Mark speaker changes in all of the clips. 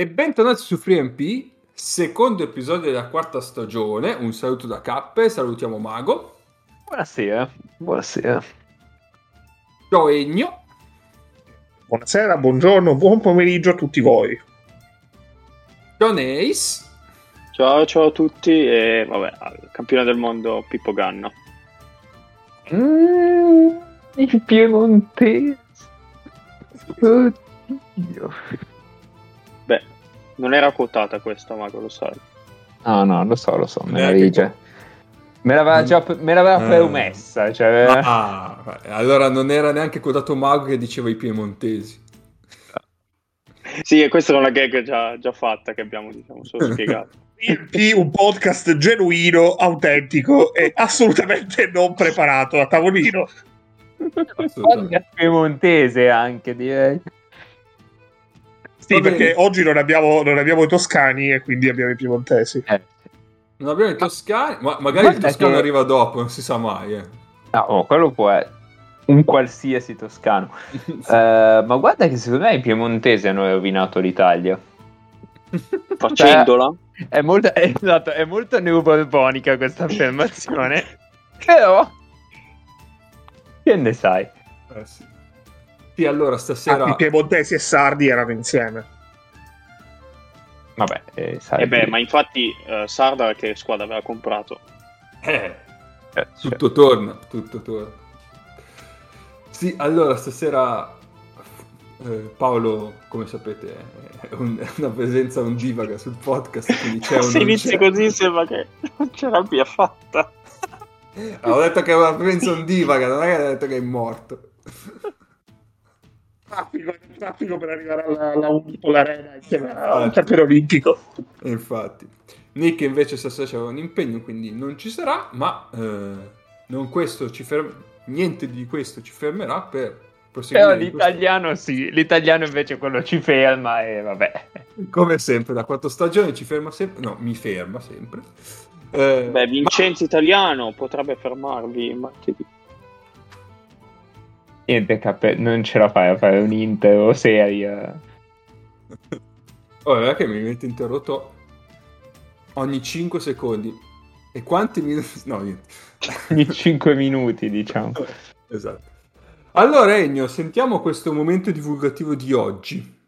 Speaker 1: E bentornati su FreeMP, secondo episodio della quarta stagione. Un saluto da Cappe, salutiamo Mago.
Speaker 2: Buonasera, buonasera.
Speaker 1: Ciao Egno.
Speaker 3: Buonasera, buongiorno, buon pomeriggio a tutti voi.
Speaker 1: Ciao Neis.
Speaker 4: Ciao, ciao a tutti e vabbè, campione del mondo Pippo Ganna.
Speaker 2: Mm, il piemontese. Oddio.
Speaker 4: Non era quotata questa, Mago, lo sai.
Speaker 2: No, no, lo so, lo so, me
Speaker 1: Eh,
Speaker 2: l'avevi già... Me l'aveva già me l'aveva
Speaker 1: Eh.
Speaker 2: promessa, cioè...
Speaker 1: Ah, allora non era neanche codato Mago che diceva i piemontesi.
Speaker 4: Sì, e questa è una gag già, già fatta che abbiamo, diciamo, solo spiegato.
Speaker 3: Un podcast genuino, autentico e assolutamente non preparato a tavolino.
Speaker 1: Assolutamente.
Speaker 2: Podcast piemontese anche, direi.
Speaker 3: Sì,
Speaker 1: Va bene.
Speaker 3: perché oggi non abbiamo, non abbiamo i toscani e quindi abbiamo i piemontesi.
Speaker 2: Eh.
Speaker 1: Non abbiamo i toscani, ma magari il
Speaker 2: Guarda
Speaker 1: toscano
Speaker 2: che-
Speaker 1: arriva dopo, non si sa mai. Eh.
Speaker 2: No, oh, quello può essere un qualsiasi toscano. Eh, ma guarda che secondo me i piemontesi hanno rovinato l'Italia.
Speaker 4: Facendola?
Speaker 2: È molto, esatto, è molto neoborbonica questa affermazione. Però... Che ne sai?
Speaker 1: Eh, sì. Sì, allora stasera...
Speaker 3: Ah, I piemontesi e sardi erano insieme.
Speaker 2: Vabbè, eh, sai.
Speaker 4: E beh, ma infatti eh, Sarda che squadra aveva comprato?
Speaker 1: Eh,
Speaker 2: Eh,
Speaker 1: tutto torna, tutto torna. Sì, allora stasera eh, Paolo, come sapete, è un- è una presenza ondivaga sul podcast, quindi c'è un...
Speaker 4: Se inizi così sembra che non ce l'abbia fatta.
Speaker 1: Ah, ho detto che è una presenza ondivaga, non è che ho detto che è morto.
Speaker 3: Traffico, traffico per arrivare alla, alla Unipol Arena insieme al campione olimpico.
Speaker 1: Infatti. Nick invece stasera c'aveva un impegno, quindi non ci sarà, ma eh, non questo ci ferm- niente di questo ci fermerà per proseguire.
Speaker 2: Però
Speaker 1: in questo-
Speaker 2: l'italiano sì, l'italiano invece quello ci ferma e vabbè.
Speaker 1: Come sempre, da quattro stagioni ci ferma sempre. No, mi ferma sempre. Eh,
Speaker 4: Beh, Vincenzo Italiano potrebbe fermarvi martedì.
Speaker 2: Niente, cape, non ce la fai a fare un intero serie.
Speaker 1: ma- Oh, che mi mette interrotto ogni 5 secondi. E quanti minuti? No, niente.
Speaker 2: Ogni 5 minuti, diciamo.
Speaker 1: esatto. Allora, Egno, sentiamo questo momento divulgativo di oggi.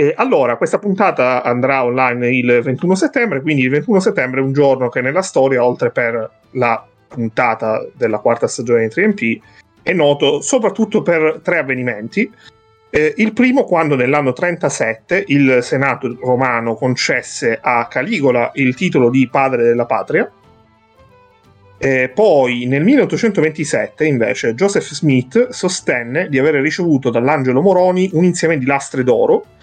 Speaker 3: E allora, questa puntata andrà online il 21 settembre, quindi il 21 settembre è un giorno che nella storia, oltre per la puntata della quarta stagione di 3MP, è noto soprattutto per tre avvenimenti. Eh, il primo, quando nell'anno 37 il Senato romano concesse a Caligola il titolo di padre della patria. Eh, poi nel 1827 invece Joseph Smith sostenne di aver ricevuto dall'angelo Moroni un insieme di lastre d'oro.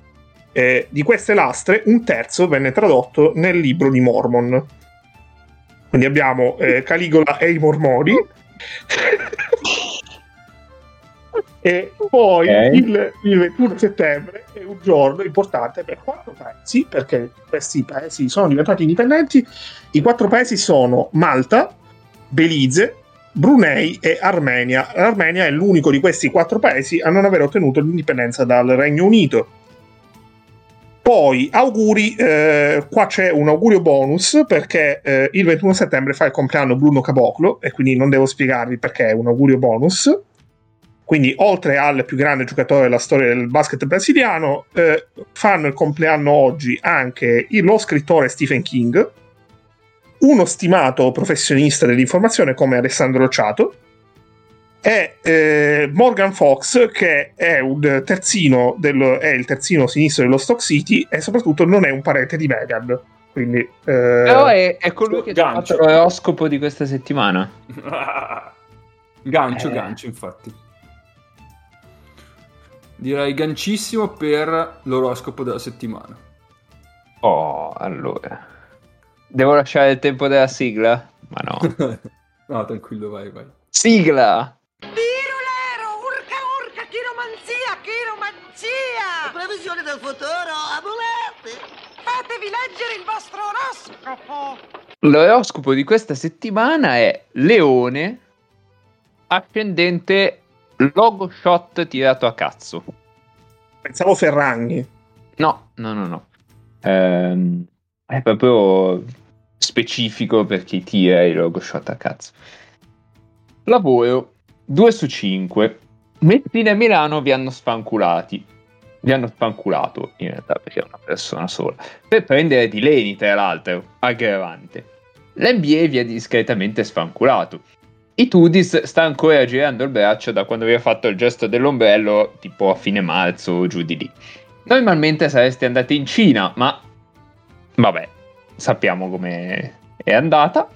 Speaker 3: Eh, di queste lastre un terzo venne tradotto nel libro di Mormon. Quindi abbiamo eh, Caligola e i Mormoni. e poi
Speaker 2: Ok.
Speaker 3: il, il 21 settembre è un giorno importante per quattro paesi, perché questi paesi sono diventati indipendenti. I quattro paesi sono Malta, Belize, Brunei e Armenia. L'Armenia è l'unico di questi quattro paesi a non aver ottenuto l'indipendenza dal Regno Unito. Poi auguri, eh, qua c'è un augurio bonus perché eh, il 21 settembre fa il compleanno Bruno Caboclo e quindi non devo spiegarvi perché è un augurio bonus. Quindi oltre al più grande giocatore della storia del basket brasiliano, eh, fanno il compleanno oggi anche lo scrittore Stephen King, uno stimato professionista dell'informazione come Alessandro Ciato, e eh, Morgan Fox che è, un terzino del- è il terzino sinistro dello Stock City e soprattutto non è un parente di Megan. Quindi, eh,
Speaker 2: Però è, è colui che ha
Speaker 1: Gancio.
Speaker 2: fatto l'oroscopo di questa settimana.
Speaker 1: gancio,
Speaker 2: Eh.
Speaker 1: gancio, infatti. Direi gancissimo per l'oroscopo della settimana.
Speaker 2: Oh, allora. Devo lasciare il tempo della sigla? Ma no.
Speaker 1: no, tranquillo, vai, vai.
Speaker 2: Sigla!
Speaker 5: Pirulero, urca urca, chiromanzia, chiromanzia!
Speaker 6: Previsione del futuro, amuleti!
Speaker 5: Fatevi leggere il vostro oroscopo!
Speaker 2: L'oroscopo di questa settimana è Leone, ascendente logo shot tirato a cazzo.
Speaker 3: Pensavo Ferragni.
Speaker 2: No, no, no, no. Ehm, è proprio specifico per chi tira i logo shot a cazzo. Lavoro 2 su 5. Messina e Milano vi hanno sfanculati. Vi hanno spanculato in realtà perché è una persona sola. Per prendere di Leni, tra l'altro, aggravante. L'NBA vi ha discretamente sfanculato. I Tudis sta ancora girando il braccio da quando vi ha fatto il gesto dell'ombrello tipo a fine marzo o giù di lì. Normalmente sareste andati in Cina, ma vabbè, sappiamo come è andata.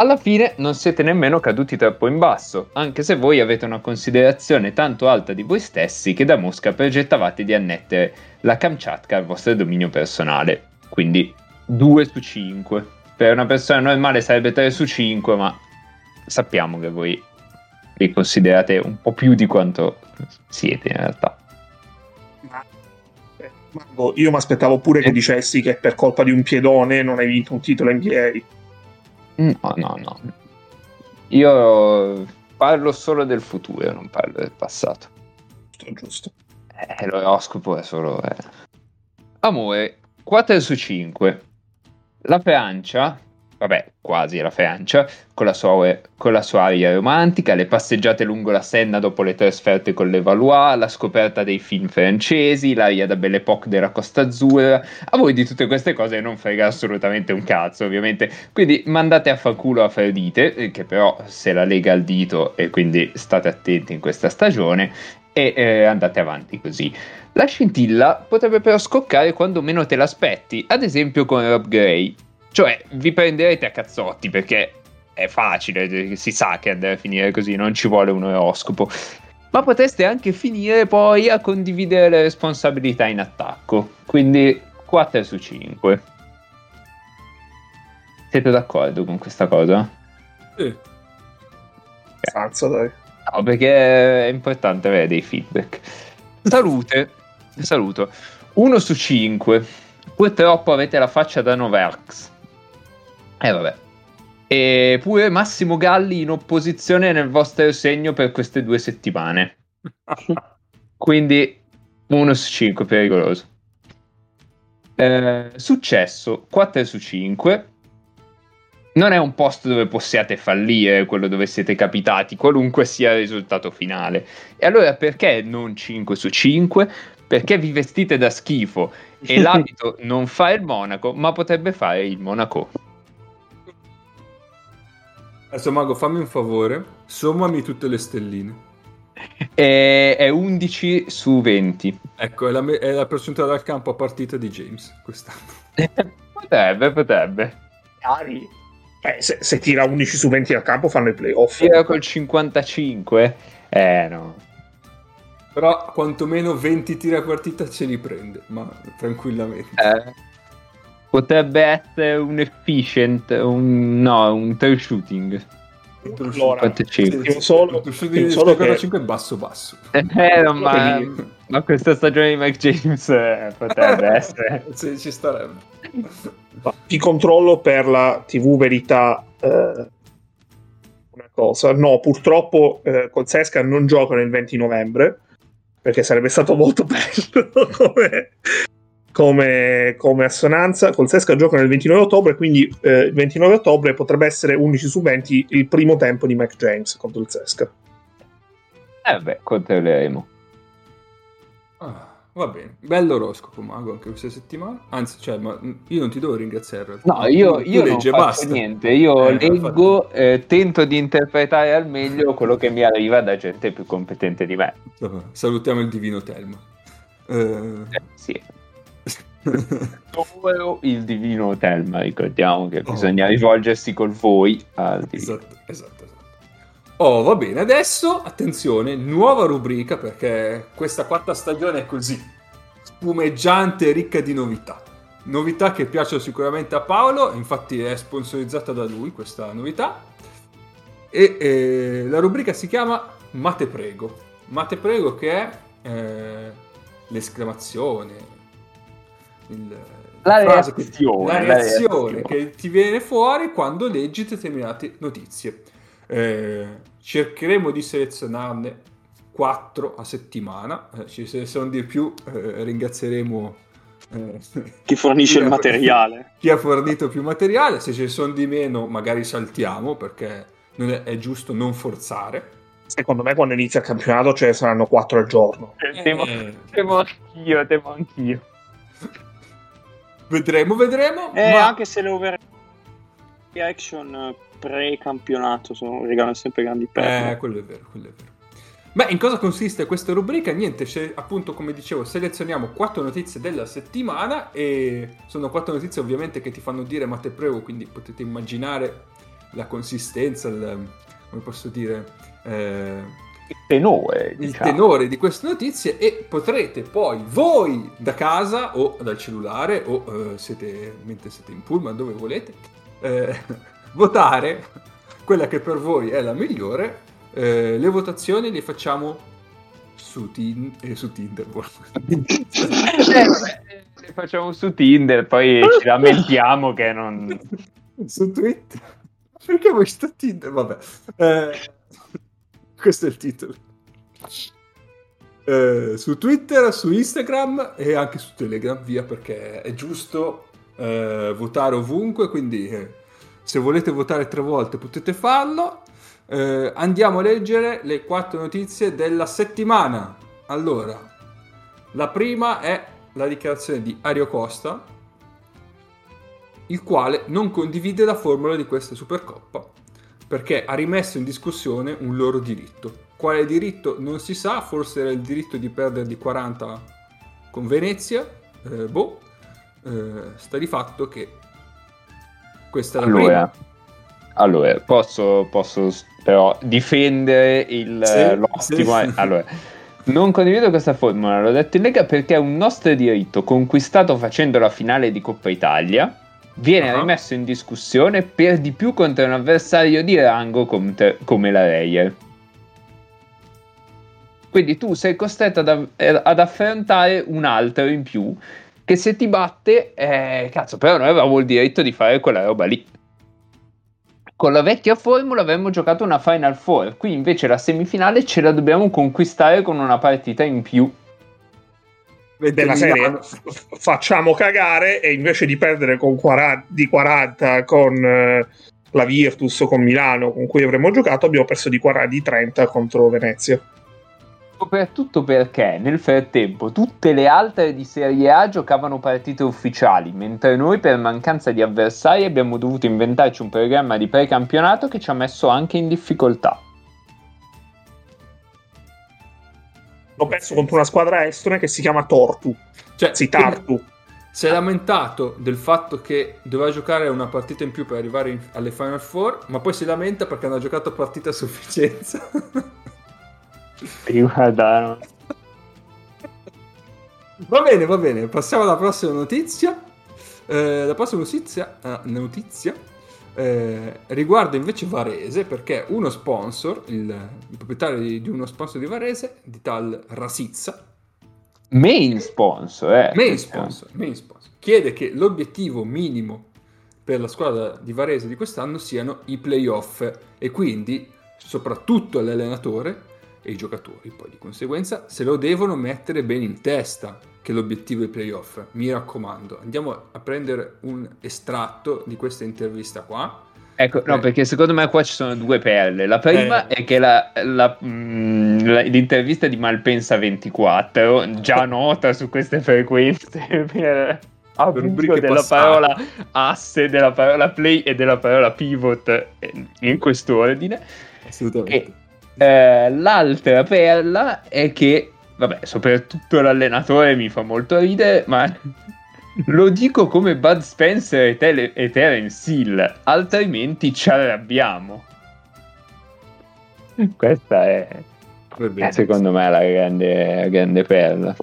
Speaker 2: Alla fine non siete nemmeno caduti troppo in basso, anche se voi avete una considerazione tanto alta di voi stessi che da Mosca progettavate di annettere la Kamchatka al vostro dominio personale. Quindi 2 su 5. Per una persona normale sarebbe 3 su 5, ma sappiamo che voi vi considerate un po' più di quanto siete in realtà.
Speaker 3: Eh, Marco, io mi aspettavo pure che dicessi che per colpa di un piedone non hai vinto un titolo NBA.
Speaker 2: No, no, no. Io parlo solo del futuro, non parlo del passato.
Speaker 3: Giusto, giusto.
Speaker 2: Eh, l'oroscopo è solo... Eh. Amore, 4 su 5. La Francia, vabbè, quasi la Francia, con la, sua, con la sua aria romantica, le passeggiate lungo la Senna dopo le trasferte con le Valois, la scoperta dei film francesi, l'aria da Belle Époque della Costa Azzurra. A voi di tutte queste cose non frega assolutamente un cazzo, ovviamente. Quindi mandate a fa culo Afrodite, eh, che però se la lega al dito e quindi state attenti in questa stagione e eh, andate avanti così. La scintilla potrebbe però scoccare quando meno te l'aspetti, ad esempio con Rob Gray. Cioè, vi prenderete a cazzotti perché è facile, si sa che andrà a finire così, non ci vuole un oroscopo. Ma potreste anche finire poi a condividere le responsabilità in attacco. Quindi 4 su 5. Siete d'accordo con questa cosa?
Speaker 1: Sì.
Speaker 3: Salsa, dai.
Speaker 2: No, perché è importante avere dei feedback. Salute, saluto. 1 su 5. Purtroppo avete la faccia da Noverx. E eh, vabbè. E pure Massimo Galli in opposizione nel vostro segno per queste due settimane. Quindi 1 su 5, pericoloso. Eh, successo 4 su 5. Non è un posto dove possiate fallire, quello dove siete capitati, qualunque sia il risultato finale. E allora perché non 5 su 5? Perché vi vestite da schifo e l'abito non fa il monaco, ma potrebbe fare il monaco.
Speaker 1: Adesso Mago, fammi un favore, sommami tutte le stelline.
Speaker 2: È, è 11 su 20.
Speaker 1: Ecco, è la, me- è la percentuale dal campo a partita di James quest'anno.
Speaker 2: potrebbe, potrebbe.
Speaker 3: Ari. Eh, se, se tira 11 su 20 al campo fanno i playoff.
Speaker 2: Tira col 55? Eh no.
Speaker 1: Però quantomeno 20 tiri a partita ce li prende, ma tranquillamente.
Speaker 2: Eh, potrebbe essere un efficient, un, no, un true shooting.
Speaker 3: Allora,
Speaker 2: 55.
Speaker 3: io solo, solo
Speaker 1: 55 basso basso.
Speaker 2: Eh, no, ma, ma questa stagione di Mike James eh, potrebbe essere.
Speaker 1: Sì, ci starebbe.
Speaker 3: ti controllo per la TV Verità eh, una cosa. No, purtroppo eh, col Sesca non giocano il 20 novembre perché sarebbe stato molto bello come, come, come assonanza. Col Sesca giocano il 29 ottobre, quindi eh, il 29 ottobre potrebbe essere 11 su 20 il primo tempo di Mac James contro il Sesca.
Speaker 2: Eh beh, controlleremo.
Speaker 1: Ah, va bene, bello oroscopo Mago anche questa settimana. Anzi, cioè, ma io non ti devo ringraziare.
Speaker 2: No, io, io non
Speaker 1: leggi e
Speaker 2: faccio
Speaker 1: basta.
Speaker 2: niente, io
Speaker 1: Eh,
Speaker 2: leggo, eh, tento di interpretare al meglio quello che mi arriva da gente più competente di me.
Speaker 1: Salutiamo il divino Telma. Eh,
Speaker 2: Eh, sì. Solo il divino Telma, ricordiamo che
Speaker 1: Oh.
Speaker 2: bisogna rivolgersi col voi al divino.
Speaker 1: esatto, esatto, esatto. Oh, va bene, adesso attenzione, nuova rubrica perché questa quarta stagione è così, spumeggiante e ricca di novità. novità che piacciono sicuramente a Paolo, infatti è sponsorizzata da lui questa novità. E eh, la rubrica si chiama Mate Prego. Mate Prego che è eh, l'esclamazione, il,
Speaker 2: La
Speaker 1: frase che-
Speaker 2: reazione,
Speaker 1: la
Speaker 2: la
Speaker 1: reazione
Speaker 2: reazione.
Speaker 1: che ti viene fuori quando leggi determinate notizie. Eh, cercheremo di selezionarne 4 a settimana. Eh, se sono di più, eh, ringrazieremo eh,
Speaker 4: Chi fornisce il
Speaker 1: chi ha-
Speaker 4: materiale.
Speaker 1: chi ha fornito più materiale. Se ce ne sono di meno, magari saltiamo perché non è, è giusto non forzare.
Speaker 3: Secondo me quando inizia il campionato ce ne saranno 4 al giorno.
Speaker 2: Temo,
Speaker 1: Eh.
Speaker 2: temo anch'io, temo anch'io.
Speaker 1: Vedremo, vedremo.
Speaker 4: Eh,
Speaker 1: ma-
Speaker 4: anche se le over action pre-campionato sono, regalano sempre grandi
Speaker 1: Eh,
Speaker 4: perle.
Speaker 1: quello è vero, quello è vero. Beh, in cosa consiste questa rubrica? Niente, se- appunto, come dicevo, selezioniamo quattro notizie della settimana e sono quattro notizie ovviamente che ti fanno dire Mate Prego, quindi potete immaginare la consistenza, il, come posso dire, eh,
Speaker 2: Il tenore,
Speaker 1: il
Speaker 2: diciamo.
Speaker 1: tenore di queste notizie e potrete poi voi da casa o dal cellulare o eh, siete, mentre siete in pullman dove volete eh, votare quella che per voi è la migliore Eh, le votazioni le facciamo su, Tin- eh, su Tinder
Speaker 2: Eh, le facciamo su Tinder, poi ci lamentiamo che non...
Speaker 1: su Twitter. Perché vuoi sto Tinder? Vabbè. Eh, questo è il titolo Eh, su Twitter, su Instagram e anche su Telegram, via perché è giusto eh, votare ovunque, quindi eh, se volete votare tre volte potete farlo. Eh, andiamo a leggere le quattro notizie della settimana. Allora, la prima è la dichiarazione di Ario Costa, il quale non condivide la formula di questa Supercoppa perché ha rimesso in discussione un loro diritto. Quale diritto non si sa, forse era il diritto di perdere di 40 con Venezia, eh, boh, eh, sta di fatto che questa è la
Speaker 2: Allora,
Speaker 1: prima.
Speaker 2: allora posso, posso però difendere il,
Speaker 1: Sì,
Speaker 2: eh, l'ottimo...
Speaker 1: sì.
Speaker 2: Allora, non condivido questa formula, l'ho detto in Lega perché è un nostro diritto conquistato facendo la finale di Coppa Italia. Viene
Speaker 1: Ah.
Speaker 2: rimesso in discussione per di più contro un avversario di rango come, come la Reyer. Quindi tu sei costretto ad, av- eh, ad affrontare un altro in più che se ti batte, eh, cazzo, però noi avevamo il diritto di fare quella roba lì. Con la vecchia formula avremmo giocato una Final Four, qui invece la semifinale ce la dobbiamo conquistare con una partita in più.
Speaker 3: Della serie facciamo cagare e invece di perdere con 40, di 40 con eh, la Virtus o con Milano con cui avremmo giocato abbiamo perso di 40 di 30 contro Venezia.
Speaker 2: Soprattutto perché nel frattempo tutte le altre di Serie A giocavano partite ufficiali, mentre noi per mancanza di avversari abbiamo dovuto inventarci un programma di precampionato che ci ha messo anche in difficoltà.
Speaker 3: Ho perso contro una squadra estone che si chiama Tortu,
Speaker 1: cioè, quindi
Speaker 3: Tartu.
Speaker 1: si è lamentato del fatto che doveva giocare una partita in più per arrivare in- alle Final Four, ma poi si lamenta perché hanno giocato partita a sufficienza.
Speaker 2: Guarda, no.
Speaker 1: Va bene, va bene, passiamo alla prossima notizia. Eh, la prossima notizia, ah, notizia eh, riguarda invece Varese perché uno sponsor, il, il proprietario di, di uno sponsor di Varese, di tal Rasizza,
Speaker 2: main sponsor, eh.
Speaker 1: main sponsor, main sponsor, chiede che l'obiettivo minimo per la squadra di Varese di quest'anno siano i playoff e quindi soprattutto l'allenatore e i giocatori. Poi di conseguenza se lo devono mettere bene in testa che l'obiettivo è playoff mi raccomando andiamo a prendere un estratto di questa intervista qua
Speaker 2: Ecco, no,
Speaker 1: Eh.
Speaker 2: perché secondo me qua ci sono due perle. La prima
Speaker 1: Eh.
Speaker 2: è che la- la- mh, la- l'intervista di Malpensa 24, già nota su queste frequenze per
Speaker 1: rubriche
Speaker 2: della
Speaker 1: passate.
Speaker 2: parola asse, della parola play e della parola pivot eh, in quest'ordine.
Speaker 1: assolutamente
Speaker 2: E eh, l'altra perla è che, vabbè, soprattutto l'allenatore mi fa molto ridere, ma lo dico come Bud Spencer e, Tele- e Terence Hill, altrimenti ci arrabbiamo. Questa è, è, secondo me la grande, grande perla.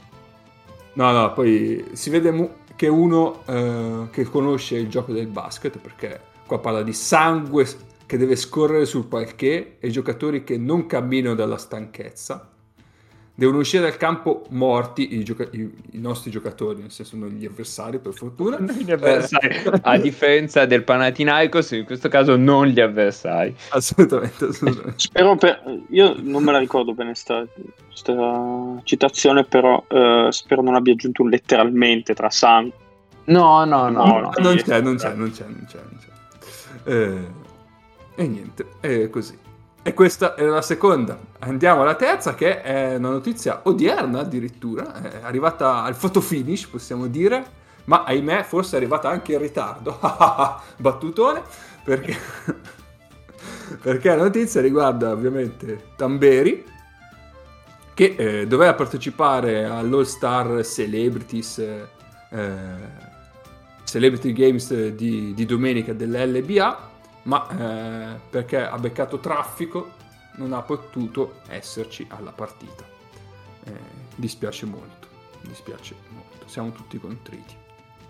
Speaker 1: No, no, poi si vede mu- che uno eh, che conosce il gioco del basket, perché qua parla di sangue che deve scorrere sul parquet e giocatori che non camminano dalla stanchezza. Devono uscire dal campo morti i, gioca- i- i nostri giocatori, nel senso non gli avversari per fortuna.
Speaker 2: Gli avversari. A differenza del Panathinaikos, in questo caso non gli avversari.
Speaker 1: Assolutamente, assolutamente.
Speaker 4: Spero per... Io non me la ricordo bene sta, sta citazione, però eh, spero non abbia aggiunto un letteralmente tra sangue.
Speaker 2: No, no, no.
Speaker 4: No,
Speaker 2: no.
Speaker 1: non c'è, non c'è, non c'è, non c'è. Non c'è. Eh, e niente, è così. E questa era la seconda. Andiamo alla terza, che è una notizia odierna addirittura. È arrivata al fotofinish, possiamo dire. Ma ahimè, forse è arrivata anche in ritardo. Battutone. Perché... perché la notizia riguarda ovviamente Tamberi, che eh, doveva partecipare all'All Star Celebrities. eh, Celebrity Games di, di domenica dell'LBA, ma eh, perché ha beccato traffico non ha potuto esserci alla partita. Eh, dispiace molto, dispiace molto, siamo tutti contriti.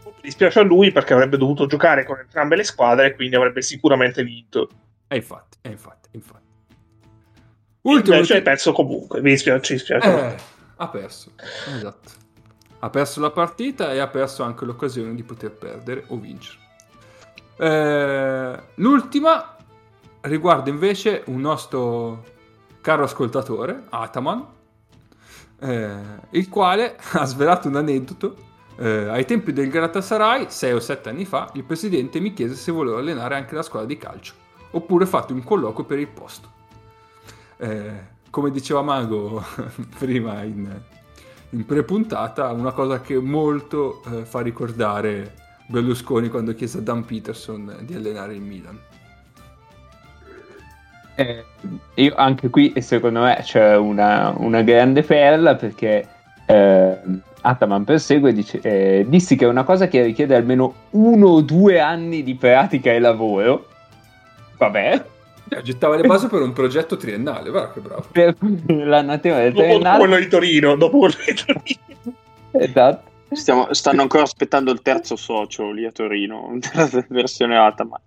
Speaker 3: Mi dispiace a lui perché avrebbe dovuto giocare con entrambe le squadre e quindi avrebbe sicuramente vinto.
Speaker 1: E infatti, e infatti, infatti. Ultimo
Speaker 3: Invece hai perso comunque. Mi dispiace, ci dispiace.
Speaker 1: Eh, ha perso, esatto. Ha perso la partita e ha perso anche l'occasione di poter perdere o vincere. Eh, l'ultima riguarda invece un nostro caro ascoltatore, Ataman, eh, il quale ha svelato un aneddoto. Eh, ai tempi del Galatasaray, 6 o 7 anni fa, il presidente mi chiese se volevo allenare anche la squadra di calcio, oppure fate un colloquio per il posto. Eh, come diceva Mago prima in, in pre-puntata, una cosa che molto eh, fa ricordare Berlusconi quando chiese a Dan Peterson di allenare il Milan.
Speaker 2: Eh, io anche qui, secondo me, c'è una, una grande perla perché eh, Ataman persegue e dice: eh, Dissi che è una cosa che richiede almeno uno o due anni di pratica e lavoro. Vabbè,
Speaker 1: Eh, gettava le basi per un progetto triennale, guarda che bravo.
Speaker 2: per l'annatema del
Speaker 3: Dopo, dopo
Speaker 2: triennale.
Speaker 3: quello di Torino, dopo quello di Torino.
Speaker 2: Esatto.
Speaker 4: Stiamo- stanno ancora aspettando il terzo socio lì a Torino, della versione Ataman.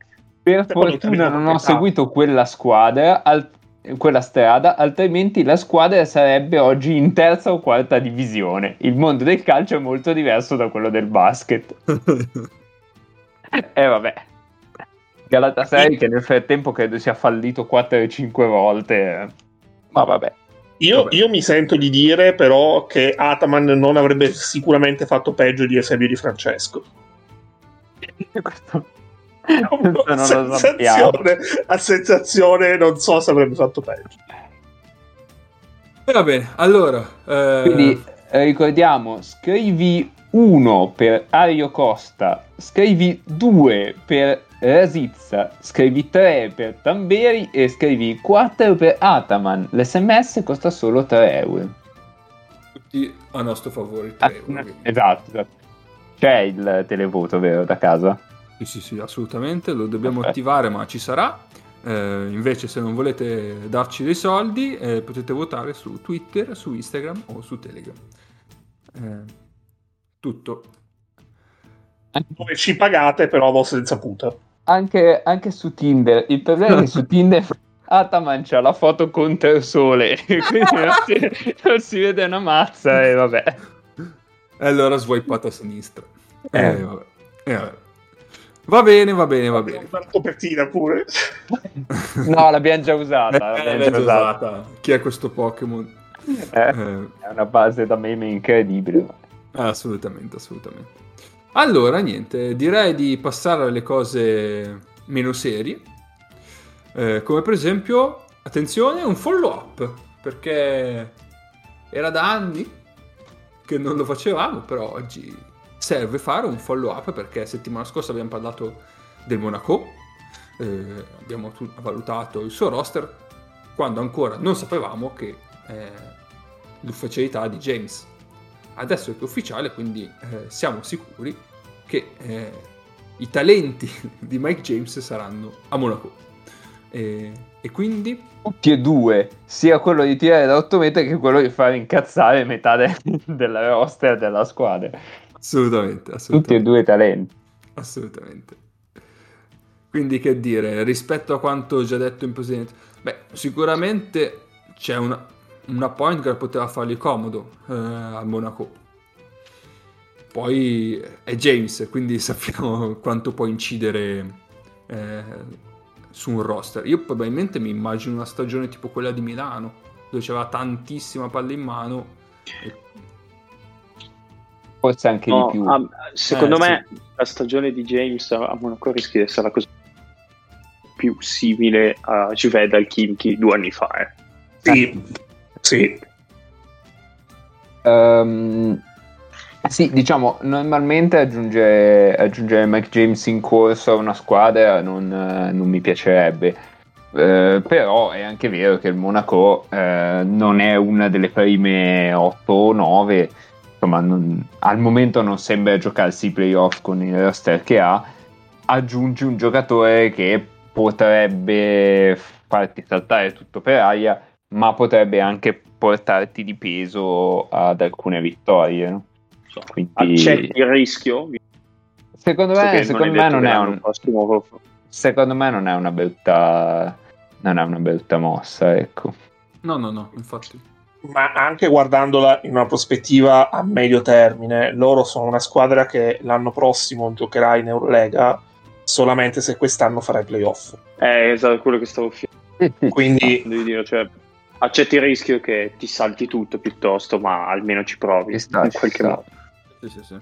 Speaker 2: Per
Speaker 3: poi
Speaker 2: fortuna
Speaker 3: non
Speaker 2: ho seguito quella squadra, al- quella strada, altrimenti la squadra sarebbe oggi in terza o quarta divisione. Il mondo del calcio è molto diverso da quello del basket. E vabbè. Galatasaray che nel frattempo credo sia fallito 4 o 5 volte. Ma vabbè.
Speaker 3: Io, io mi sento di dire però che Ataman non avrebbe sicuramente fatto peggio di Eusebio Di Francesco.
Speaker 2: Questo, sappiamo.
Speaker 3: sensazione, a sensazione non so se avrebbe fatto peggio.
Speaker 1: E va bene, allora... eh,
Speaker 2: Quindi eh, ricordiamo, scrivi 1 per Ario Costa, scrivi 2 per Rasizza, scrivi 3 per Tamberi e scrivi 4 per Ataman. L'SMS costa solo 3 euro.
Speaker 1: tutti a nostro favore.
Speaker 2: Ah,
Speaker 1: tre euro, quindi.
Speaker 2: esatto, esatto. C'è il televoto, vero, da casa?
Speaker 1: Sì, sì, sì, assolutamente, lo dobbiamo
Speaker 2: Perfetto.
Speaker 1: attivare, ma ci sarà. Eh, invece, se non volete darci dei soldi, eh, potete votare su Twitter, su Instagram o su Telegram. Eh, tutto.
Speaker 3: Dove ci pagate però a vostra insaputa.
Speaker 2: Anche, anche su Tinder. Il problema è che su Tinder Ataman c'ha la foto contro il sole, quindi non si, non si vede una mazza e vabbè.
Speaker 1: E allora swipeate a sinistra.
Speaker 2: Eh.
Speaker 1: Eh, vabbè. Eh, vabbè. Va bene, va bene, va bene.
Speaker 3: Una copertina pure.
Speaker 2: No, l'abbiamo già usata.
Speaker 1: Eh,
Speaker 2: l'abbiamo già usata.
Speaker 1: usata. Chi è questo Pokémon?
Speaker 2: Eh,
Speaker 1: Eh,
Speaker 2: È una base da meme incredibile.
Speaker 1: assolutamente, assolutamente. Allora, niente, direi di passare alle cose meno serie. Eh, come per esempio, attenzione, un follow up. Perché era da anni che non lo facevamo, però oggi serve fare un follow up perché settimana scorsa abbiamo parlato del Monaco, eh, abbiamo valutato il suo roster quando ancora non sapevamo che eh, l'ufficialità di James. Adesso è è ufficiale, quindi eh, siamo sicuri che eh, i talenti di Mike James saranno a Monaco. E, e quindi
Speaker 2: Tutti e due, sia quello di tirare da 8 metri che quello di fare incazzare metà de- della roster della squadra.
Speaker 1: Assolutamente,
Speaker 2: Tutti e
Speaker 1: assolutamente.
Speaker 2: due i talenti.
Speaker 1: Assolutamente. Quindi che dire, rispetto a quanto già detto in precedenza, beh, sicuramente c'è una, una point che poteva fargli comodo eh, al Monaco. Poi è James, quindi sappiamo quanto può incidere eh, su un roster. Io probabilmente mi immagino una stagione tipo quella di Milano, dove c'era tantissima palla in mano. e-
Speaker 2: Forse anche
Speaker 4: No,
Speaker 2: di più.
Speaker 4: ah, secondo
Speaker 1: Eh,
Speaker 4: me la stagione di James a Monaco rischia di essere la cosa più simile a Juve al Kimchi due anni fa. eh.
Speaker 3: Sì, sì.
Speaker 2: Ehm, sì, diciamo, normalmente aggiungere, aggiungere Mike James in corso a una squadra non, eh, non mi piacerebbe. Eh, però è anche vero che il Monaco eh, non è una delle prime 8 o 9. Insomma, non- al momento non sembra giocarsi i playoff con il roster che ha. Aggiungi un giocatore che potrebbe farti saltare tutto per aria, ma potrebbe anche portarti di peso ad alcune vittorie. no?
Speaker 4: So,
Speaker 2: Quindi-
Speaker 4: Accetti il rischio?
Speaker 2: Secondo me, secondo me
Speaker 4: detto
Speaker 2: non è un,
Speaker 4: prossimo-
Speaker 2: secondo me non è una brutta, non è una brutta mossa, ecco.
Speaker 1: No, no, no, infatti.
Speaker 3: Ma anche guardandola in una prospettiva a medio termine, loro sono una squadra che l'anno prossimo giocherà in Eurolega solamente se quest'anno farà i playoff.
Speaker 4: Eh, esatto, quello che stavo finendo
Speaker 3: Quindi
Speaker 4: di dire, cioè accetti il rischio che ti salti tutto piuttosto, ma almeno ci provi in qualche modo.
Speaker 1: Sì, sì, sì.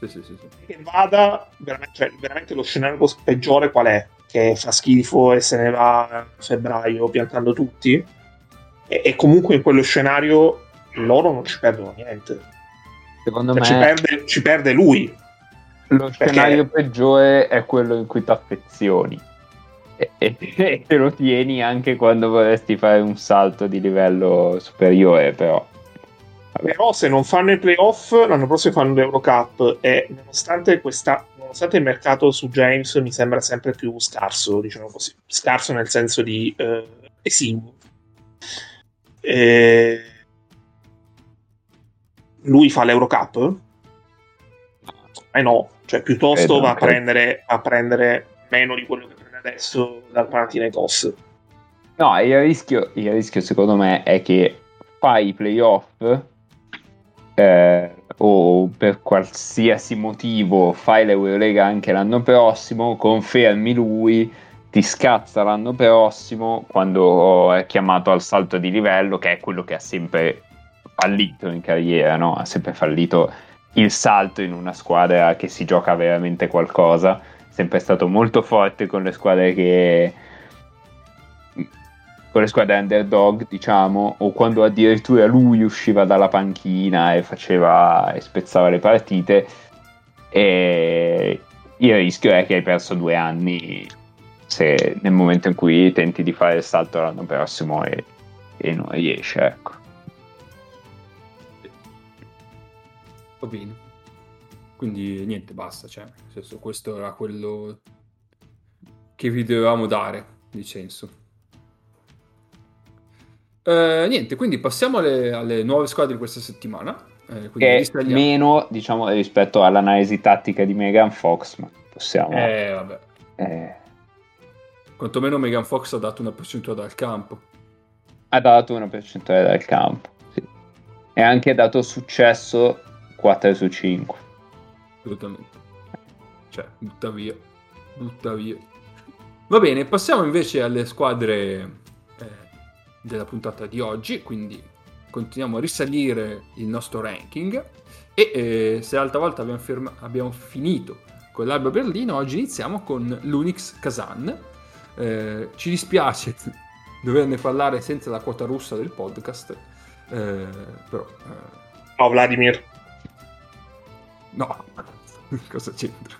Speaker 1: Sì, sì, sì, sì.
Speaker 3: che vada veramente, cioè, veramente lo scenario peggiore qual è? Che fa schifo e se ne va a febbraio piantando tutti? E, e comunque in quello scenario loro non ci perdono niente.
Speaker 2: Secondo
Speaker 3: Cioè,
Speaker 2: me
Speaker 3: ci, perde, ci perde lui.
Speaker 2: lo
Speaker 3: perché-
Speaker 2: scenario peggiore è quello in cui ti affezioni. E, e- e te lo tieni anche quando vorresti fare un salto di livello superiore, però.
Speaker 3: Però se non fanno i playoff, l'anno prossimo fanno l'Eurocup e nonostante, questa, nonostante il mercato su James mi sembra sempre più scarso, diciamo così, scarso nel senso di eh, esiguo. E... Lui fa l'Eurocup? Eh no, cioè piuttosto
Speaker 2: Credo,
Speaker 3: va, a prendere, va a prendere meno di quello che prende adesso dal Panathinaikos.
Speaker 2: No, il rischio, il rischio secondo me è che fai i playoff eh, o per qualsiasi motivo fai l'Eurolega anche l'anno prossimo, confermi lui, ti scazza l'anno prossimo quando è chiamato al salto di livello, che è quello che ha sempre fallito in carriera, no? Ha sempre fallito il salto in una squadra che si gioca veramente qualcosa, sempre stato molto forte con le squadre che con le squadre underdog, diciamo, o quando addirittura lui usciva dalla panchina e faceva e spezzava le partite. E il rischio è che hai perso due anni se nel momento in cui tenti di fare il salto l'anno prossimo e, e non riesci, ecco.
Speaker 1: Va bene. Quindi niente, basta. Cioè, nel senso, questo era quello che vi dovevamo dare di senso. Eh, niente, quindi passiamo alle, alle nuove squadre di questa settimana. Eh,
Speaker 2: Che meno, diciamo, rispetto all'analisi tattica di Megan Fox, ma possiamo...
Speaker 1: Eh, vabbè.
Speaker 2: eh,
Speaker 1: Quantomeno Megan Fox ha dato una percentuale dal campo.
Speaker 2: ha dato una percentuale dal campo. Sì. E ha anche dato successo 4 su 5.
Speaker 1: Assolutamente. Cioè, butta via. Butta via. Va bene, passiamo invece alle squadre della puntata di oggi. Quindi continuiamo a risalire il nostro ranking. E eh, se l'altra volta abbiamo, ferma- abbiamo finito con l'Alba Berlino, oggi iniziamo con l'Unix Kazan. Eh, ci dispiace doverne parlare senza la quota russa del podcast. eh, però, eh,
Speaker 3: No, Vladimir.
Speaker 1: no, cosa c'entra?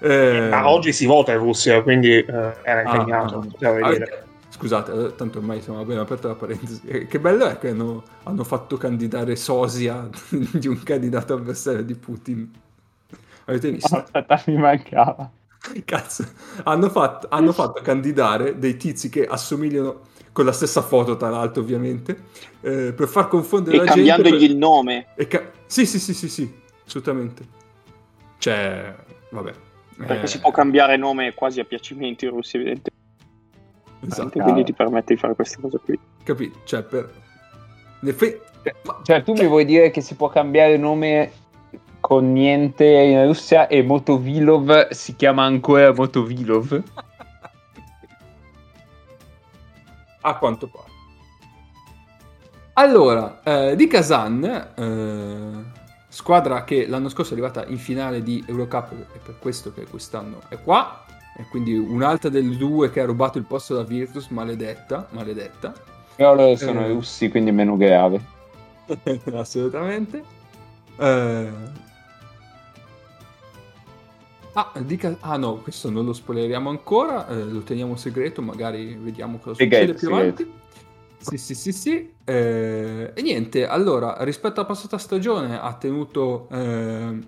Speaker 1: Eh,
Speaker 3: Ma oggi si vota in Russia, quindi eh, era
Speaker 1: Ah,
Speaker 3: impegnato.
Speaker 1: ah.
Speaker 3: vedere.
Speaker 1: Scusate, eh, tanto ormai siamo appena aperta la parentesi. Eh, Che bello è che hanno, hanno fatto candidare Sosia di un candidato avversario di Putin. Avete visto?
Speaker 2: Aspetta, mi mancava.
Speaker 1: Cazzo, hanno fatto, hanno fatto candidare dei tizi che assomigliano con la stessa foto, tra l'altro, ovviamente, eh, per far confondere
Speaker 4: E
Speaker 1: la gente.
Speaker 4: cambiandogli
Speaker 1: per-
Speaker 4: il nome.
Speaker 1: e ca- sì, sì, sì, sì, sì. assolutamente. Cioè, vabbè.
Speaker 4: Perché
Speaker 1: Eh,
Speaker 4: si può cambiare nome quasi a piacimento in russi, evidentemente.
Speaker 1: Esatto,
Speaker 4: Quindi ti permette di fare queste cose qui.
Speaker 1: capito? Cioè, per... effe- ma-
Speaker 2: Cioè, tu mi vuoi dire che si può cambiare nome con niente in Russia e Motovilov si chiama ancora Motovilov?
Speaker 1: A quanto pare. Allora, eh, di Kazan, eh, squadra che l'anno scorso è arrivata in finale di Eurocup e per questo che quest'anno è qua, e quindi un'altra delle due che ha rubato il posto da Virtus, maledetta, maledetta.
Speaker 2: Però loro sono
Speaker 1: Eh.
Speaker 2: russi, quindi meno grave.
Speaker 1: Assolutamente. Eh, Ah, dica... ah no, questo non lo spoileriamo ancora, eh, lo teniamo segreto, magari vediamo cosa
Speaker 2: Segreto,
Speaker 1: succede più
Speaker 2: segreto.
Speaker 1: avanti. Sì, sì, sì, sì. Eh, e niente, allora, rispetto alla passata stagione ha tenuto eh,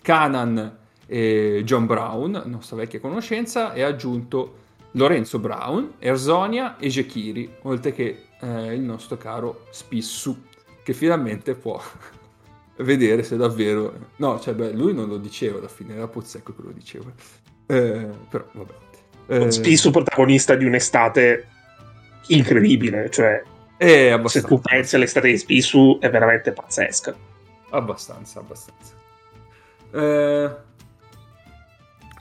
Speaker 1: Canan e John Brown, nostra vecchia conoscenza, e ha aggiunto Lorenzo Brown, Erzonia e Jekiri, oltre che eh, il nostro caro Spissu, che finalmente può vedere se davvero... No, cioè, beh, lui non lo diceva alla fine, era Pozzecco che lo diceva. Eh, però, vabbè. Eh,
Speaker 3: Spisso protagonista di un'estate incredibile, cioè
Speaker 1: È
Speaker 3: se
Speaker 1: abbastanza.
Speaker 3: tu pensi all'estate di Spissu è veramente pazzesca.
Speaker 1: Abbastanza, abbastanza. Eh,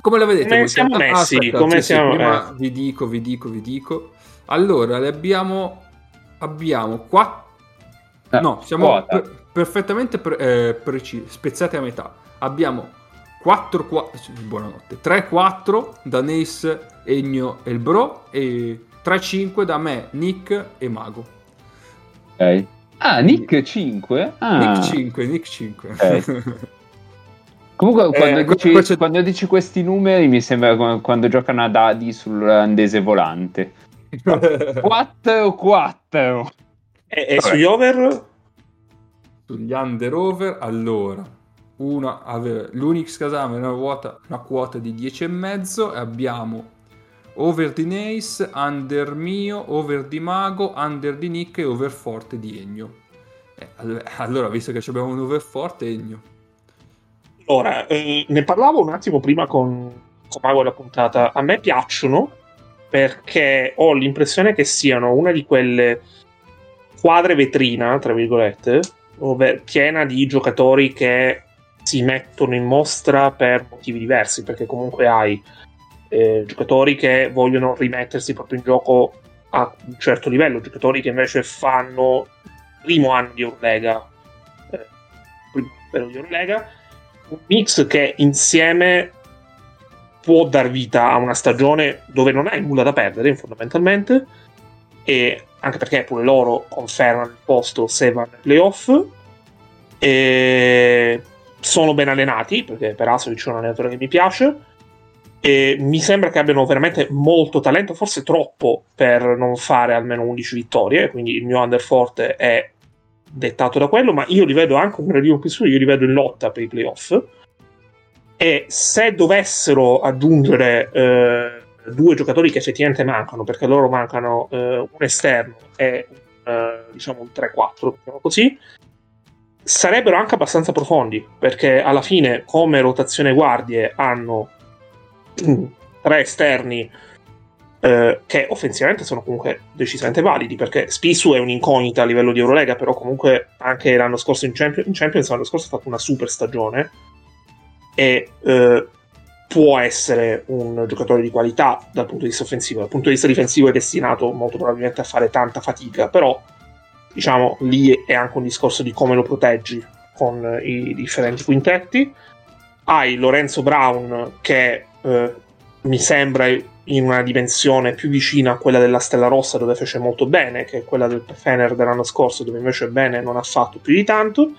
Speaker 1: come la vedete?
Speaker 3: Come siamo
Speaker 1: Ah,
Speaker 3: messi?
Speaker 1: aspetta,
Speaker 3: Come
Speaker 1: sì, sì,
Speaker 3: siamo-
Speaker 1: prima
Speaker 3: eh.
Speaker 1: vi dico, vi dico, vi dico. Allora, le abbiamo... Abbiamo qua...
Speaker 2: Eh,
Speaker 1: no, siamo per- perfettamente pre- eh, precisi, spezzati a metà. Abbiamo 4 4 buonanotte 3 4 da Nace, Egno e il Bro e 3 5 da me, Nick e Mago.
Speaker 2: Ok. Ah, Nick 5? Ah.
Speaker 1: Nick 5, Nick 5.
Speaker 2: Comunque, quando,
Speaker 3: Eh,
Speaker 2: dici, quando dici questi numeri, mi sembra quando giocano a dadi sull'olandese volante. 4 4.
Speaker 3: E, e sugli over?
Speaker 1: Sugli under over, allora, una aveva, l'Unix Kasame una, quota, una quota di 10,5 e abbiamo over di Nace, under mio, over di Mago, under di Nick e over forte di Egno. Eh, all- allora, visto che abbiamo un over forte, Egno.
Speaker 3: Ora, eh, ne parlavo un attimo prima con, con Mago della puntata. A me piacciono perché ho l'impressione che siano una di quelle quadre vetrina, tra virgolette, dove piena di giocatori che si mettono in mostra per motivi diversi, perché comunque hai eh, giocatori che vogliono rimettersi proprio in gioco a un certo livello, giocatori che invece fanno il primo anno di Eurolega, eh, di Eurolega, un mix che insieme può dar vita a una stagione dove non hai nulla da perdere fondamentalmente e anche perché pure loro confermano il posto se vanno ai playoff e sono ben allenati perché Perasovic è un allenatore che mi piace e mi sembra che abbiano veramente molto talento forse troppo per non fare almeno 11 vittorie quindi il mio under forte è dettato da quello ma io li vedo anche un gradino più su io li vedo in lotta per i playoff. E se dovessero aggiungere eh, due giocatori che effettivamente mancano, perché loro mancano eh, un esterno e eh, diciamo un 3-4, diciamo così, sarebbero anche abbastanza profondi, perché alla fine come rotazione guardie hanno mm, tre esterni eh, che offensivamente sono comunque decisamente validi, perché Spissu è un'incognita a livello di Eurolega, però comunque anche l'anno scorso in, Champions, in Champions l'anno scorso ha fatto una super stagione e eh, può essere un giocatore di qualità dal punto di vista offensivo. Dal punto di vista difensivo è destinato molto probabilmente a fare tanta fatica, però diciamo lì è anche un discorso di come lo proteggi con i differenti quintetti. Hai Lorenzo Brown che eh, mi sembra in una dimensione più vicina a quella della Stella Rossa dove fece molto bene, che è quella del Fener dell'anno scorso dove invece bene non ha fatto più di tanto.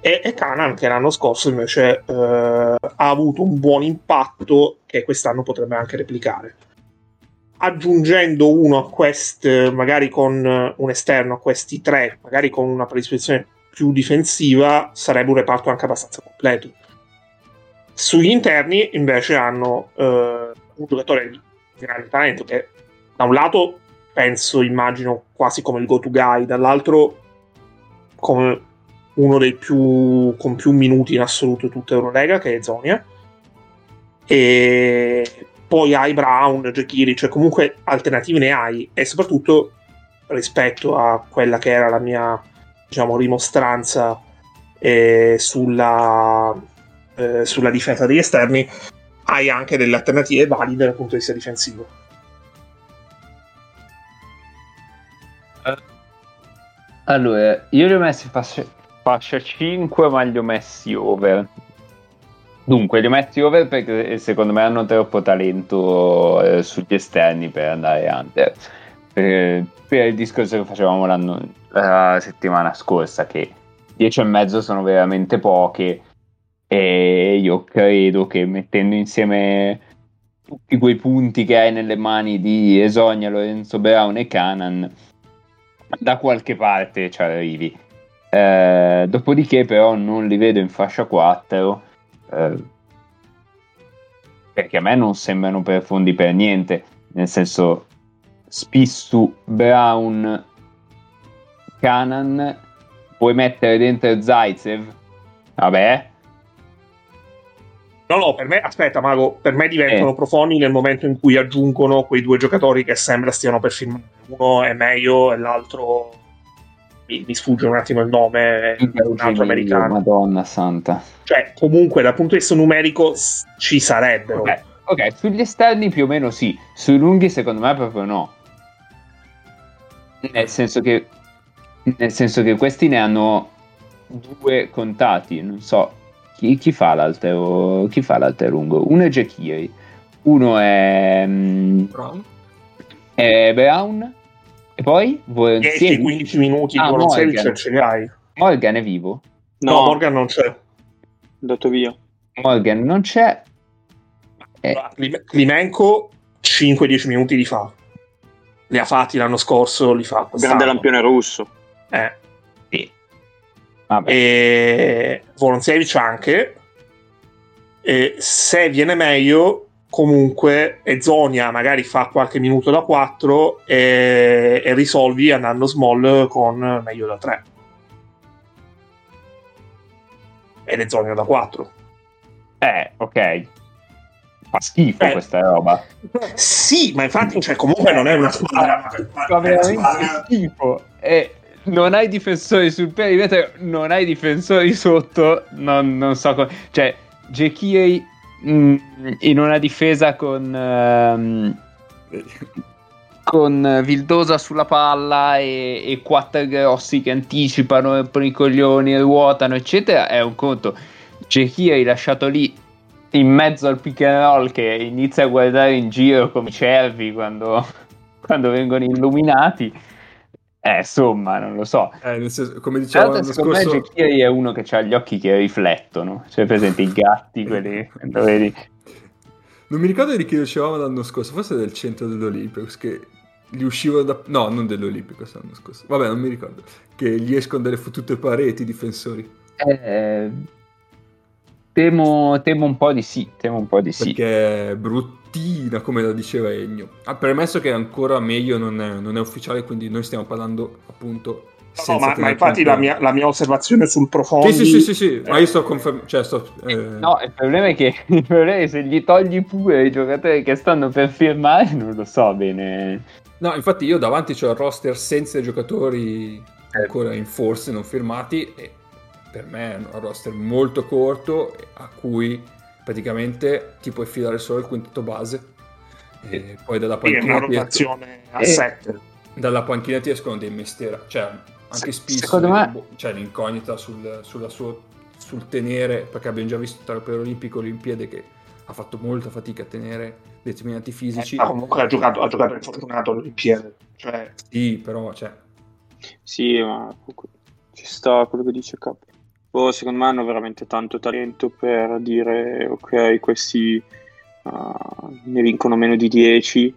Speaker 3: E, e Canan che l'anno scorso invece eh, ha avuto un buon impatto che quest'anno potrebbe anche replicare. Aggiungendo uno a quest magari con un esterno a questi tre magari con una predisposizione più difensiva sarebbe un reparto anche abbastanza completo. Sugli interni invece hanno eh, un giocatore di grande talento che da un lato penso immagino quasi come il go to guy dall'altro come uno dei più con più minuti in assoluto di tutta Eurolega, che è Zonia. E poi hai Brown, Jekiri, cioè comunque alternative ne hai e soprattutto rispetto a quella che era la mia diciamo rimostranza eh, sulla, eh, sulla difesa degli esterni hai anche delle alternative valide dal punto di vista difensivo
Speaker 2: Allora, io li ho messi fascia, fascia 5, ma li ho messi over. Dunque, li ho messi over perché secondo me hanno troppo talento eh, sugli esterni per andare under. Per, per il discorso che facevamo la settimana scorsa, che 10 e mezzo sono veramente poche e io credo che mettendo insieme tutti quei punti che hai nelle mani di Esonia, Lorenzo Brown e Canan da qualche parte ci arrivi. Eh, dopodiché, però, non li vedo in fascia 4 eh, perché a me non sembrano profondi per niente. Nel senso, Spissu, Brown, Canan, puoi mettere dentro Zaitsev? Vabbè,
Speaker 3: no no per me aspetta Mago per me diventano
Speaker 2: Eh.
Speaker 3: profoni nel momento in cui aggiungono quei due giocatori che sembra stiano per firmare uno è meglio e l'altro mi, mi sfugge un attimo il nome è un altro americano
Speaker 2: Madonna santa.
Speaker 3: cioè comunque dal punto di vista numerico ci sarebbero
Speaker 2: Ok, ok, sugli esterni più o meno sì, sui lunghi secondo me proprio no. Nel senso che, nel senso che questi ne hanno due contati, non so chi, chi fa l'altro chi fa lungo. Uno è Jekiri, uno è, mm,
Speaker 1: Brown?
Speaker 2: è Brown e poi Voronzieri.
Speaker 3: 10-15 minuti
Speaker 2: Ah,
Speaker 3: di
Speaker 2: Morgan.
Speaker 3: ce li hai
Speaker 2: Morgan è vivo?
Speaker 3: no,
Speaker 4: No,
Speaker 3: Morgan non c'è
Speaker 4: andato via.
Speaker 2: Morgan non c'è. Eh,
Speaker 3: Klim- Klimenko 5-10 minuti li fa li ha fatti l'anno scorso li fa
Speaker 4: Grande lampione russo.
Speaker 3: eh.
Speaker 2: Vabbè.
Speaker 3: e Voronzevic anche e se viene meglio comunque Ezonia magari fa qualche minuto da 4 e, e risolvi andando small con meglio da 3 ed Ezonia da 4
Speaker 2: Eh, ok. Fa schifo
Speaker 3: Eh.
Speaker 2: questa roba.
Speaker 3: sì ma infatti cioè, comunque non è una squadra
Speaker 2: Fa veramente schifo. E non hai difensori sul perimetro, non hai difensori sotto, non, non so come... Cioè, Jekiri mh, in una difesa con... ehm, con Vildosa sulla palla e, e quattro grossi che anticipano, rompono i coglioni, ruotano, eccetera, è un conto. Jekiri lasciato lì in mezzo al pick and roll che inizia a guardare in giro come cervi quando, quando vengono illuminati. Eh, insomma, non lo so.
Speaker 1: Eh, nel senso, come
Speaker 2: l'altro,
Speaker 1: l'anno
Speaker 2: secondo
Speaker 1: scorso,
Speaker 2: Jekiri è uno che ha gli occhi che riflettono. Cioè, presente i gatti, quelli lo vedi.
Speaker 1: non mi ricordo di chi dicevamo l'anno scorso, forse del centro dell'Olympicos, che gli uscivano da... No, non dell'Olympicos l'anno scorso. Vabbè, non mi ricordo. Che gli escono delle fottute pareti i difensori.
Speaker 2: Eh, temo, temo un po' di sì. Temo un po' di sì.
Speaker 1: Perché è bruttina, come la diceva Ennio. Ha premesso che ancora meglio non è, non è ufficiale, quindi noi stiamo parlando appunto...
Speaker 3: No,
Speaker 1: senza
Speaker 3: ma, ma infatti la mia, la mia osservazione sul profondi
Speaker 1: Sì, sì, sì, sì, sì, ma
Speaker 3: eh,
Speaker 1: io sto confermando... Cioè, sto... eh,
Speaker 2: No, il problema è che il problema è che se gli togli pure i giocatori che stanno per firmare, non lo so bene.
Speaker 1: No, infatti io davanti c'ho il roster senza i giocatori
Speaker 2: Eh.
Speaker 1: ancora in forze, non firmati, e per me è un roster molto corto a cui praticamente ti puoi fidare solo il quintetto base. E poi dalla
Speaker 3: sì, è una
Speaker 1: panchina, ti,
Speaker 3: rotazione a
Speaker 2: Eh.
Speaker 3: 7
Speaker 1: dalla panchina ti escono dei mestiera, cioè anche
Speaker 2: Se-
Speaker 1: Spisso,
Speaker 2: secondo me-
Speaker 1: c'è l'incognita sul, sulla sua- sul tenere, perché abbiamo già visto tra per Olimpico e Olimpiade che ha fatto molta fatica a tenere determinati fisici.
Speaker 3: ma comunque ha giocato, ha giocato infortunato all'Olimpiade cioè
Speaker 1: Sì, però cioè,
Speaker 4: Sì, ma ci sta quello che dice Cap. Boh, secondo me hanno veramente tanto talento per dire ok, questi uh, ne vincono meno di 10.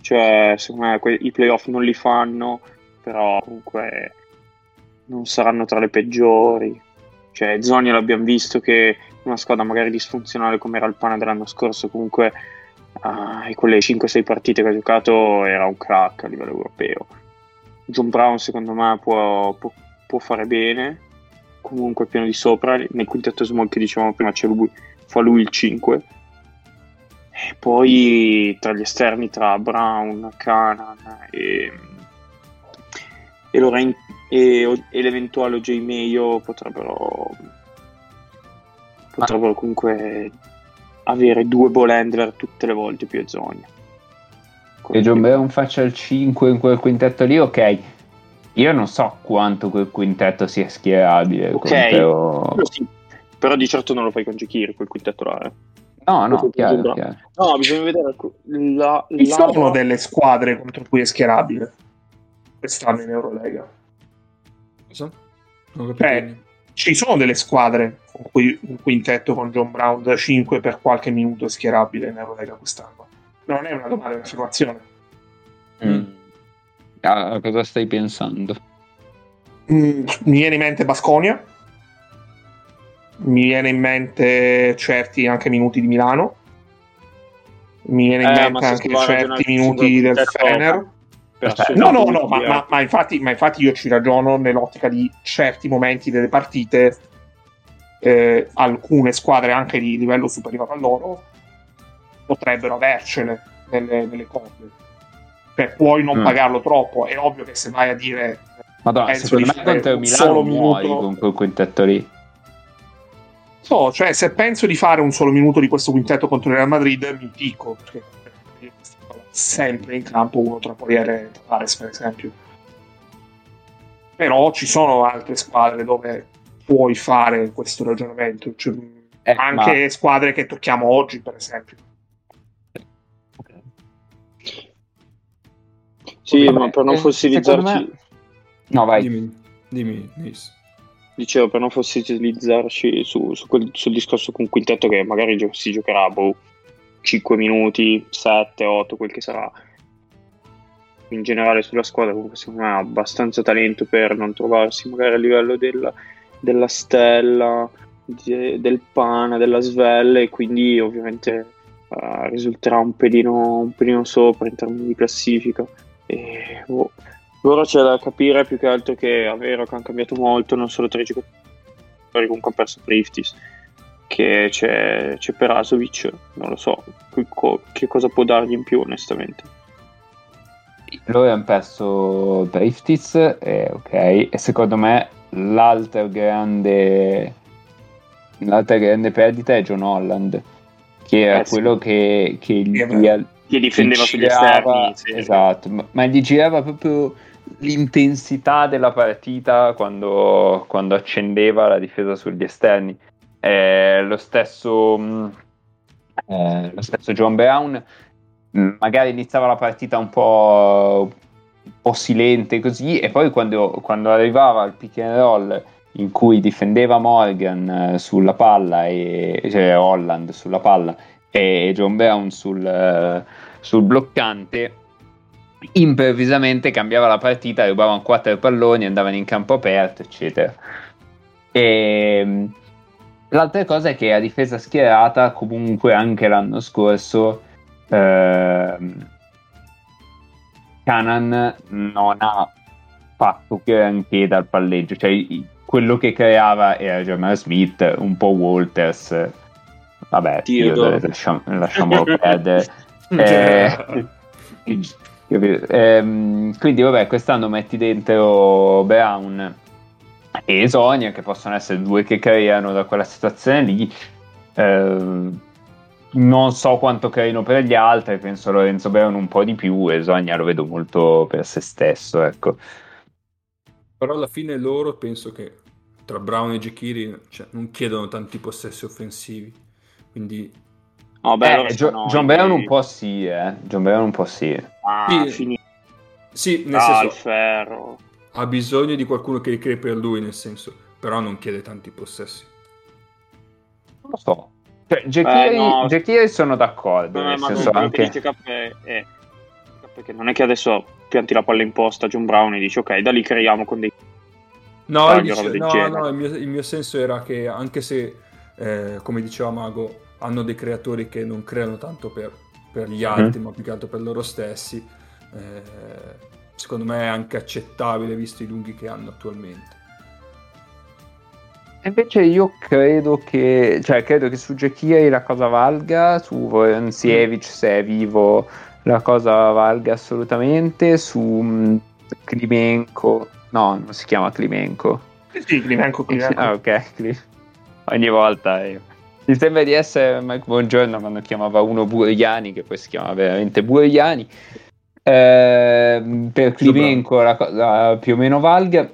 Speaker 4: Cioè, secondo me que- i playoff non li fanno, però comunque non saranno tra le peggiori. Cioè, Zonia l'abbiamo visto che una squadra magari disfunzionale come era il Pana dell'anno scorso, comunque ah, in quelle 5-6 partite che ha giocato era un crack a livello europeo. John Brown secondo me può, può può fare bene, comunque piano di sopra, nel quintetto small che dicevamo prima c'è lui, fa lui il 5. E poi tra gli esterni, tra Brown, Canan e, e, Loren- e, e l'eventuale OJ Mayo potrebbero, potrebbero comunque avere due ball handler tutte le volte più a zona.
Speaker 2: E John Brown faccia il 5 in quel quintetto lì, ok. Io non so quanto quel quintetto sia schierabile.
Speaker 4: Ok,
Speaker 2: però...
Speaker 4: quello sì. però di certo non lo fai con Jekiri quel quintetto là. eh.
Speaker 2: No, no, chiaro, chiaro.
Speaker 4: No, bisogna vedere la,
Speaker 3: Ci
Speaker 4: la-
Speaker 3: sono delle squadre contro cui è schierabile quest'anno in Eurolega.
Speaker 1: Cosa? Non ho capito.
Speaker 3: Eh. Ci sono delle squadre con cui un quintetto con John Brown da 5 per qualche minuto è schierabile in Eurolega quest'anno. Non è una domanda, è un'affermazione.
Speaker 2: Mm. A cosa stai pensando?
Speaker 3: Mm, mi viene in mente Basconia, mi viene in mente certi anche minuti di Milano, mi viene in
Speaker 4: Eh,
Speaker 3: mente anche certi minuti del Fener.
Speaker 4: assurdo
Speaker 3: No, no, no, ma,
Speaker 4: eh.
Speaker 3: ma- ma infatti, ma infatti io ci ragiono nell'ottica di certi momenti delle partite, eh, alcune squadre anche di livello superiore a loro potrebbero avercene nelle, nelle corde. Per puoi non
Speaker 2: Mm.
Speaker 3: pagarlo troppo. È ovvio che se vai a dire
Speaker 2: Madonna,
Speaker 3: Penso
Speaker 2: secondo
Speaker 3: di
Speaker 2: me contro Milano
Speaker 3: solo
Speaker 2: muori
Speaker 3: minuto.
Speaker 2: con quel quintetto lì.
Speaker 3: So, cioè, se penso di fare un solo minuto di questo quintetto contro il Real Madrid, mi picco, perché sempre in campo uno tra Poirier e Tavares, per esempio. Però ci sono altre squadre dove puoi fare questo ragionamento, cioè,
Speaker 2: Eh,
Speaker 3: anche squadre che tocchiamo oggi, per esempio.
Speaker 4: Sì,
Speaker 2: Vabbè,
Speaker 4: ma per non
Speaker 2: eh,
Speaker 4: fossilizzarci,
Speaker 2: me- No, vai.
Speaker 1: Dimmi, dimmi, Nis.
Speaker 4: dicevo, per non fossilizzarci su, su quel- sul discorso con quintetto che magari gio- si giocherà boh, 5 minuti, 7, 8, quel che sarà. In generale sulla squadra comunque secondo me ha abbastanza talento per non trovarsi magari a livello della, della stella, di- del pana, della svelle e quindi ovviamente eh, risulterà un pelino, un pelino sopra in termini di classifica. E, boh, Ora c'è da capire più che altro che è vero che hanno cambiato molto, non solo tra i giocatori, comunque hanno perso Priftis, che c'è, c'è Perasovic, non lo so che, co- che cosa può dargli in più onestamente.
Speaker 2: Loro hanno perso Driftis, eh, ok, e secondo me l'altra grande, l'altra grande perdita è John Holland, che era
Speaker 4: Eh, sì.
Speaker 2: quello che, che gli,
Speaker 3: Sì,
Speaker 4: Che difendeva
Speaker 2: gli
Speaker 4: sugli esterni, sì.
Speaker 2: esatto, ma, ma gli girava proprio l'intensità della partita quando, quando accendeva la difesa sugli esterni. Eh, lo stesso, mh, eh, lo stesso John Brown mh, magari iniziava la partita un po', un po' silente così e poi quando, quando arrivava al pick and roll in cui difendeva Morgan eh, sulla palla e cioè Holland sulla palla e John Brown sul, eh, sul bloccante improvvisamente cambiava la partita rubavano quattro palloni andavano in campo aperto eccetera. E mh, l'altra cosa è che a difesa schierata comunque anche l'anno scorso ehm, Canan non ha fatto granché dal palleggio. Cioè quello che creava era Jamal Smith un po' Walters vabbè
Speaker 4: Theodore.
Speaker 2: Lasciam- lasciamolo perdere Eh? Ehm, quindi vabbè quest'anno metti dentro Brown e Esonia che possono essere due che creano da quella situazione lì Ehm, non so quanto creino per gli altri penso Lorenzo Brown un po' di più e Esonia lo vedo molto per se stesso ecco
Speaker 1: Però alla fine loro penso che tra Brown e Jekiri cioè, non chiedono tanti possessi offensivi. Quindi
Speaker 4: No, beh,
Speaker 2: Eh, Gio- John Brown un po' sì eh. John Brown un po' sì
Speaker 4: Ah,
Speaker 1: Sì.
Speaker 4: finito
Speaker 1: sì, nel
Speaker 4: Ah,
Speaker 1: senso ha bisogno di qualcuno che crei per lui, nel senso, però non chiede tanti possessi.
Speaker 2: non lo so cioè,
Speaker 4: Eh, no.
Speaker 2: Sono d'accordo
Speaker 4: Eh,
Speaker 2: nel senso anche
Speaker 4: è- perché non è che adesso pianti la palla in posta a John Brown e dici ok, da lì creiamo con dei
Speaker 1: No, dice- no, no, il, mio, il mio senso era che anche se, eh, come diceva Mago, hanno dei creatori che non creano tanto per, per gli altri, ma più che altro per loro stessi, eh, secondo me è anche accettabile visto i lunghi che hanno attualmente.
Speaker 2: Invece io credo che, cioè credo che su Jekiri la cosa valga, su Voronzievich se è vivo la cosa valga assolutamente, su mh, Klimenko, no, non si chiama Klimenko.
Speaker 3: Sì, Climenco, Climenco.
Speaker 2: Ah, ok, Kli- ogni volta io. Mi sembra di essere Mike Buongiorno quando chiamava uno Buriani, che poi si chiama veramente Buriani. Ehm, per Klimenko la cosa più o meno valga.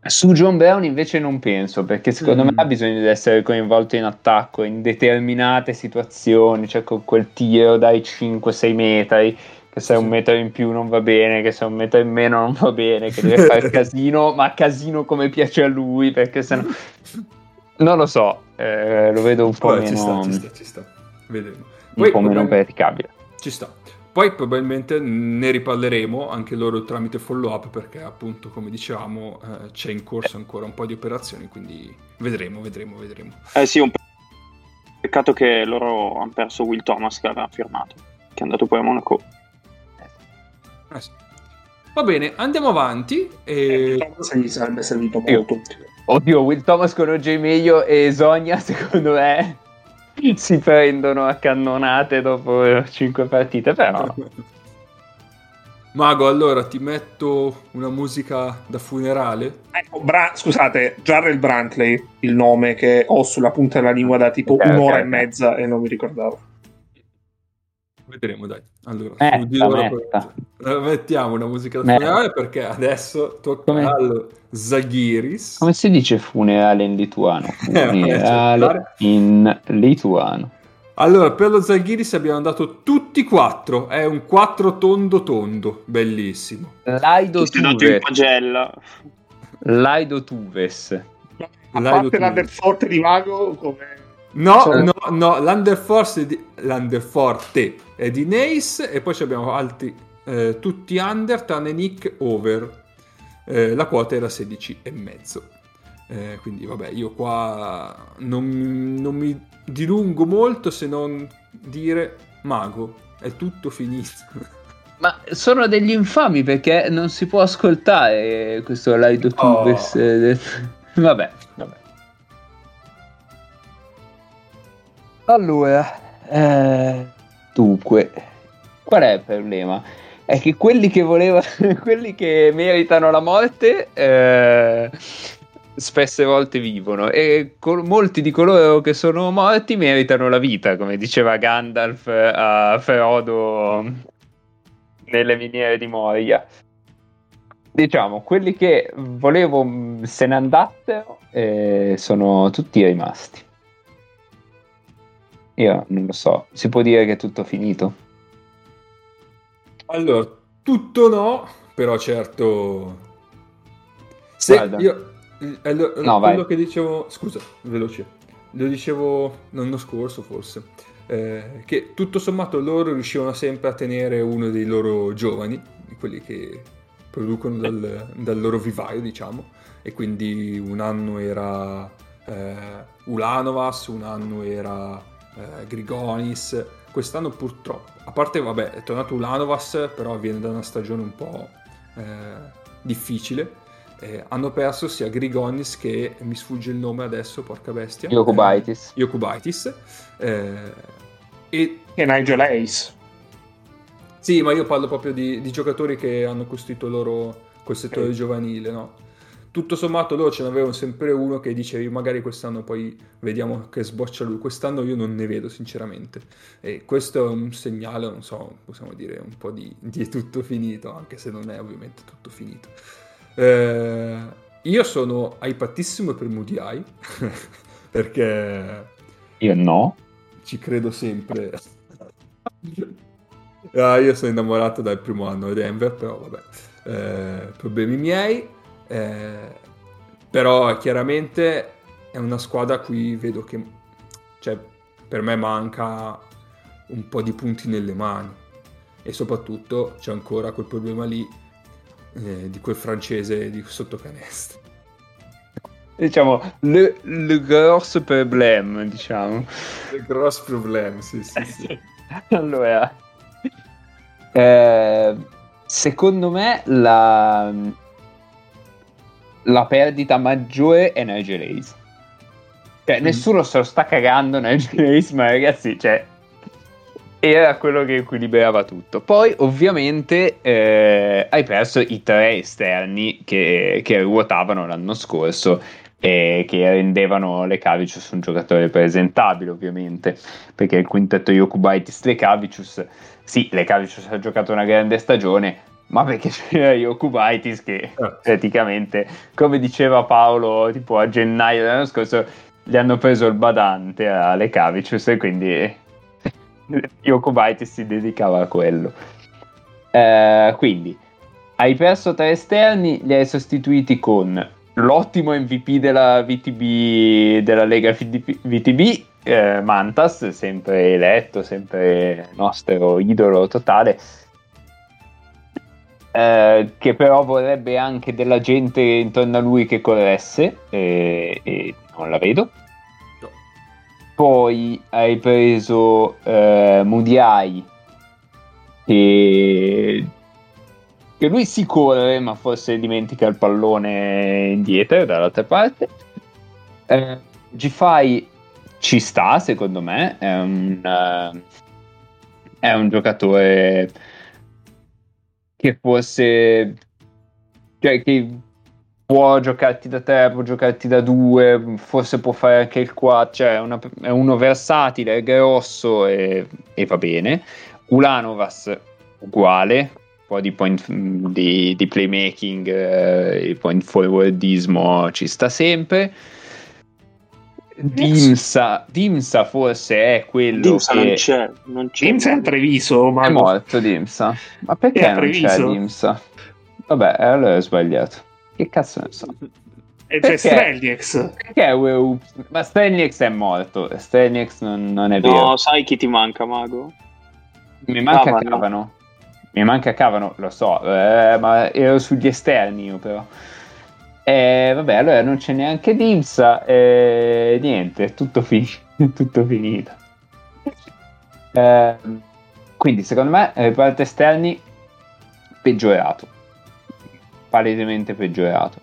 Speaker 2: Su John Brown invece non penso, perché secondo
Speaker 1: Mm.
Speaker 2: me ha bisogno di essere coinvolto in attacco in determinate situazioni, cioè con quel tiro dai 5-6 metri, che se è un metro in più non va bene, che se è un metro in meno non va bene, che deve fare casino, ma casino come piace a lui, perché se no... Non lo so, eh, lo vedo un po'
Speaker 1: Vabbè, ci sta,
Speaker 2: meno,
Speaker 1: ci sta, ci sta. Vedremo.
Speaker 2: un
Speaker 1: Poi
Speaker 2: po' meno praticabile.
Speaker 1: Ci sta. Poi probabilmente ne riparleremo anche loro tramite follow up perché appunto come dicevamo eh, c'è in corso ancora un po' di operazioni quindi vedremo, vedremo, vedremo.
Speaker 4: Eh sì, un peccato che loro hanno perso Will Thomas che aveva firmato, che è andato poi a Monaco.
Speaker 1: Eh sì. Va bene, andiamo avanti. E...
Speaker 3: Thomas gli sarebbe servito
Speaker 2: Io-
Speaker 3: molto.
Speaker 2: Oddio, Will Thomas con OJ Meglio e Sonia, secondo me, si prendono a cannonate dopo 5 partite, però...
Speaker 1: Mago, allora ti metto una musica da funerale?
Speaker 3: Ecco, Bra- scusate, Jarrell Brantley, il nome che ho sulla punta della lingua da tipo
Speaker 2: Ok,
Speaker 3: un'ora
Speaker 2: ok,
Speaker 3: e mezza e non mi ricordavo.
Speaker 1: Vedremo, dai. Allora,
Speaker 2: Metta,
Speaker 1: su di loro
Speaker 2: metta.
Speaker 1: eh, mettiamo una musica da funerale perché adesso tocca
Speaker 2: Come-
Speaker 1: allo Zaghiris.
Speaker 2: Come si dice funerale in lituano?
Speaker 1: Eh,
Speaker 2: Funerale in lituano.
Speaker 1: Allora, per lo Zaghiris abbiamo dato tutti quattro. È un 4 tondo tondo, bellissimo.
Speaker 2: Laido
Speaker 4: è dato in
Speaker 2: Tuves.
Speaker 4: pagella.
Speaker 2: Laido Tuves.
Speaker 3: A
Speaker 1: Laido
Speaker 3: parte
Speaker 1: Tuve.
Speaker 3: l'Underforte di Vago, come...
Speaker 1: No,
Speaker 3: Sono-
Speaker 1: no, no, l'Underforce è di, l'Underforte è di Nace e poi ci abbiamo altri, eh, tutti under, tranne Nick over. Eh, la quota era 16 e mezzo. Eh, quindi vabbè, io qua non, non mi dilungo molto se non dire mago, è tutto finito.
Speaker 2: Ma sono degli infami perché non si può ascoltare questo Laido
Speaker 1: Oh.
Speaker 2: Eh, Vabbè, vabbè. Allora, eh, dunque, qual è il problema? È che quelli che volevano, quelli che meritano la morte, eh, spesse volte vivono e col- molti di coloro che sono morti meritano la vita, come diceva Gandalf a Frodo nelle miniere di Moria. Diciamo, quelli che volevo mh, se ne andassero eh, sono tutti rimasti. Io non lo so, si può dire che è tutto finito?
Speaker 1: Allora, tutto no, però certo... Se
Speaker 2: Guarda.
Speaker 1: io... eh, allora,
Speaker 2: No,
Speaker 1: quello
Speaker 2: vai.
Speaker 1: che dicevo... Scusa, veloce. Lo dicevo l'anno scorso forse. eh, che tutto sommato loro riuscivano sempre a tenere uno dei loro giovani, quelli che producono dal, dal loro vivaio, diciamo. E quindi un anno era eh, Ulanovas, un anno era eh, Grigonis. Quest'anno purtroppo, a parte vabbè, è tornato Ulanovas, però viene da una stagione un po' eh, difficile. Eh, hanno perso sia Grigonis che mi sfugge il nome adesso, porca bestia.
Speaker 2: Jokubaitis.
Speaker 1: Eh, Jokubaitis. Eh, e
Speaker 3: E Nigel Ace.
Speaker 1: sì, ma io parlo proprio di, di giocatori che hanno costruito loro quel settore giovanile, no? Tutto sommato loro ce n'avevano sempre uno che dicevi magari quest'anno poi vediamo che sboccia lui. Quest'anno io non ne vedo sinceramente. E questo è un segnale, non so, possiamo dire un po' di, di tutto finito, anche se non è ovviamente tutto finito. Eh, io sono hypatissimo per Moody Eye, perché
Speaker 2: Io no.
Speaker 1: ci credo sempre. Ah, io sono innamorato dal primo anno a Denver, però vabbè, eh, problemi miei. Eh, però chiaramente è una squadra a cui vedo che, cioè, per me manca un po' di punti nelle mani. E soprattutto c'è ancora quel problema lì eh, di quel francese di sotto canestro.
Speaker 2: Diciamo, le, le grosse problème, diciamo.
Speaker 1: Il grosso problema, sì, sì, sì.
Speaker 2: allora, eh, secondo me la, la perdita maggiore è Nigel Hayes. Cioè, nessuno se lo sta cagando nel Jace, ma ragazzi, cioè, era quello che equilibrava tutto. Poi, ovviamente, eh, hai perso i tre esterni che, che ruotavano l'anno scorso e che rendevano le Cavicius un giocatore presentabile, ovviamente, perché il quintetto Yokubaitis Le Cavicius, sì, Le Cavicius ha giocato una grande stagione, ma perché c'era Yokubaitis che praticamente, come diceva Paolo, tipo a gennaio dell'anno scorso, gli hanno preso il badante alle Cavicius e quindi Yokubaitis si dedicava a quello. Eh, quindi hai perso tre esterni, li hai sostituiti con l'ottimo MVP della VTB della Lega VTB eh, Mantas, sempre eletto, sempre nostro idolo totale. Eh, che però vorrebbe anche della gente intorno a lui che corresse e, e non la vedo.
Speaker 1: No.
Speaker 2: Poi hai preso eh, Mudiai che che lui si corre, ma forse dimentica il pallone indietro dall'altra parte. Eh, G-Fi ci sta, secondo me, è un, uh, è un giocatore che forse cioè che può giocarti da 3, può giocarti da 2, forse può fare anche il 4, cioè una, è uno versatile, è grosso e, e va bene. Ulanovas uguale, po' di, point, di, di playmaking, eh, point forwardismo ci sta sempre. Dimsa, Dimsa forse è quello
Speaker 4: Dimsa
Speaker 2: che...
Speaker 4: non c'è, non c'è.
Speaker 3: Dimsa è Treviso, ma
Speaker 2: È morto Dimsa. Ma perché
Speaker 3: È
Speaker 2: non c'è
Speaker 3: Treviso.
Speaker 2: Dimsa? Vabbè, allora ho sbagliato. Che cazzo ne so?
Speaker 3: E c'è
Speaker 2: Perché?
Speaker 3: Strelniex.
Speaker 2: Perché Ma Stelniex è morto. Stelniex non, non è vero.
Speaker 4: No, sai chi ti manca, Mago?
Speaker 2: Mi manca
Speaker 4: Cavano.
Speaker 2: Cavano. Mi manca Cavano, lo so, eh, ma ero sugli esterni io però. Eh, vabbè, allora non c'è neanche Dimsa, e niente, è tutto, fi- tutto finito. Eh, quindi secondo me il reparto esterni peggiorato, palesemente peggiorato.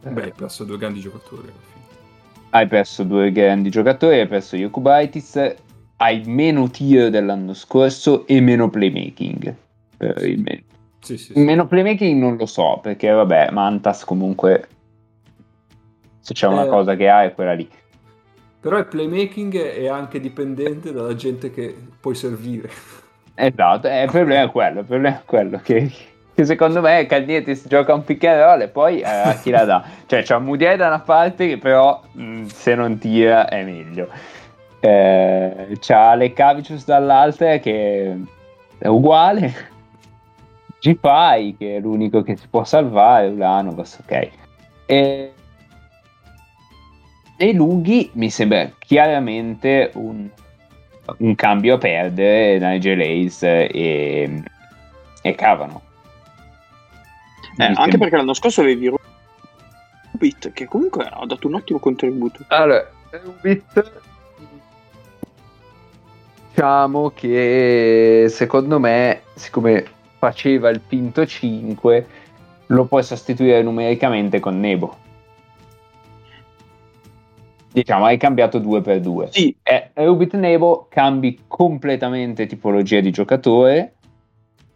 Speaker 1: Beh, hai perso due grandi giocatori.
Speaker 2: Hai perso due grandi giocatori, hai perso Yokubaitis, hai meno tiro dell'anno scorso e meno playmaking. Probabilmente.
Speaker 1: Sì, sì, sì.
Speaker 2: Meno playmaking non lo so, perché vabbè, Mantas comunque se c'è una
Speaker 1: Eh.
Speaker 2: cosa che ha è quella lì.
Speaker 1: Però il playmaking è anche dipendente dalla gente che puoi servire.
Speaker 2: Esatto, eh, il problema è quello, il problema è quello che, che secondo me Caldietis gioca un pick and roll e poi eh, a chi la dà? Cioè c'è Mudiai da una parte che però mh, se non tira è meglio. Eh, c'ha le Cavicius dall'altra che è uguale. Gipai che è l'unico che si può salvare, Ulanovas, ok. E, e Lughi mi sembra chiaramente un, un cambio a perdere Nigel Ace e, e Cavano.
Speaker 4: Eh, anche
Speaker 2: sembra-
Speaker 4: perché l'anno scorso avevi Rubit, che comunque ha dato un ottimo contributo.
Speaker 2: Allora, Rubit diciamo che secondo me, siccome faceva il pinto 5, lo puoi sostituire numericamente con Nebo. Diciamo, hai cambiato 2 per 2.
Speaker 4: Sì,
Speaker 2: Eh, Rubit Nebo cambi completamente tipologia di giocatore.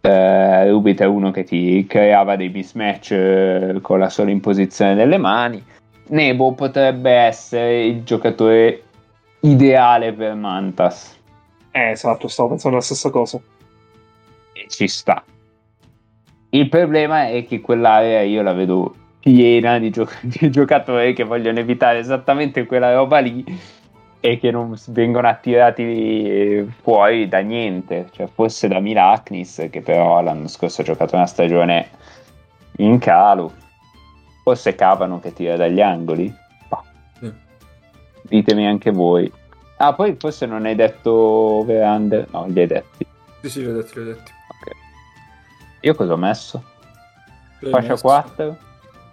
Speaker 2: Eh, Rubit è uno che ti creava dei mismatch eh, con la sola imposizione delle mani. Nebo potrebbe essere il giocatore ideale per Mantas.
Speaker 3: Eh, esatto, stavo pensando la stessa cosa.
Speaker 2: E ci sta. Il problema è che quell'area io la vedo piena di, gio- di giocatori che vogliono evitare esattamente quella roba lì e che non vengono attirati fuori da niente. Cioè, forse da Milaknis, che però l'anno scorso ha giocato una stagione in calo. Forse Cavano che tira dagli angoli. Bah. Ditemi anche voi. Ah, poi forse non hai detto over-under? No, li hai detti.
Speaker 1: Sì, sì, li ho detti, li ho detti.
Speaker 2: Io cosa ho messo?
Speaker 1: L'hai
Speaker 2: Fascia
Speaker 1: messo.
Speaker 2: 4?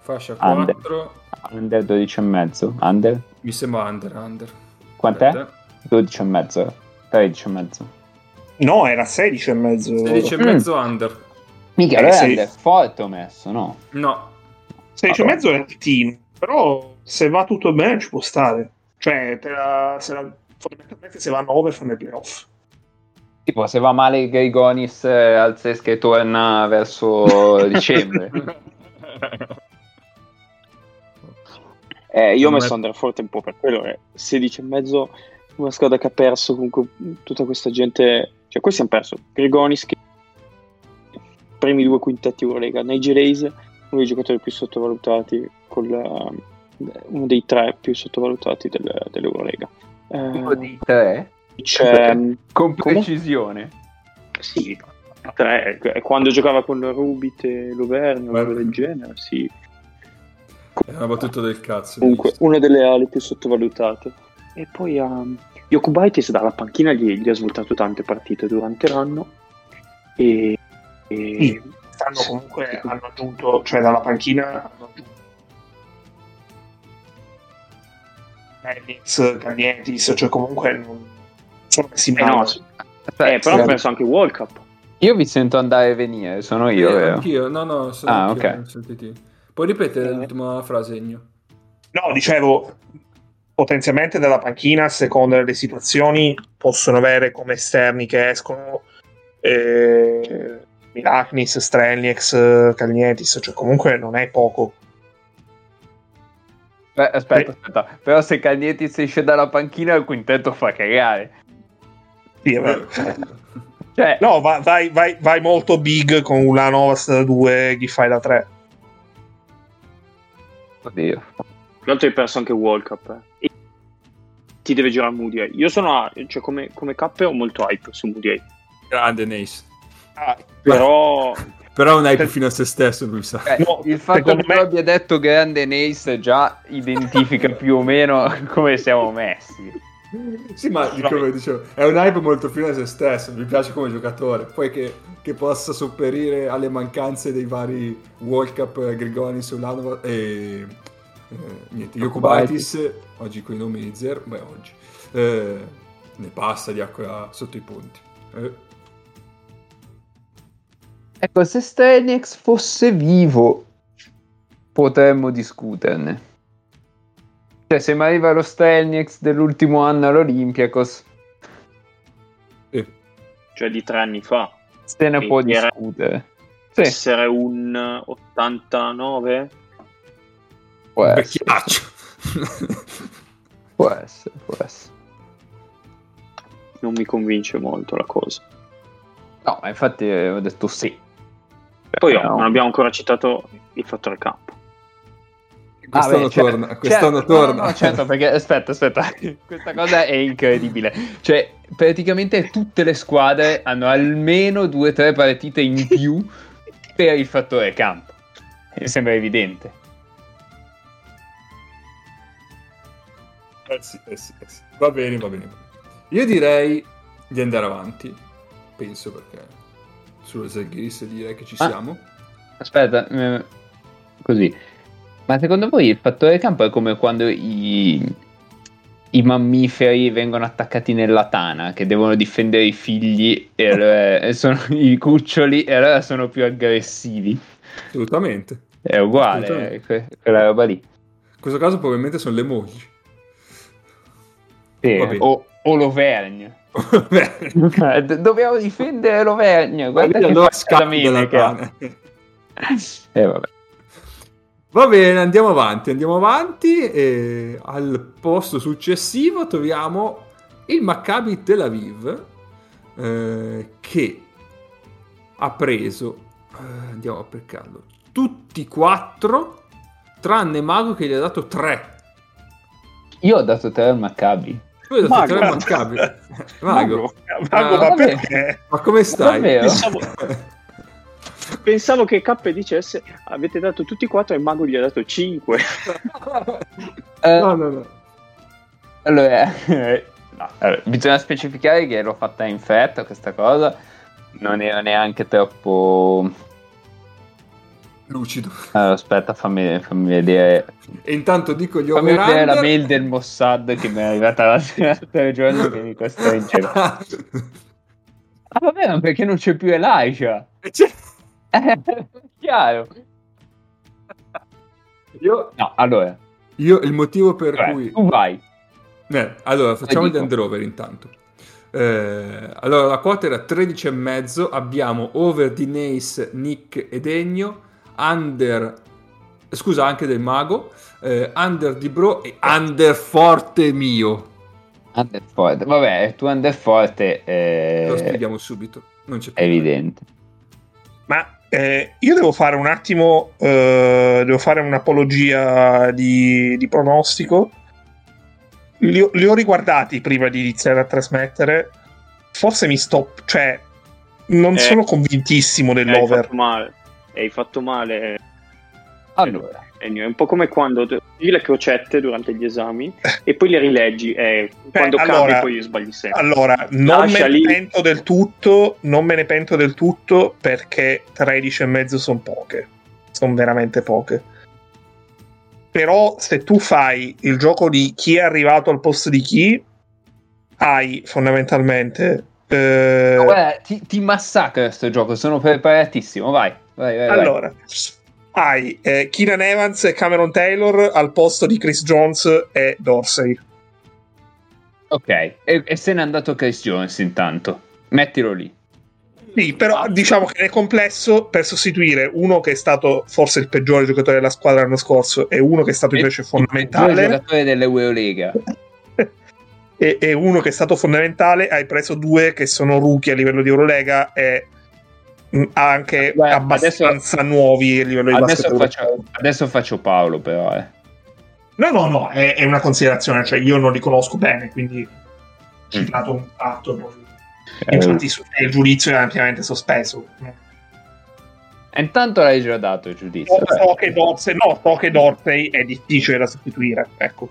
Speaker 1: Fascia
Speaker 2: Under.
Speaker 1: 4.
Speaker 2: Under 12 e mezzo. Under?
Speaker 1: Mi sembra under, under.
Speaker 2: Quant'è?
Speaker 1: Aspetta.
Speaker 2: 12 e mezzo. 13 e mezzo.
Speaker 3: No, era 16 e mezzo.
Speaker 1: 16 e
Speaker 2: Mm.
Speaker 1: mezzo under.
Speaker 2: Mica,
Speaker 3: Eh,
Speaker 2: allora
Speaker 3: sei-
Speaker 2: under forte ho messo, no?
Speaker 1: No.
Speaker 3: 16 e mezzo è altino, però se va tutto bene ci può stare. Cioè, te la- se la- fondamentalmente se vanno over fanno i playoff.
Speaker 2: Tipo, se va male Grigonis eh, al Sesca e torna verso dicembre.
Speaker 4: Eh, io ho messo
Speaker 1: me-
Speaker 4: Underforte un po' per quello, è 16 e mezzo, una squadra che ha perso comunque tutta questa gente, cioè questi hanno perso Grigonis che primi due quintetti Eurolega, Nigel Hayes, uno dei giocatori più sottovalutati, col, eh, uno dei tre più sottovalutati del- dell'Eurolega. Eh,
Speaker 2: Uno dei tre,
Speaker 4: c'è,
Speaker 2: con
Speaker 4: Come?
Speaker 2: precisione.
Speaker 4: sì, tre, eh, quando giocava con Rubit e Loverne,
Speaker 1: Beh,
Speaker 4: roba del genere, sì.
Speaker 1: È una battuta del cazzo.
Speaker 4: Comunque, una delle ali più sottovalutate. E poi um, Yokubaitis dalla panchina gli, gli ha svoltato tante partite durante l'anno. E, e-
Speaker 3: Sì. Stanno comunque, hanno aggiunto, cioè dalla panchina hanno aggiunto Ellis, Cagnetis, cioè comunque non sono messi
Speaker 4: eh,
Speaker 3: male.
Speaker 4: no, sì.
Speaker 2: Aspetta,
Speaker 4: Eh, però
Speaker 2: sì.
Speaker 4: ho penso anche World Cup.
Speaker 2: Io vi sento andare e venire, sono io,
Speaker 1: Eh,
Speaker 2: vero?
Speaker 1: anch'io, no, no, sono
Speaker 2: Ah,
Speaker 1: anch'io,
Speaker 2: ok.
Speaker 1: non sentiti. Puoi ripetere
Speaker 4: Eh.
Speaker 1: l'ultima frase, Egno?
Speaker 3: No, dicevo, potenzialmente dalla panchina, a seconda delle situazioni, possono avere come esterni che escono eh, Milaknis, Strelniex, Cagnetis, cioè comunque non è poco.
Speaker 2: Beh, aspetta, aspetta. Però se Cagnetis esce dalla panchina il quintetto fa cagare.
Speaker 3: Vero.
Speaker 2: Cioè,
Speaker 3: No, va- vai, vai- vai molto big con Ulanovas da 2 Giffai da 3.
Speaker 2: oddio.
Speaker 4: Tra l'altro hai perso anche World Cup. eh. E ti deve girare Moody. eh. Io sono, a- cioè come, come K ho molto hype su Moody.
Speaker 1: Grande Nace.
Speaker 3: Ah,
Speaker 4: Però
Speaker 1: Però un hype fino a se stesso, lui sa.
Speaker 2: Eh,
Speaker 3: No,
Speaker 2: il fatto che
Speaker 3: me-
Speaker 2: tu abbia detto grande Nace già identifica più o meno come siamo messi.
Speaker 1: Sì, ma come dicevo, è un hype molto fine a se stesso, mi piace come giocatore, poi che, che possa sopperire alle mancanze dei vari World Cup eh, Grigonis, Ulanova e eh, niente, Jokubaitis, oggi con i nomi di zero, beh oggi, eh, ne passa di acqua sotto i ponti. Eh,
Speaker 2: Ecco, se Stelniex fosse vivo, potremmo discuterne. Cioè, se mi arriva lo Stelniex dell'ultimo anno all'Olympiakos,
Speaker 1: eh,
Speaker 4: cioè di tre anni fa.
Speaker 2: se ne può discutere. Sì,
Speaker 4: Essere un 89?
Speaker 2: può essere,
Speaker 1: vecchiaccio.
Speaker 2: può essere, può essere.
Speaker 4: Non mi convince molto la cosa.
Speaker 2: No, ma infatti eh, ho detto sì.
Speaker 4: Poi oh,
Speaker 2: No.
Speaker 4: non abbiamo ancora citato il fattore campo.
Speaker 1: Quest'anno
Speaker 2: Ah, beh, cioè-
Speaker 1: torna, quest'anno
Speaker 2: certo, no,
Speaker 1: torna.
Speaker 2: no, certo, perché aspetta, aspetta, questa cosa è incredibile. Cioè, praticamente tutte le squadre hanno almeno due o tre partite in più per il fattore campo. Mi sembra evidente.
Speaker 1: Eh sì, eh sì, eh sì. Va bene, va bene. Io direi di andare avanti, penso perché sulle Zaghiris direi che ci
Speaker 2: Ah.
Speaker 1: siamo.
Speaker 2: Aspetta, eh, così. Ma secondo voi il fattore campo è come quando i, i mammiferi vengono attaccati nella tana, che devono difendere i figli e allora- e sono i cuccioli e allora sono più aggressivi?
Speaker 1: Assolutamente.
Speaker 2: È uguale,
Speaker 1: Assolutamente.
Speaker 2: que- quella roba lì.
Speaker 1: In questo caso probabilmente sono le mogli.
Speaker 2: Sì, o, o l'Auvergne. Dobbiamo difendere l'Auvergne. Guarda che
Speaker 1: allora scappi dalla tana.
Speaker 2: Eh, vabbè.
Speaker 1: Va bene, andiamo avanti, andiamo avanti e al posto successivo troviamo il Maccabi Tel Aviv eh, che ha preso, eh, andiamo a peccarlo, tutti e quattro tranne Mago che gli ha dato tre.
Speaker 2: Io ho dato tre al Maccabi.
Speaker 1: Tu hai dato
Speaker 4: Mago.
Speaker 1: tre al Maccabi. Mago,
Speaker 3: Mago,
Speaker 1: Ah,
Speaker 3: ma perché?
Speaker 1: ma come stai?
Speaker 2: Davvero?
Speaker 4: Pensavo, che K dicesse avete dato tutti e quattro e Mago gli ha dato 5.
Speaker 2: Eh,
Speaker 1: No, no, no.
Speaker 2: Allora, no, allora, bisogna specificare che l'ho fatta in fretta questa cosa. Non era neanche troppo.
Speaker 1: Lucido.
Speaker 2: Allora, aspetta, fammi, fammi vedere.
Speaker 1: E intanto dico gli
Speaker 2: Fammi vedere la
Speaker 1: over-under.
Speaker 2: mail del Mossad che mi è arrivata l'altro giorno che mi costringeva. Ah, vabbè, ma perché non c'è più Elijah? Eh, chiaro.
Speaker 1: io,
Speaker 2: No, allora,
Speaker 1: io il motivo per
Speaker 2: cioè,
Speaker 1: cui
Speaker 2: tu vai,
Speaker 1: Eh, allora, facciamo
Speaker 2: Eh,
Speaker 1: gli under intanto. Eh, allora, la quota era 13,5. Abbiamo over di Nace, Nick e Degno. Under, scusa, anche del Mago. eh, under di Bro e under forte mio.
Speaker 2: Under forte. Vabbè, tu under forte eh,
Speaker 1: Lo spieghiamo subito. Non c'è
Speaker 2: è evidente.
Speaker 3: Ma eh, io devo fare un attimo, eh, devo fare un'apologia di, di pronostico. Li, ho- li ho riguardati prima di iniziare a trasmettere. Forse mi sto, cioè, non
Speaker 4: Eh.
Speaker 3: sono convintissimo
Speaker 4: Eh, hai
Speaker 3: dell'over.
Speaker 4: fatto male. Hai fatto male.
Speaker 2: Allora,
Speaker 4: Ennio. È un po' come quando leggi le crocette durante gli esami e poi le rileggi e quando
Speaker 3: allora-
Speaker 4: cambi poi sbagli sempre.
Speaker 3: Allora, non me ne pento del tutto, non me ne pento del tutto perché 13 e mezzo sono poche. Sono veramente poche. Però se tu fai il gioco di chi è arrivato al posto di chi, hai fondamentalmente... eh,
Speaker 2: guarda, ti, ti massacra questo gioco, sono preparatissimo, vai. vai, vai, vai.
Speaker 3: Hai eh, Keenan Evans e Cameron Taylor al posto di Chris Jones e Dorsey.
Speaker 2: Ok, e, e se n'è andato Chris Jones intanto. Mettilo lì.
Speaker 3: Sì, però diciamo che nel complesso per sostituire uno che è stato forse il peggiore giocatore della squadra l'anno scorso e uno che è stato invece
Speaker 2: Il
Speaker 3: fondamentale
Speaker 2: giocatore dell'Eurolega.
Speaker 3: e, e uno che è stato fondamentale hai preso due che sono rookie a livello di Eurolega e anche
Speaker 2: Beh,
Speaker 3: abbastanza nuovi a livello di
Speaker 2: Adesso faccio, adesso faccio Paolo, però. Eh.
Speaker 3: No, no, no, è, è una considerazione, cioè io non li conosco bene, quindi ho citato un fatto.
Speaker 2: Eh,
Speaker 3: Infatti su- il giudizio è ampiamente sospeso.
Speaker 2: e intanto l'hai già dato il giudizio.
Speaker 3: So, so che Dorsey, no, so che Dorsey è difficile da sostituire, ecco.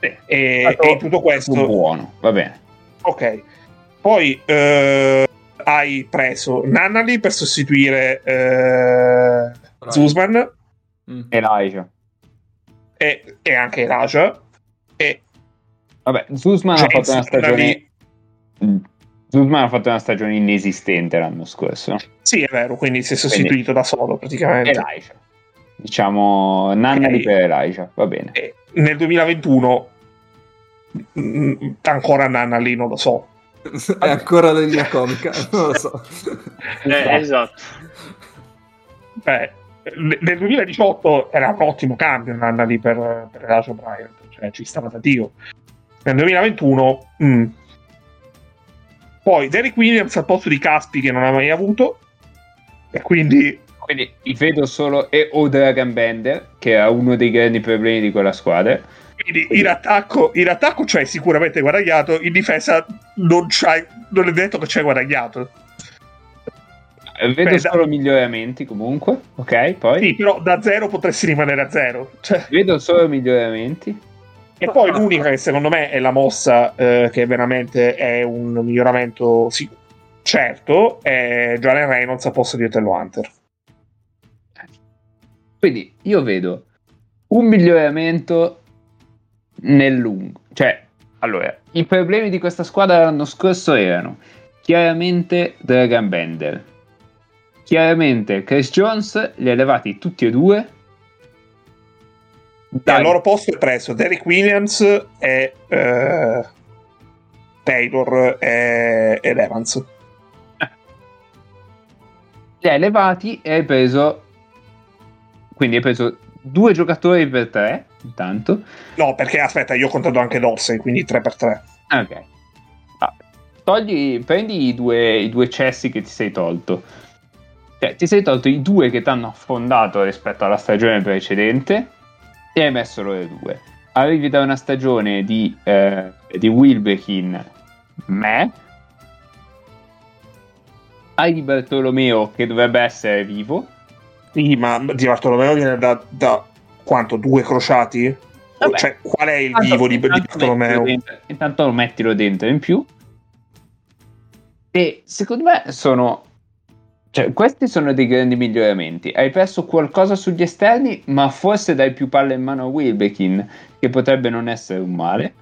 Speaker 3: E, e- tutto questo,
Speaker 2: buono, va bene.
Speaker 3: ok. Poi eh, hai preso Nannali per sostituire eh, Zuzman
Speaker 1: Mm.
Speaker 2: Elijah.
Speaker 3: e, e anche Raja. E
Speaker 2: Vabbè, Zuzman ha
Speaker 3: James
Speaker 2: fatto una stagione.
Speaker 3: Nannali-
Speaker 2: Mm. Zuzman ha fatto una stagione inesistente l'anno scorso.
Speaker 3: sì, è vero, quindi si è sostituito da solo praticamente.
Speaker 2: Elijah. Diciamo Nannali
Speaker 3: Ok.
Speaker 2: per Elijah, va bene.
Speaker 3: E nel 2021 mm, ancora Nannali non lo so.
Speaker 1: È ancora la linea comica, non lo so.
Speaker 4: Eh, esatto.
Speaker 3: Beh, n- nel 2018 era un ottimo cambio Nannali per, per Elijah Bryant, cioè ci stava da Dio. Nel 2021, mm. poi Derek Williams al posto di Caspi che non ha mai avuto, e quindi
Speaker 2: Quindi vedo solo e o Dragon Bender, che era uno dei grandi problemi di quella squadra.
Speaker 3: Quindi in attacco, in attacco c'hai sicuramente guadagnato, in difesa non, c'hai, non è detto che c'hai guadagnato.
Speaker 2: Vedo
Speaker 3: Beh, da-
Speaker 2: solo miglioramenti comunque, ok? Poi
Speaker 3: Sì, però da zero potresti rimanere a zero. Cioè,
Speaker 2: vedo solo miglioramenti.
Speaker 3: e poi l'unica che secondo me è la mossa eh, che veramente è un miglioramento sì, certo è Jalen Reynolds a posto di Otello Hunter.
Speaker 2: Quindi io vedo un miglioramento nel lungo. Cioè, allora, i problemi di questa squadra l'anno scorso erano chiaramente Dragon Bender. Chiaramente Chris Jones li ha levati tutti e due. Dai,
Speaker 3: al loro posto è preso Derek Williams e eh, Taylor e, ed Evans.
Speaker 2: li hai levati e hai preso. Quindi hai preso due giocatori per tre. Intanto.
Speaker 3: No, perché aspetta, io ho contato anche Dorsey, quindi 3x3.
Speaker 2: Ah, Ok. Ah, togli, prendi i due, i due cessi che ti sei tolto. Cioè, ti sei tolto i due che ti hanno affondato rispetto alla stagione precedente e hai messo loro due. Arrivi da una stagione di, eh, di Wilbekin, me. Hai di Bartolomeo che dovrebbe essere vivo.
Speaker 3: Sì, ma Di Bartolomeo viene da, da quanto? Due crociati?
Speaker 2: Vabbè.
Speaker 3: Cioè, qual è il vivo di, di Bartolomeo?
Speaker 2: mettilo Intanto lo mettilo dentro in più. E secondo me sono. Cioè, questi sono dei grandi miglioramenti. Hai perso qualcosa sugli esterni, ma forse dai più palle in mano a Wilbekin, che potrebbe non essere un male.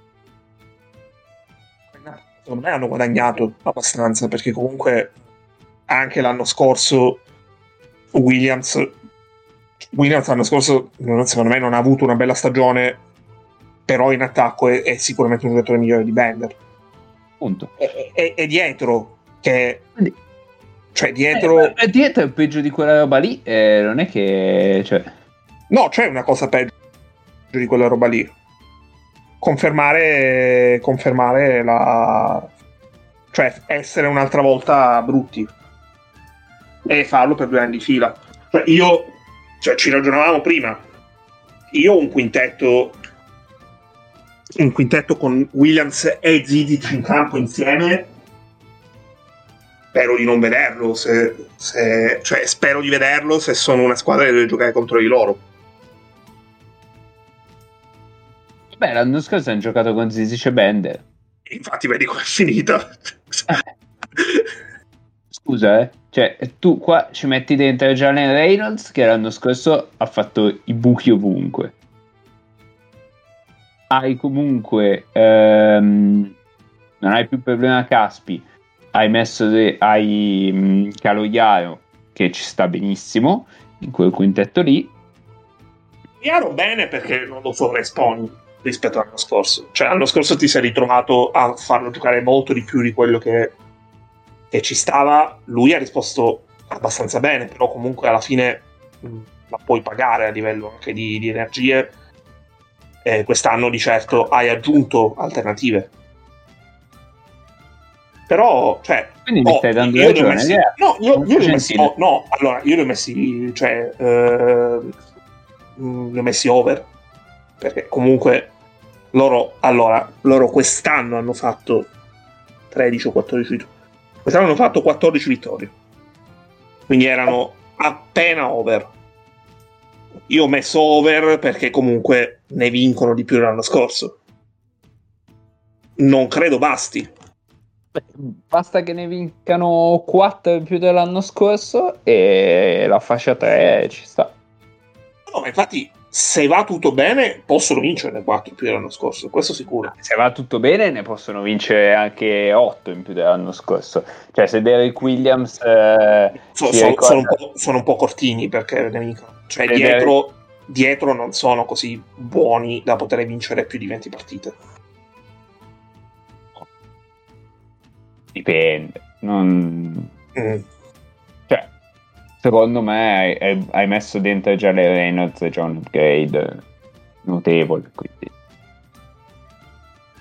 Speaker 3: Secondo me hanno guadagnato abbastanza, perché comunque anche l'anno scorso Williams Williams l'anno scorso secondo me non ha avuto una bella stagione però in attacco è, è sicuramente un giocatore migliore di Bender.
Speaker 2: Punto.
Speaker 3: È, è- è dietro che... Cioè, dietro...
Speaker 2: Eh, dietro è peggio di quella roba lì, eh, non è che... Cioè...
Speaker 3: No, c'è una cosa peggio di quella roba lì. Confermare, confermare la. cioè essere un'altra volta brutti. E farlo per due anni di fila. Cioè, io. Cioè, ci ragionavamo prima. Io ho un quintetto. Un quintetto con Williams e Zizic in campo insieme. Spero di non vederlo. Se, se- cioè, spero di vederlo se sono una squadra che deve giocare contro di loro.
Speaker 2: Beh, l'anno scorso hanno giocato con Zizic e Bender.
Speaker 3: Infatti, vedi com'è finita.
Speaker 2: Scusa, eh. Cioè, tu qua ci metti dentro Jalen Reynolds che l'anno scorso ha fatto i buchi ovunque. Hai comunque... ehm, non hai più problema Caspi. Hai messo... De- hai mm, Caloiaro che ci sta benissimo in quel quintetto lì.
Speaker 3: Chiaro bene perché non lo sovraesponi rispetto all'anno scorso. Cioè, l'anno scorso ti sei ritrovato a farlo giocare molto di più di quello che, che ci stava. Lui ha risposto abbastanza bene, però comunque alla fine mh, la puoi pagare a livello anche di, di energie. E quest'anno di certo hai aggiunto alternative. Però, cioè,
Speaker 2: Quindi mi
Speaker 3: Oh,
Speaker 2: stai dando
Speaker 3: io
Speaker 2: ragione.
Speaker 3: messi-
Speaker 2: che-
Speaker 3: no, io, io li ho messi, oh, no, allora, io li ho messi, cioè, eh, mm, li ho messi over, perché comunque loro, allora, loro quest'anno hanno fatto 13 o 14 vittorie, quest'anno hanno fatto 14 vittorie, quindi erano appena over. Io ho messo over perché comunque ne vincono di più dell'anno scorso. Non credo basti.
Speaker 2: Beh, Basta che ne vincano 4 in più dell'anno scorso e la fascia 3 ci sta.
Speaker 3: No, ma infatti, se va tutto bene, possono vincerne 4 più dell'anno scorso, questo sicuro.
Speaker 2: Se va tutto bene ne possono vincere anche 8 in più dell'anno scorso. Cioè se Derek Williams... eh,
Speaker 3: So- so-
Speaker 2: ricorda-
Speaker 3: sono, un po', sono un po' cortini perché ne vincono. Cioè, dietro, dietro non sono così buoni da poter vincere più di 20 partite.
Speaker 2: Dipende. Non...
Speaker 3: Mm.
Speaker 2: Secondo me hai, hai- messo dentro già le Reynolds e già un upgrade notevole. Quindi.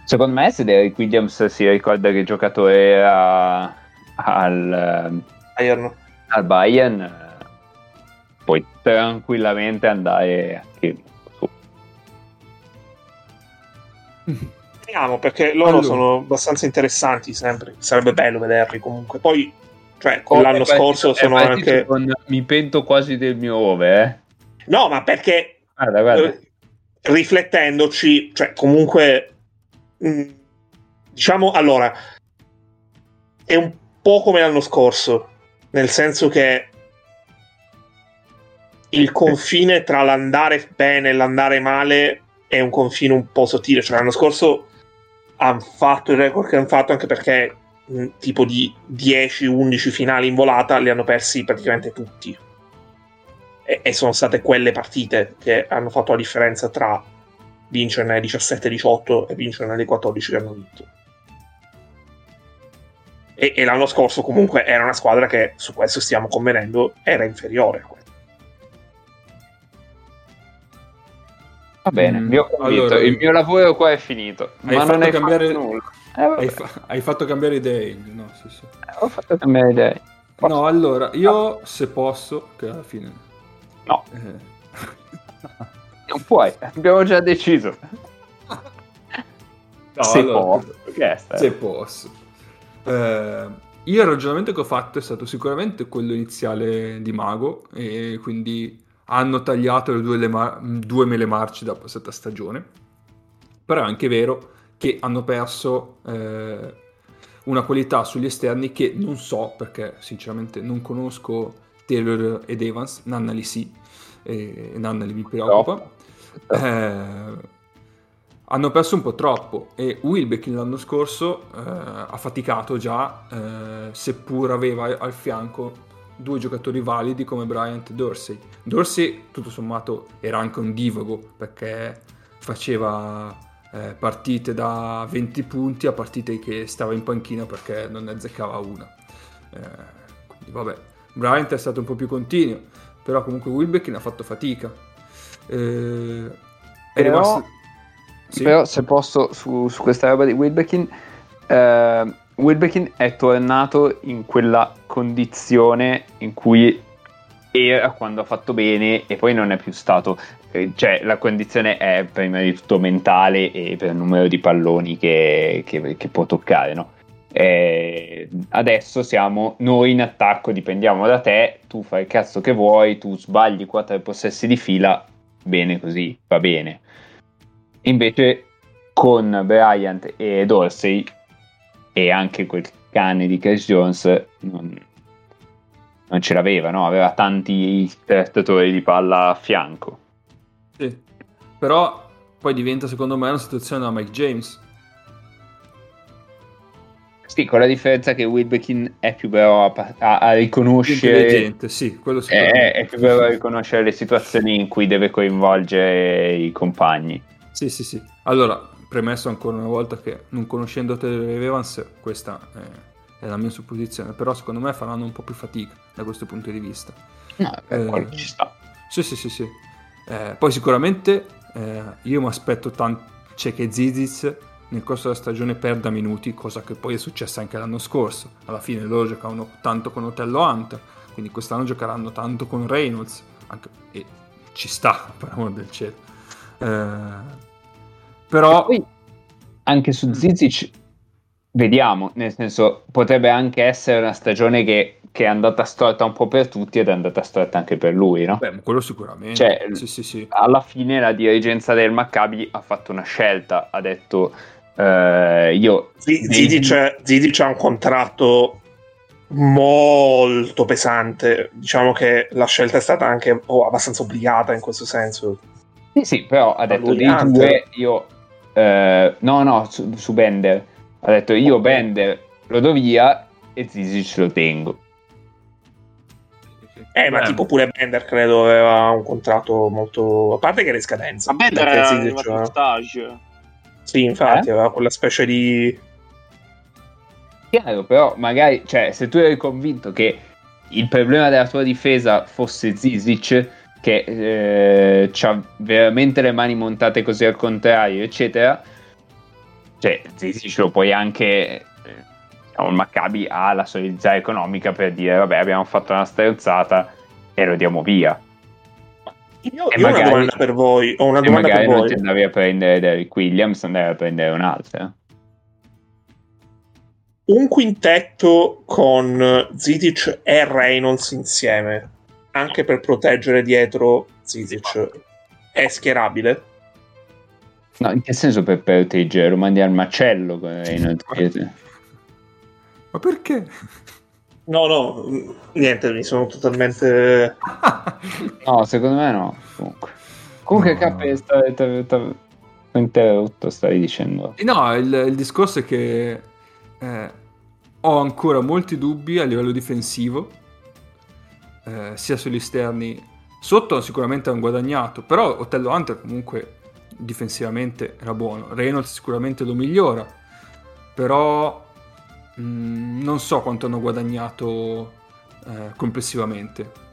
Speaker 2: Secondo me se Derek Williams si ricorda che giocatore era al,
Speaker 3: Bayern.
Speaker 2: al Bayern, puoi tranquillamente andare anche su.
Speaker 3: Vediamo perché loro
Speaker 1: Allora.
Speaker 3: sono abbastanza interessanti sempre. Sarebbe bello vederli comunque. Poi, cioè, l'anno scorso sono anche.
Speaker 2: mi pento quasi del mio over, eh.
Speaker 3: No, ma perché
Speaker 2: Guarda, guarda.
Speaker 3: eh, riflettendoci, cioè, comunque, mh, diciamo, allora, è un po' come l'anno scorso, nel senso che il confine tra l'andare bene e l'andare male è un confine un po' sottile. Cioè, l'anno scorso hanno fatto il record che hanno fatto anche perché tipo di 10-11 finali in volata li hanno persi praticamente tutti. E, e sono state quelle partite che hanno fatto la differenza tra vincerne 17-18 e vincerne le 14 che hanno vinto. E, e l'anno scorso comunque era una squadra che, su questo stiamo convenendo, era inferiore a quella.
Speaker 2: Va bene,
Speaker 1: Mm,
Speaker 2: ho convinto.
Speaker 1: allora-
Speaker 2: il mio lavoro qua è finito. Ma non hai
Speaker 1: cambiare-
Speaker 2: nulla. Eh,
Speaker 1: Hai, fa- hai fatto cambiare idee. No, sì, sì.
Speaker 2: ho fatto cambiare idee. Posso?
Speaker 1: No, allora, io se posso, che alla fine...
Speaker 2: No.
Speaker 1: eh,
Speaker 2: Non puoi, abbiamo già deciso.
Speaker 1: no,
Speaker 2: Se
Speaker 1: allora,
Speaker 2: sta-
Speaker 1: se posso. Eh, io il ragionamento che ho fatto è stato sicuramente quello iniziale di Mago e quindi hanno tagliato le due, le ma- due mele marci da passata stagione. Però è anche vero che hanno perso eh, una qualità sugli esterni che non so perché sinceramente non conosco Taylor ed Evans, Nannali sì, e Nannali mi preoccupa. Eh, hanno perso un po' troppo e Wilbeck l'anno scorso eh, ha faticato già, eh, seppur aveva al fianco due giocatori validi come Bryant e Dorsey. Dorsey, tutto sommato, era anche un divago perché faceva eh, partite da 20 punti a partite che stava in panchina perché non ne azzeccava una. Eh, quindi vabbè, Bryant è stato un po' più continuo, però comunque Wilbekin ha fatto fatica. Eh, è
Speaker 2: Però-
Speaker 1: rimasto... Sì?
Speaker 2: Però se posso su, su questa roba di Wilbekin, eh, Wilbekin è tornato in quella condizione in cui era quando ha fatto bene e poi non è più stato. Eh, Cioè, la condizione è prima di tutto mentale e per il numero di palloni che, che- che può toccare, no? Eh, adesso siamo noi in attacco, dipendiamo da te, tu fai il cazzo che vuoi, tu sbagli quattro possessi di fila, bene così, va bene. Invece con Bryant e Dorsey e anche quel cane di Cash Jones non, non ce l'aveva, no? Aveva tanti trattatori di palla a fianco.
Speaker 1: Però poi diventa secondo me una situazione da Mike James.
Speaker 2: Sì, con la differenza che Wilbekin è più bravo a, a- a riconoscere
Speaker 1: sì, quello
Speaker 2: è,
Speaker 1: sicuramente.
Speaker 2: è più bravo a riconoscere le situazioni in cui deve coinvolgere i compagni.
Speaker 1: Sì, sì, sì. Allora, premesso ancora una volta che non conoscendo Taylor Evans, questa è, è la mia supposizione, però secondo me faranno un po' più fatica da questo punto di vista.
Speaker 2: No,
Speaker 1: Eh,
Speaker 2: ci sta.
Speaker 1: Sì, sì, sì, sì. Eh, poi sicuramente eh, io mi aspetto tanto c'è che Zizic nel corso della stagione perda minuti, cosa che poi è successa anche l'anno scorso. Alla fine loro giocavano tanto con Otello Hunter, quindi quest'anno giocheranno tanto con Reynolds, anche- e ci sta, per amor del cielo. Eh, però...
Speaker 2: Poi anche su Zizic vediamo, nel senso potrebbe anche essere una stagione che, che è andata storta un po' per tutti ed è andata storta anche per lui, no?
Speaker 1: Beh, quello sicuramente.
Speaker 2: Cioè,
Speaker 1: sì, sì, sì.
Speaker 2: Alla fine la dirigenza del Maccabi ha fatto una scelta, ha detto eh, io...
Speaker 3: Z- Zidic, Zidic ha un contratto molto pesante. Diciamo che la scelta è stata anche oh, abbastanza obbligata in questo senso.
Speaker 2: Sì, sì, però ha detto
Speaker 3: lui
Speaker 2: dei due io... eh, no, no, su, su Bender. Ha detto io. Bender lo do via e Zizic lo tengo.
Speaker 3: Eh, ma
Speaker 1: Beh,
Speaker 3: tipo pure Bender credo aveva un contratto molto. A parte che era in scadenza.
Speaker 4: Ma Bender era
Speaker 3: Zizic aveva-
Speaker 4: stage.
Speaker 3: Sì, infatti,
Speaker 2: Eh?
Speaker 3: aveva quella specie di.
Speaker 2: Chiaro, però magari, cioè, se tu eri convinto che il problema della tua difesa fosse Zizic, che eh, ha veramente le mani montate così al contrario, eccetera, cioè, Zizic lo puoi anche... eh, diciamo, il Maccabi ha la solidità economica per dire, vabbè, abbiamo fatto una stronzata e lo diamo via.
Speaker 3: Io,
Speaker 2: E
Speaker 3: io ho una
Speaker 2: magari-
Speaker 3: domanda per voi. Ho una domanda per
Speaker 2: magari non
Speaker 3: voi.
Speaker 2: ti andavi a prendere Derrick Williams, andavi a prendere un'altra.
Speaker 3: Un quintetto con Zidic e Reynolds insieme, anche per proteggere dietro Zidic, è schierabile?
Speaker 2: No, in che senso per proteggere? Lo mandi al macello con Reynolds?
Speaker 1: Ma perché?
Speaker 3: No, no, mh, niente, mi sono totalmente.
Speaker 2: No, secondo me no. Comunque, comunque
Speaker 1: No.
Speaker 2: K sta, interrotto, stavi dicendo.
Speaker 1: Eh No, il, il discorso è che eh, ho ancora molti dubbi a livello difensivo, eh, sia sugli esterni. Sotto sicuramente hanno guadagnato, però Otello Hunter comunque difensivamente era buono. Reynolds sicuramente lo migliora, però mh, non so quanto hanno guadagnato eh, complessivamente.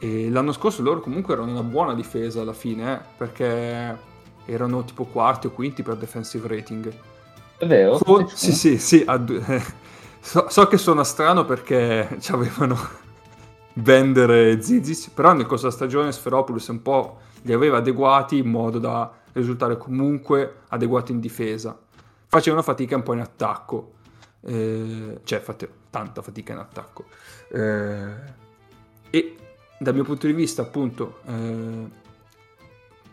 Speaker 1: E l'anno scorso loro comunque erano una buona difesa alla fine, eh, perché erano tipo quarti o quinti per defensive rating.
Speaker 2: È vero?
Speaker 1: Co- sì, sì, sì. a due- eh, so, so che suona strano perché ci avevano Bender e Zizic, però nel corso della stagione Sferopoulos un po' li aveva adeguati in modo da risultare comunque adeguati in difesa. Facevano fatica un po' in attacco, eh, cioè fate tanta fatica in attacco. Eh, e dal mio punto di vista, appunto, eh,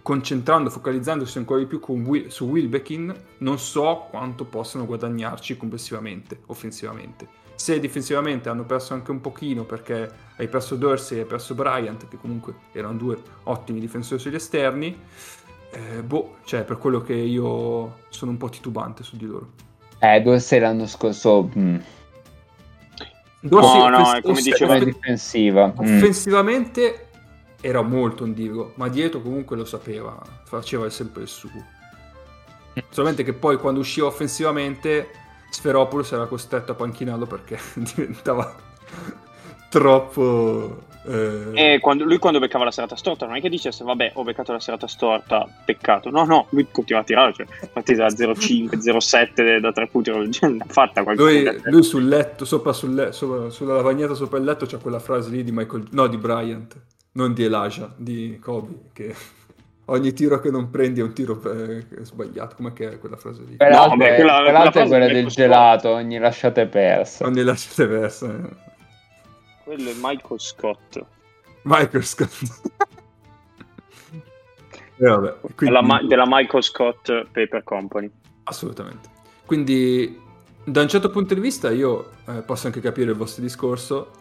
Speaker 1: concentrando, focalizzandosi ancora di più Will- su Wilbekin, non so quanto possano guadagnarci complessivamente, offensivamente. Se difensivamente hanno perso anche un pochino perché hai perso Dorsey e hai perso Bryant, che comunque erano due ottimi difensori sugli esterni, eh, boh, cioè per quello che io sono un po' titubante su di loro.
Speaker 2: Eh, Dorsey l'anno scorso mh,
Speaker 1: Dorsey
Speaker 4: No, no,
Speaker 1: offens-
Speaker 4: è come
Speaker 1: off-
Speaker 4: diceva-
Speaker 2: come difensiva. mm.
Speaker 1: offensivamente era molto indigo, ma dietro comunque lo sapeva, faceva sempre il suo. Solamente che poi quando usciva offensivamente Sferopoulos era costretto a panchinarlo perché diventava troppo... eh,
Speaker 4: E quando- lui quando beccava la serata storta non è che dicesse vabbè ho beccato la serata storta, peccato. No, no, lui continua a tirare, cioè partita da 0,5, 0,7 da 3 punti, l'ha fatta qualcosa.
Speaker 1: Lui, lui sul letto, sopra, sul le- sopra- sulla lavagnata sopra il letto c'è quella frase lì di Michael, no di Bryant, non di Elijah, di Kobe, che ogni tiro che non prendi è un tiro eh, sbagliato, com'è che è quella frase lì?
Speaker 2: Peraltro,
Speaker 4: vabbè,
Speaker 2: è-
Speaker 4: quella-
Speaker 2: peraltro
Speaker 4: quella
Speaker 2: è quella del gelato, ogni lasciate persa.
Speaker 1: Ogni lasciate persa. eh.
Speaker 4: Quello è Michael Scott.
Speaker 1: Michael Scott. E vabbè, quindi-
Speaker 4: Della, Ma- della Michael Scott Paper Company.
Speaker 1: Assolutamente. Quindi, da un certo punto di vista, io eh, posso anche capire il vostro discorso,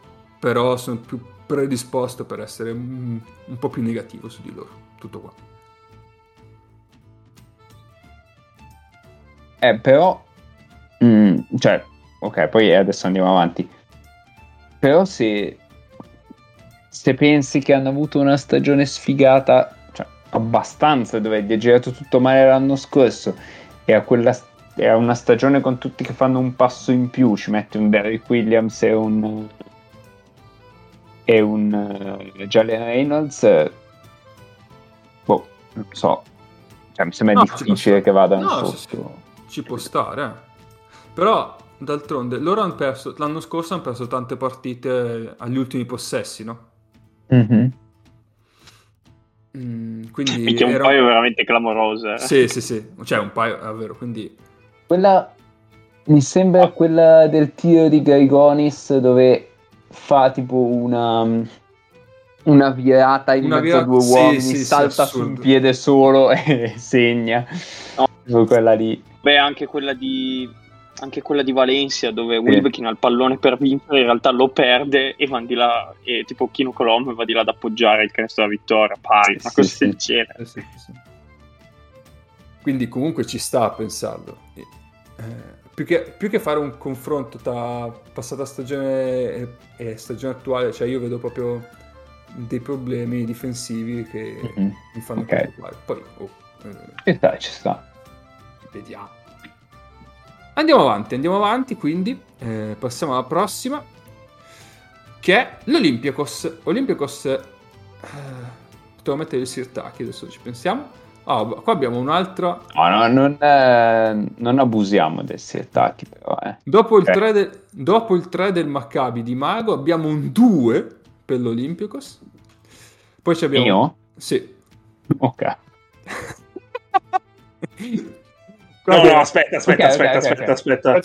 Speaker 1: però sono più predisposto per essere un, un po' più negativo su di loro. Tutto qua.
Speaker 2: Eh, però... mm, cioè, ok, poi adesso andiamo avanti. Però se... Se pensi che hanno avuto una stagione sfigata, cioè, abbastanza, dove gli è girato tutto male l'anno scorso, e a quella... E a una stagione con tutti che fanno un passo in più, ci metti un Derrick Williams e un... E un uh, Jalen Reynolds, boh, non so. Cioè, mi sembra
Speaker 1: No, ci
Speaker 2: difficile che vadano
Speaker 1: No,
Speaker 2: sotto.
Speaker 1: Ci può stare, eh. Però, d'altronde, loro hanno perso, l'anno scorso hanno perso tante partite agli ultimi possessi, no?
Speaker 2: Mhm.
Speaker 1: Mm, quindi
Speaker 4: un
Speaker 1: era-
Speaker 4: paio veramente clamorose. eh.
Speaker 1: Sì, sì, sì, cioè un paio, è vero, quindi...
Speaker 2: Quella mi sembra quella del tiro di Grigonis dove fa tipo una una virata in
Speaker 1: Una
Speaker 2: mezzo a due uomini,
Speaker 1: sì, sì,
Speaker 2: salta su un piede solo e segna.
Speaker 4: No.
Speaker 2: Quella lì.
Speaker 4: Beh, anche quella di anche quella di Valencia dove Wilbekin ha il pallone per vincere in realtà lo perde e van di là e tipo Chino Colombo va di là ad appoggiare il canestro della vittoria pari
Speaker 2: Sì,
Speaker 4: una
Speaker 2: sì,
Speaker 4: cosa
Speaker 2: sì.
Speaker 4: del genere
Speaker 1: Eh sì, sì, sì. Quindi comunque ci sta a pensarlo. Eh, più, che, più che fare un confronto tra passata stagione e, e stagione attuale, cioè io vedo proprio dei problemi difensivi che
Speaker 2: Mhm.
Speaker 1: mi fanno
Speaker 2: Ok.
Speaker 1: preoccupare. Poi, oh, eh,
Speaker 2: Ci sta, ci sta.
Speaker 1: vediamo. Andiamo avanti, andiamo avanti, quindi eh, passiamo alla prossima, che è l'Olympiakos. Olympiakos, eh, devo mettere il Sirtaki, adesso ci pensiamo. Beh, qua abbiamo un'altra.
Speaker 2: No, no, non, eh, non abusiamo del attacchi però, eh.
Speaker 1: Dopo il,
Speaker 2: Ok.
Speaker 1: 3 de- dopo il 3 del Maccabi di Mago abbiamo un 2 per l'Olympiakos. Poi ci abbiamo...
Speaker 2: Io?
Speaker 1: Sì.
Speaker 2: Ok.
Speaker 3: No, no, aspetta, aspetta,
Speaker 2: Ok, ok,
Speaker 3: aspetta,
Speaker 2: ok,
Speaker 3: aspetta,
Speaker 2: ok.
Speaker 3: aspetta.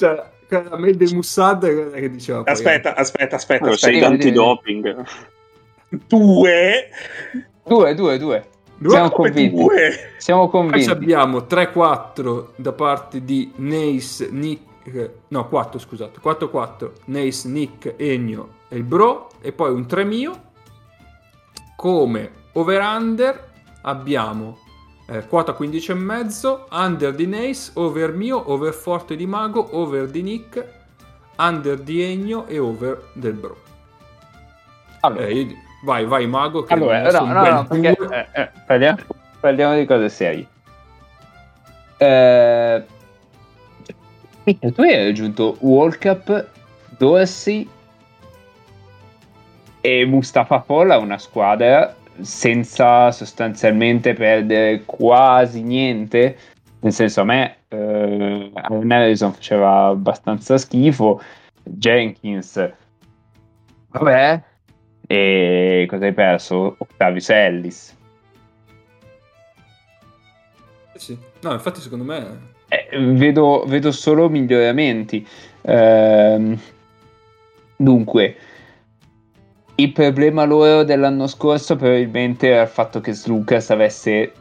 Speaker 1: Cioè, mail del Mussad quella che diceva poi,
Speaker 3: Aspetta, aspetta, aspetta,
Speaker 4: Allora, sei
Speaker 3: aspetta.
Speaker 4: d'antidoping
Speaker 3: Due,
Speaker 2: Due, due, due.
Speaker 1: Due?
Speaker 2: Siamo convinti.
Speaker 3: due.
Speaker 2: Siamo
Speaker 1: Poi
Speaker 2: convinti.
Speaker 1: abbiamo 3-4 da parte di Nace, Nick, no 4 scusate, 4-4, Nace, Nick, Ennio e il Bro e poi un 3 mio. Come over-under abbiamo eh, quota 15 e mezzo, under di Nace, over mio, over forte di Mago, over di Nick, under di Ennio e over del Bro.
Speaker 2: Allora,
Speaker 1: Eh, vai, vai Mago che
Speaker 2: Allora, no, no, no, perché, eh, eh, parliamo, parliamo di cose serie. Eh, tu hai aggiunto World Cup, Dorsey e Mustafa Fall a una squadra senza sostanzialmente perdere quasi niente. Nel senso, a me eh, Harrison faceva abbastanza schifo. Jenkins, vabbè, e cosa hai perso? Octavius Ellis.
Speaker 1: Sì. No, infatti secondo me
Speaker 2: Eh, vedo, vedo solo miglioramenti. Ehm, dunque, il problema loro dell'anno scorso probabilmente era il fatto che Slucas avesse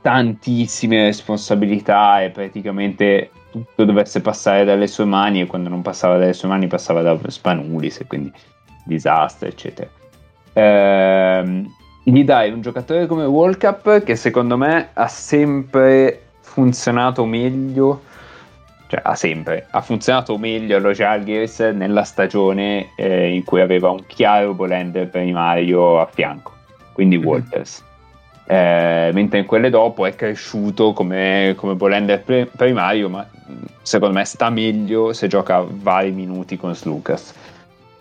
Speaker 2: tantissime responsabilità e praticamente tutto dovesse passare dalle sue mani e quando non passava dalle sue mani passava da Spanulis e quindi disastro eccetera. Ehm, gli dai un giocatore come World Cup che secondo me ha sempre funzionato meglio cioè ha sempre ha funzionato meglio allo Jalgiris nella stagione eh, in cui aveva un chiaro volender primario a fianco quindi
Speaker 1: Mhm.
Speaker 2: Walters eh, mentre in quelle dopo è cresciuto come, come Bolender pre- primario, ma secondo me sta meglio se gioca vari minuti con Slucas.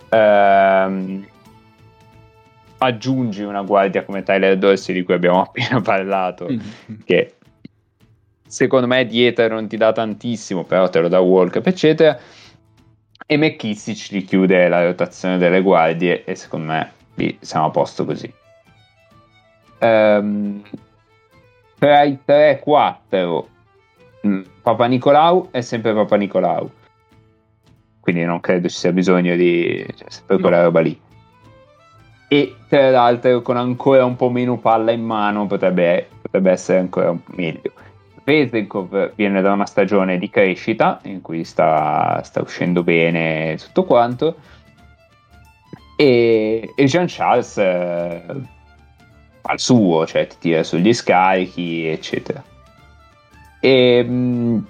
Speaker 2: Ehm, aggiungi una guardia come Tyler Dorsey di cui abbiamo appena parlato,
Speaker 1: Mm.
Speaker 2: che secondo me dietro non ti dà tantissimo, però te lo dà Walkup, eccetera. E McKissic ti chiude la rotazione delle guardie e secondo me lì siamo a posto così. Ehm, tra i 3-4 mm, Papa Nicolau è sempre Papa Nicolau. Quindi non credo ci sia bisogno di cioè, sempre
Speaker 1: No.
Speaker 2: quella roba lì. E tra l'altro con ancora un po' meno palla in mano potrebbe, potrebbe essere ancora meglio. Vesenkov viene da una stagione di crescita in cui sta, sta uscendo bene tutto quanto. E, e Jean Charles eh, fa il suo, cioè ti tira sugli scarichi eccetera. E mh,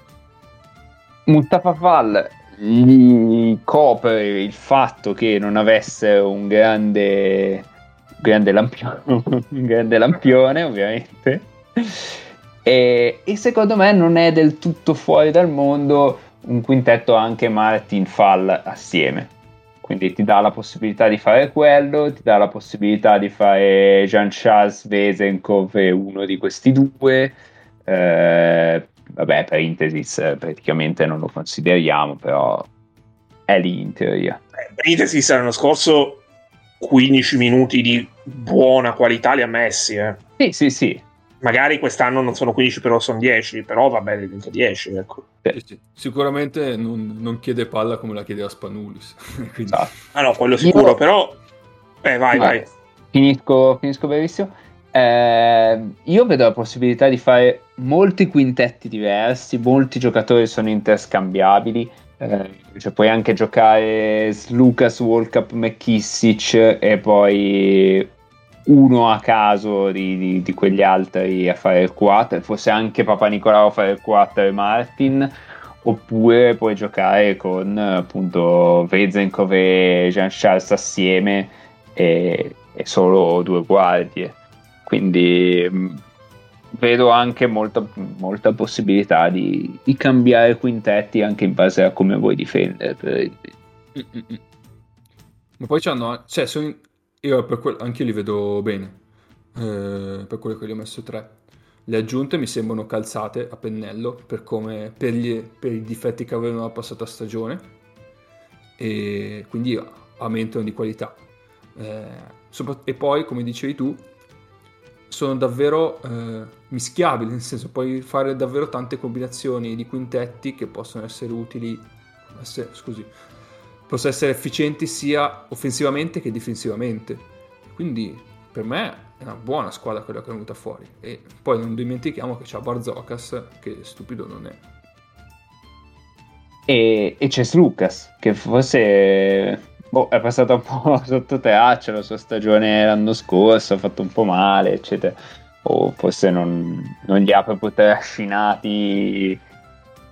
Speaker 2: Mustafa Fall gli copre il fatto che non avesse un grande grande lampione, un grande lampione ovviamente e, e secondo me non è del tutto fuori dal mondo un quintetto anche Martin Fall assieme. Quindi ti dà la possibilità di fare quello, ti dà la possibilità di fare Jean-Charles Vesenkov e uno di questi due. Eh, vabbè, per Intesis eh, praticamente non lo consideriamo, però è lì in teoria.
Speaker 3: Eh, l'anno scorso 15 minuti di buona qualità li ha messi. eh.
Speaker 2: Sì, sì, sì.
Speaker 3: Magari quest'anno non sono 15, però sono 10. Però va bene, diventa 10. Ecco.
Speaker 1: Sì, sì. Sicuramente non, non chiede palla come la chiedeva Spanulis. Quindi-
Speaker 2: Esatto.
Speaker 3: Ah no, quello sicuro,
Speaker 2: Io-
Speaker 3: però... Eh, vai,
Speaker 2: Vai.
Speaker 3: vai.
Speaker 2: Finisco, finisco brevissimo. Eh, io vedo la possibilità di fare molti quintetti diversi, molti giocatori sono interscambiabili. eh, cioè puoi anche giocare Lucas, Walkup, McKissic e poi uno a caso di, di- di quegli altri a fare il 4, forse anche Papa Nicolao a fare il 4 e Martin, oppure puoi giocare con appunto Vezenkov e Jean Charles assieme e, e solo due guardie. Quindi mh, vedo anche molta, molta possibilità di, di cambiare quintetti anche in base a come vuoi difendere.
Speaker 1: Mm, mm, mm. Ma poi c'hanno, cioè, sono, io per quel, anche io li vedo bene, eh, per quello che li ho messo tre. Le aggiunte mi sembrano calzate a pennello per, come, per, gli- per i difetti che avevano la passata stagione e quindi aumentano di qualità. Eh, e poi, come dicevi tu, sono davvero eh, mischiabili, nel senso puoi fare davvero tante combinazioni di quintetti che possono essere utili, essere- scusi, possono essere efficienti sia offensivamente che difensivamente. Quindi per me è una buona squadra quella che è venuta fuori. E poi non dimentichiamo che c'ha Barzokas, che stupido non è.
Speaker 2: E, e c'è Lucas, che forse boh, è passato un po' sotto traccia la sua stagione l'anno scorso, ha fatto un po' male, eccetera. O forse non, non li ha proprio trascinati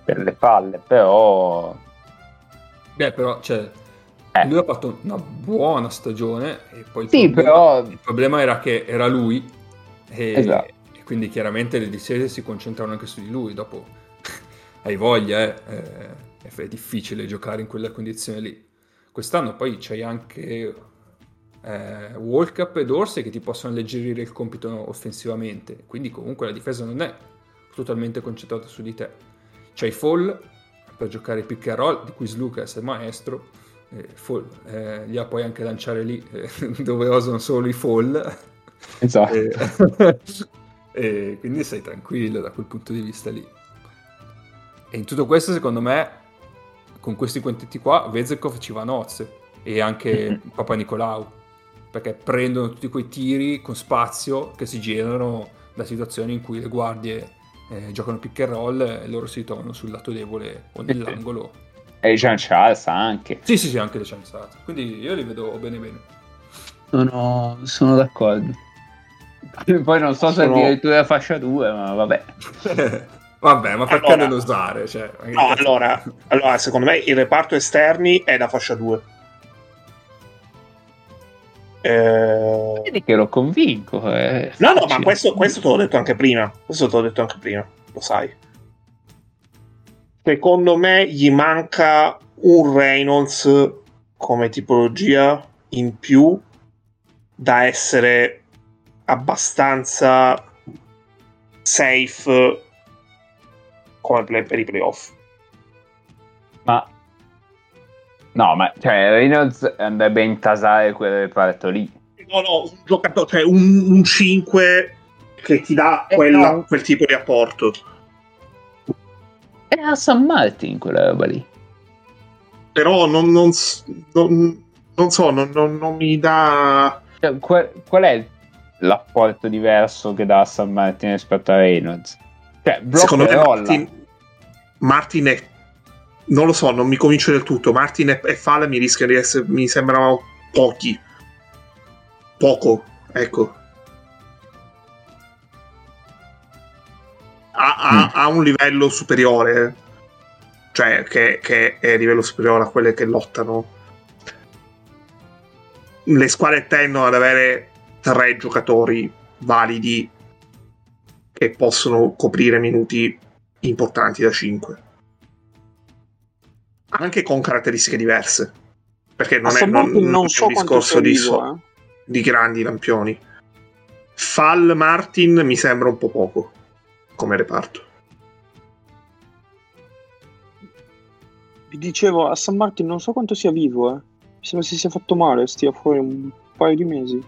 Speaker 2: per le palle, però
Speaker 1: Beh, però, cioè,
Speaker 2: Eh.
Speaker 1: lui ha fatto una buona stagione e poi il,
Speaker 2: Sì,
Speaker 1: problema,
Speaker 2: però-
Speaker 1: il problema era che era lui e,
Speaker 2: Esatto.
Speaker 1: e quindi chiaramente le difese si concentravano anche su di lui. Dopo hai voglia, eh, eh, è è difficile giocare in quella condizione lì. Quest'anno poi c'hai anche eh, World Cup e Dorsey che ti possono alleggerire il compito offensivamente, quindi comunque la difesa non è totalmente concentrata su di te. C'hai Fall per giocare pick and roll, di cui Lucas è maestro, eh, Fall, eh, li ha poi anche lanciare lì eh, dove osano solo i Fall.
Speaker 2: esatto.
Speaker 1: e, quindi sei tranquillo da quel punto di vista lì. E in tutto questo, secondo me, con questi quintetti qua, Vezekov ci va a nozze e anche Papa Nicolau, perché prendono tutti quei tiri con spazio che si generano da situazioni in cui le guardie eh, giocano pick and roll e loro si trovano sul lato debole o nell'angolo.
Speaker 2: E Jean Charles anche.
Speaker 1: Sì, sì, sì, anche le chanzate. Quindi io li vedo bene bene.
Speaker 2: Sono, sono d'accordo. Poi non so se
Speaker 3: Sono-
Speaker 2: addirittura fascia 2, ma vabbè.
Speaker 1: Vabbè, ma perché
Speaker 3: Allora-
Speaker 1: non osare? Cioè,
Speaker 3: No, allora, allora, secondo me il reparto esterni è da fascia 2. Eh,
Speaker 2: Vedi che lo convinco. eh.
Speaker 3: No, no, ma questo, questo te l'ho detto anche prima. Questo te l'ho detto anche prima, lo sai. Secondo me gli manca un Reynolds come tipologia in più da essere abbastanza safe come play- per i playoff.
Speaker 2: No, ma cioè Reynolds andrebbe a intasare hai detto lì.
Speaker 3: No, no, un giocatore, cioè un, un 5 che ti dà
Speaker 2: Eh,
Speaker 3: quella-
Speaker 2: no.
Speaker 3: quel tipo di apporto.
Speaker 2: È a San Martin quella roba lì.
Speaker 3: Però non, non non- non so, non, non- non mi dà...
Speaker 2: Cioè, qual, qual è l'apporto diverso che dà San Martin rispetto a Reynolds? Cioè, blocco
Speaker 3: Secondo me
Speaker 2: e.
Speaker 3: Martin, Martin è... Non lo so, non mi convince del tutto. Martin e, e Fall mi rischiano di essere... Mi sembrano pochi. Poco, ecco. Ha, ha-
Speaker 2: Mm.
Speaker 3: un livello superiore. Cioè, che, che è a livello superiore a quelle che lottano. Le squadre tendono ad avere tre giocatori validi che possono coprire minuti importanti da 5. Anche con caratteristiche diverse. Perché non è, non, non
Speaker 4: non
Speaker 3: è
Speaker 4: so
Speaker 3: un discorso di,
Speaker 4: vivo,
Speaker 3: so-
Speaker 4: eh.
Speaker 3: di grandi lampioni. Fall Martin mi sembra un po' poco come reparto.
Speaker 4: Vi dicevo, a San Martin non so quanto sia vivo, eh. Mi sembra si sia fatto male, stia fuori un paio di mesi.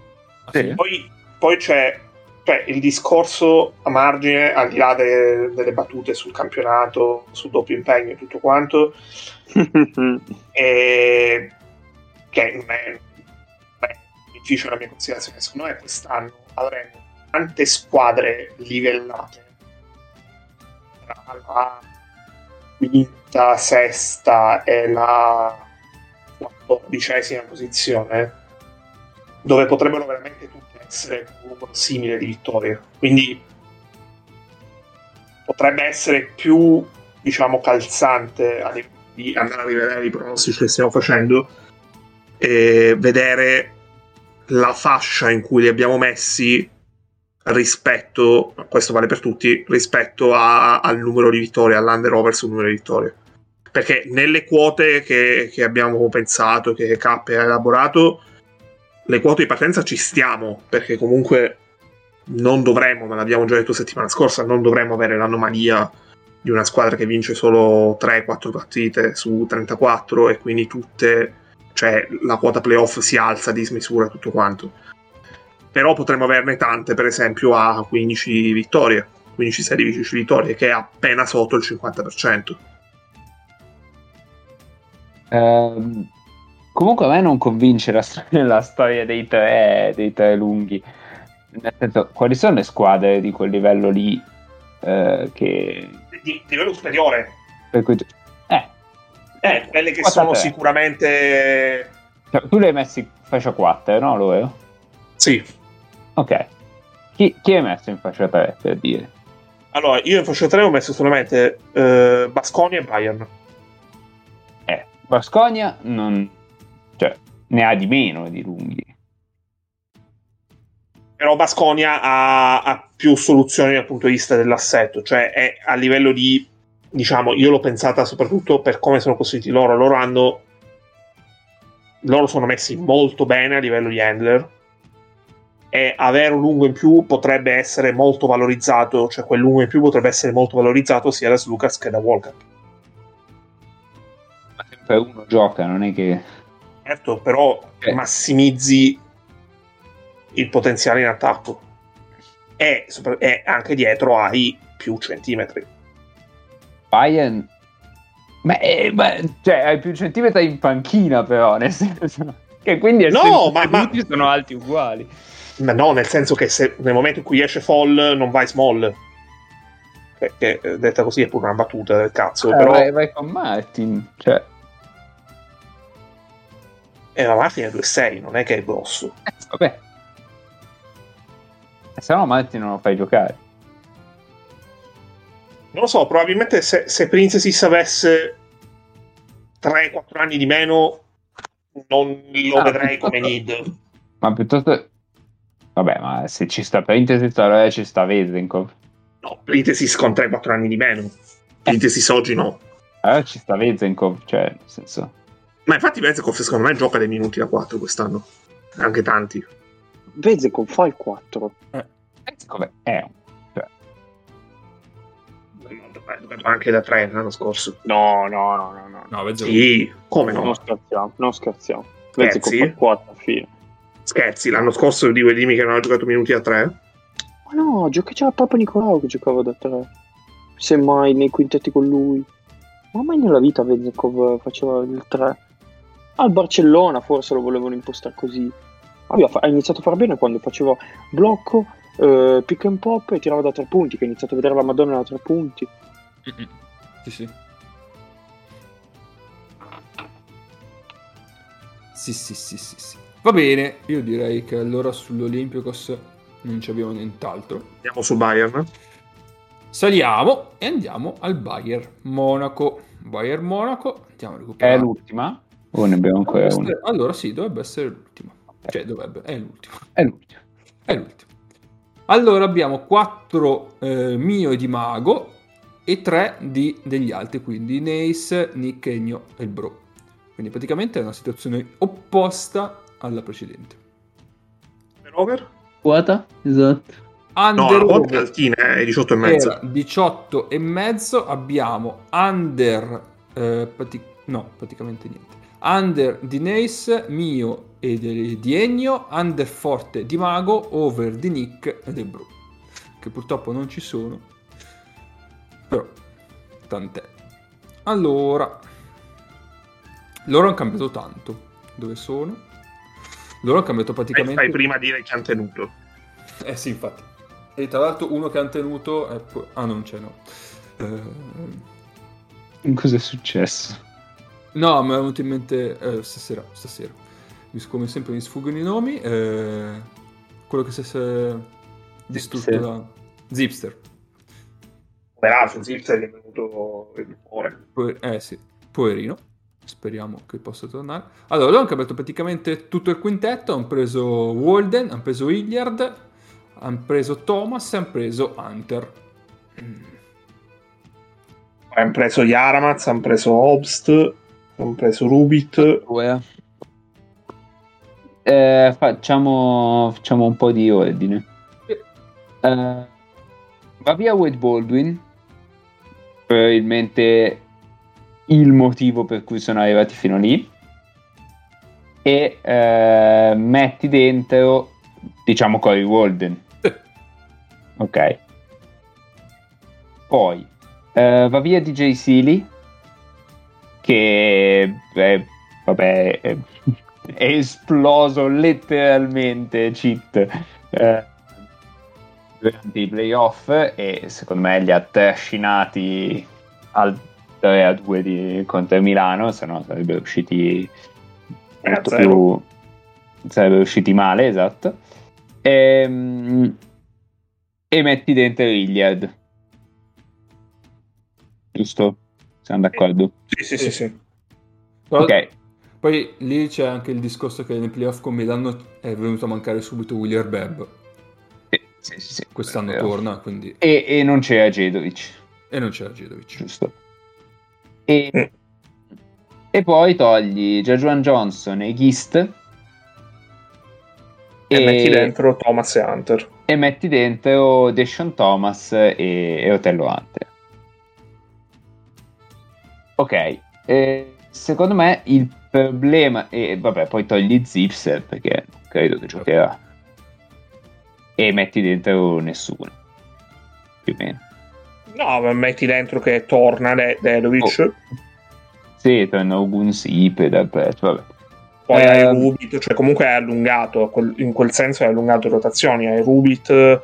Speaker 2: Sì.
Speaker 3: Poi, poi c'è cioè, il discorso a margine, al di là de- delle battute sul campionato, sul doppio impegno e tutto quanto, e che non è, è difficile la mia considerazione. Secondo me quest'anno avremo tante squadre livellate tra la quinta, sesta e la quattordicesima posizione dove potrebbero veramente tutte essere un numero simile di vittorie. Quindi potrebbe essere più, diciamo, calzante di andare a rivedere i pronostici che stiamo facendo e vedere la fascia in cui li abbiamo messi rispetto, questo vale per tutti, rispetto a- al numero di vittorie, all'under over sul numero di vittorie. Perché nelle quote che, che abbiamo pensato, che K ha elaborato, le quote di partenza ci stiamo, perché comunque non dovremmo, ma l'abbiamo già detto settimana scorsa, non dovremmo avere l'anomalia di una squadra che vince solo 3-4 partite su 34 e quindi tutte, cioè la quota playoff si alza di smisura tutto quanto. Però potremmo averne tante, per esempio a 15 vittorie, 15 serie 15 vittorie, che è appena sotto il 50%.
Speaker 2: Ehm, comunque a me non convince la, sto- la storia dei tre, dei tre lunghi. Nel senso, quali sono le squadre di quel livello lì eh, che...
Speaker 3: Di livello superiore,
Speaker 2: Per cui tu- eh,
Speaker 3: eh, quelle che
Speaker 2: Quota
Speaker 3: sono
Speaker 2: tre.
Speaker 3: sicuramente...
Speaker 2: cioè, tu li hai messi in fascia 4, no? Loro?
Speaker 3: Sì,
Speaker 2: Ok. Chi, chi hai messo in fascia 3 per dire?
Speaker 3: Allora, io in fascia 3 ho messo solamente eh, Basconia e Bayern.
Speaker 2: Eh, Basconia non... cioè, ne ha di meno di lunghi.
Speaker 3: Però Basconia ha, ha più soluzioni dal punto di vista dell'assetto, cioè è a livello di, diciamo, io l'ho pensata soprattutto per come sono costruiti loro. Loro hanno, loro sono messi molto bene a livello di handler e avere un lungo in più potrebbe essere molto valorizzato, cioè quel lungo in più potrebbe essere molto valorizzato sia da Lucas che da Walker.
Speaker 2: Ma sempre uno gioca, non è che...
Speaker 3: Certo, però
Speaker 2: Eh.
Speaker 3: massimizzi il potenziale in attacco. E, e anche dietro hai più centimetri.
Speaker 2: Bayern... Ma, eh, ma- cioè, hai più centimetri in panchina però, nel senso... Che quindi
Speaker 3: No, ma- ma-
Speaker 2: sono alti uguali.
Speaker 3: Ma no, nel senso che se nel momento in cui esce fall non vai small. Perché eh, detta così è pure una battuta del cazzo.
Speaker 2: Eh,
Speaker 3: però
Speaker 2: vai, vai con Martin, cioè...
Speaker 3: eh, ma Martin è 2-6, non è che è grosso.
Speaker 2: eh, vabbè. E se no Martin non lo fai giocare.
Speaker 3: Non lo so, probabilmente se, se Princessis avesse 3-4 anni di meno non lo
Speaker 2: Ah,
Speaker 3: vedrei come need.
Speaker 2: Ma piuttosto... Vabbè, ma se ci sta Printesys, allora ci sta Vezenkov.
Speaker 3: No, Pritesis con 3-4 anni di meno. Pritesis oggi no.
Speaker 2: Allora ci sta Vezenkov, cioè, nel senso...
Speaker 3: Ma infatti Vezekov secondo me gioca dei minuti da 4 quest'anno. Anche tanti.
Speaker 4: Vezekov fa il 4.
Speaker 2: Vezenkov è un... Cioè,
Speaker 3: Anche da 3 l'anno scorso.
Speaker 4: No, no, no, no, no.
Speaker 1: No.
Speaker 3: Sì, come no?
Speaker 4: Non scherziamo, non scherziamo.
Speaker 3: Scherzi?
Speaker 4: Vezekov fa il 4 a fine.
Speaker 3: Scherzi, l'anno scorso di dimmi che non ha giocato minuti da 3?
Speaker 4: Ma no, gioca c'era Papa Nicolau che giocava da 3. Semmai nei quintetti con lui. Ma mai nella vita Vezekov faceva il 3. Al Barcellona forse lo volevano impostare così. Ha iniziato a far bene quando faceva blocco, eh, pick and pop e tirava da tre punti, che ha iniziato a vedere la Madonna da tre punti.
Speaker 1: Mm-mm. Sì, sì. Sì, sì, sì, sì, sì. Va bene, io direi che allora sull'Olympiacos non ci abbiamo nient'altro.
Speaker 3: Andiamo su Bayern.
Speaker 1: Saliamo e andiamo al Bayern Monaco. Bayern Monaco, andiamo a
Speaker 2: è
Speaker 1: recuperare.
Speaker 2: l'ultima? O ne abbiamo ancora
Speaker 1: Dovrebbe
Speaker 2: una?
Speaker 1: essere- Allora sì, dovrebbe essere l'ultima. Cioè, dovrebbe, è l'ultima.
Speaker 2: È l'ultima.
Speaker 1: È l'ultimo. Allora abbiamo 4 mio di Mago e 3 di, degli altri, quindi Nace, Nick, Egno e il Bro. Quindi praticamente è una situazione opposta alla precedente.
Speaker 3: Over?
Speaker 2: Quota? Esatto.
Speaker 3: No,
Speaker 1: Under
Speaker 3: è
Speaker 1: over
Speaker 3: altina, è 18 e mezzo.
Speaker 1: era 18 e mezzo, abbiamo under, eh, prati- no, praticamente niente. Under di Nace, mio e di, di Ennio, under forte di Mago, over di Nick e del Bro. Che purtroppo non ci sono. Però, tant'è. Allora, loro hanno cambiato tanto. Dove sono? Loro hanno cambiato praticamente...
Speaker 3: fai prima a dire che hanno tenuto.
Speaker 1: Eh sì, infatti. E tra l'altro uno che hanno tenuto è... Ah, non c'è, no. Eh,
Speaker 2: Cos'è successo?
Speaker 1: No, mi è venuto in mente eh, stasera, stasera. Mi- Come sempre mi sfuggono i nomi. eh, quello che si è distrutto
Speaker 2: Zipster.
Speaker 1: da... Zipster.
Speaker 3: Peraltro, Zipser è venuto il cuore.
Speaker 1: Po- eh sì, poverino. Speriamo che possa tornare. Allora, loro hanno cambiato praticamente tutto il quintetto. Hanno preso Walden, hanno preso Hilliard, hanno preso Thomas e hanno preso Hunter.
Speaker 3: Hanno preso Yaramaz, hanno preso Obst, hanno preso Rubit.
Speaker 2: Eh, facciamo, facciamo un po' di ordine. Eh, va via Wade Baldwin. Probabilmente il motivo per cui sono arrivati fino lì. E eh, metti dentro, diciamo, Cory Walden. Ok. Poi eh, va via DJ Sealy. Che beh, vabbè, è, è esploso letteralmente cheat eh, durante i playoff e secondo me li ha trascinati al 3 a 2 di, contro il Milano, se no sarebbero usciti molto
Speaker 3: zero.
Speaker 2: più sarebbero usciti male, esatto. Ehm, e metti dentro Hilliard. Giusto? Siamo d'accordo?
Speaker 3: Sì, sì, sì, sì.
Speaker 1: Però-
Speaker 2: Ok.
Speaker 1: Poi lì c'è anche il discorso che nei playoff con Milano è venuto a mancare subito William Bebb.
Speaker 2: Sì, sì, sì.
Speaker 1: Quest'anno torna, quindi...
Speaker 2: E, e non c'era Jedovic,
Speaker 1: E non c'era Girovic.
Speaker 2: giusto? E,
Speaker 3: Mm.
Speaker 2: e poi togli Jajuan Johnson e Gist
Speaker 3: E, metti dentro Thomas e Hunter.
Speaker 2: e metti dentro Deshaun Thomas e, e Otello Hunter. Ok, eh, secondo me il problema, e vabbè, poi togli Zipser perché non credo che giocherà, e metti dentro nessuno, più o meno.
Speaker 3: No, ma metti dentro che torna De- Dedovic.
Speaker 2: Sì, torna Ogun Sip dal prezzo, vabbè.
Speaker 3: Poi
Speaker 2: Ehm.
Speaker 3: hai Rubit, cioè comunque è allungato, in quel senso è allungato le rotazioni. Hai Rubit,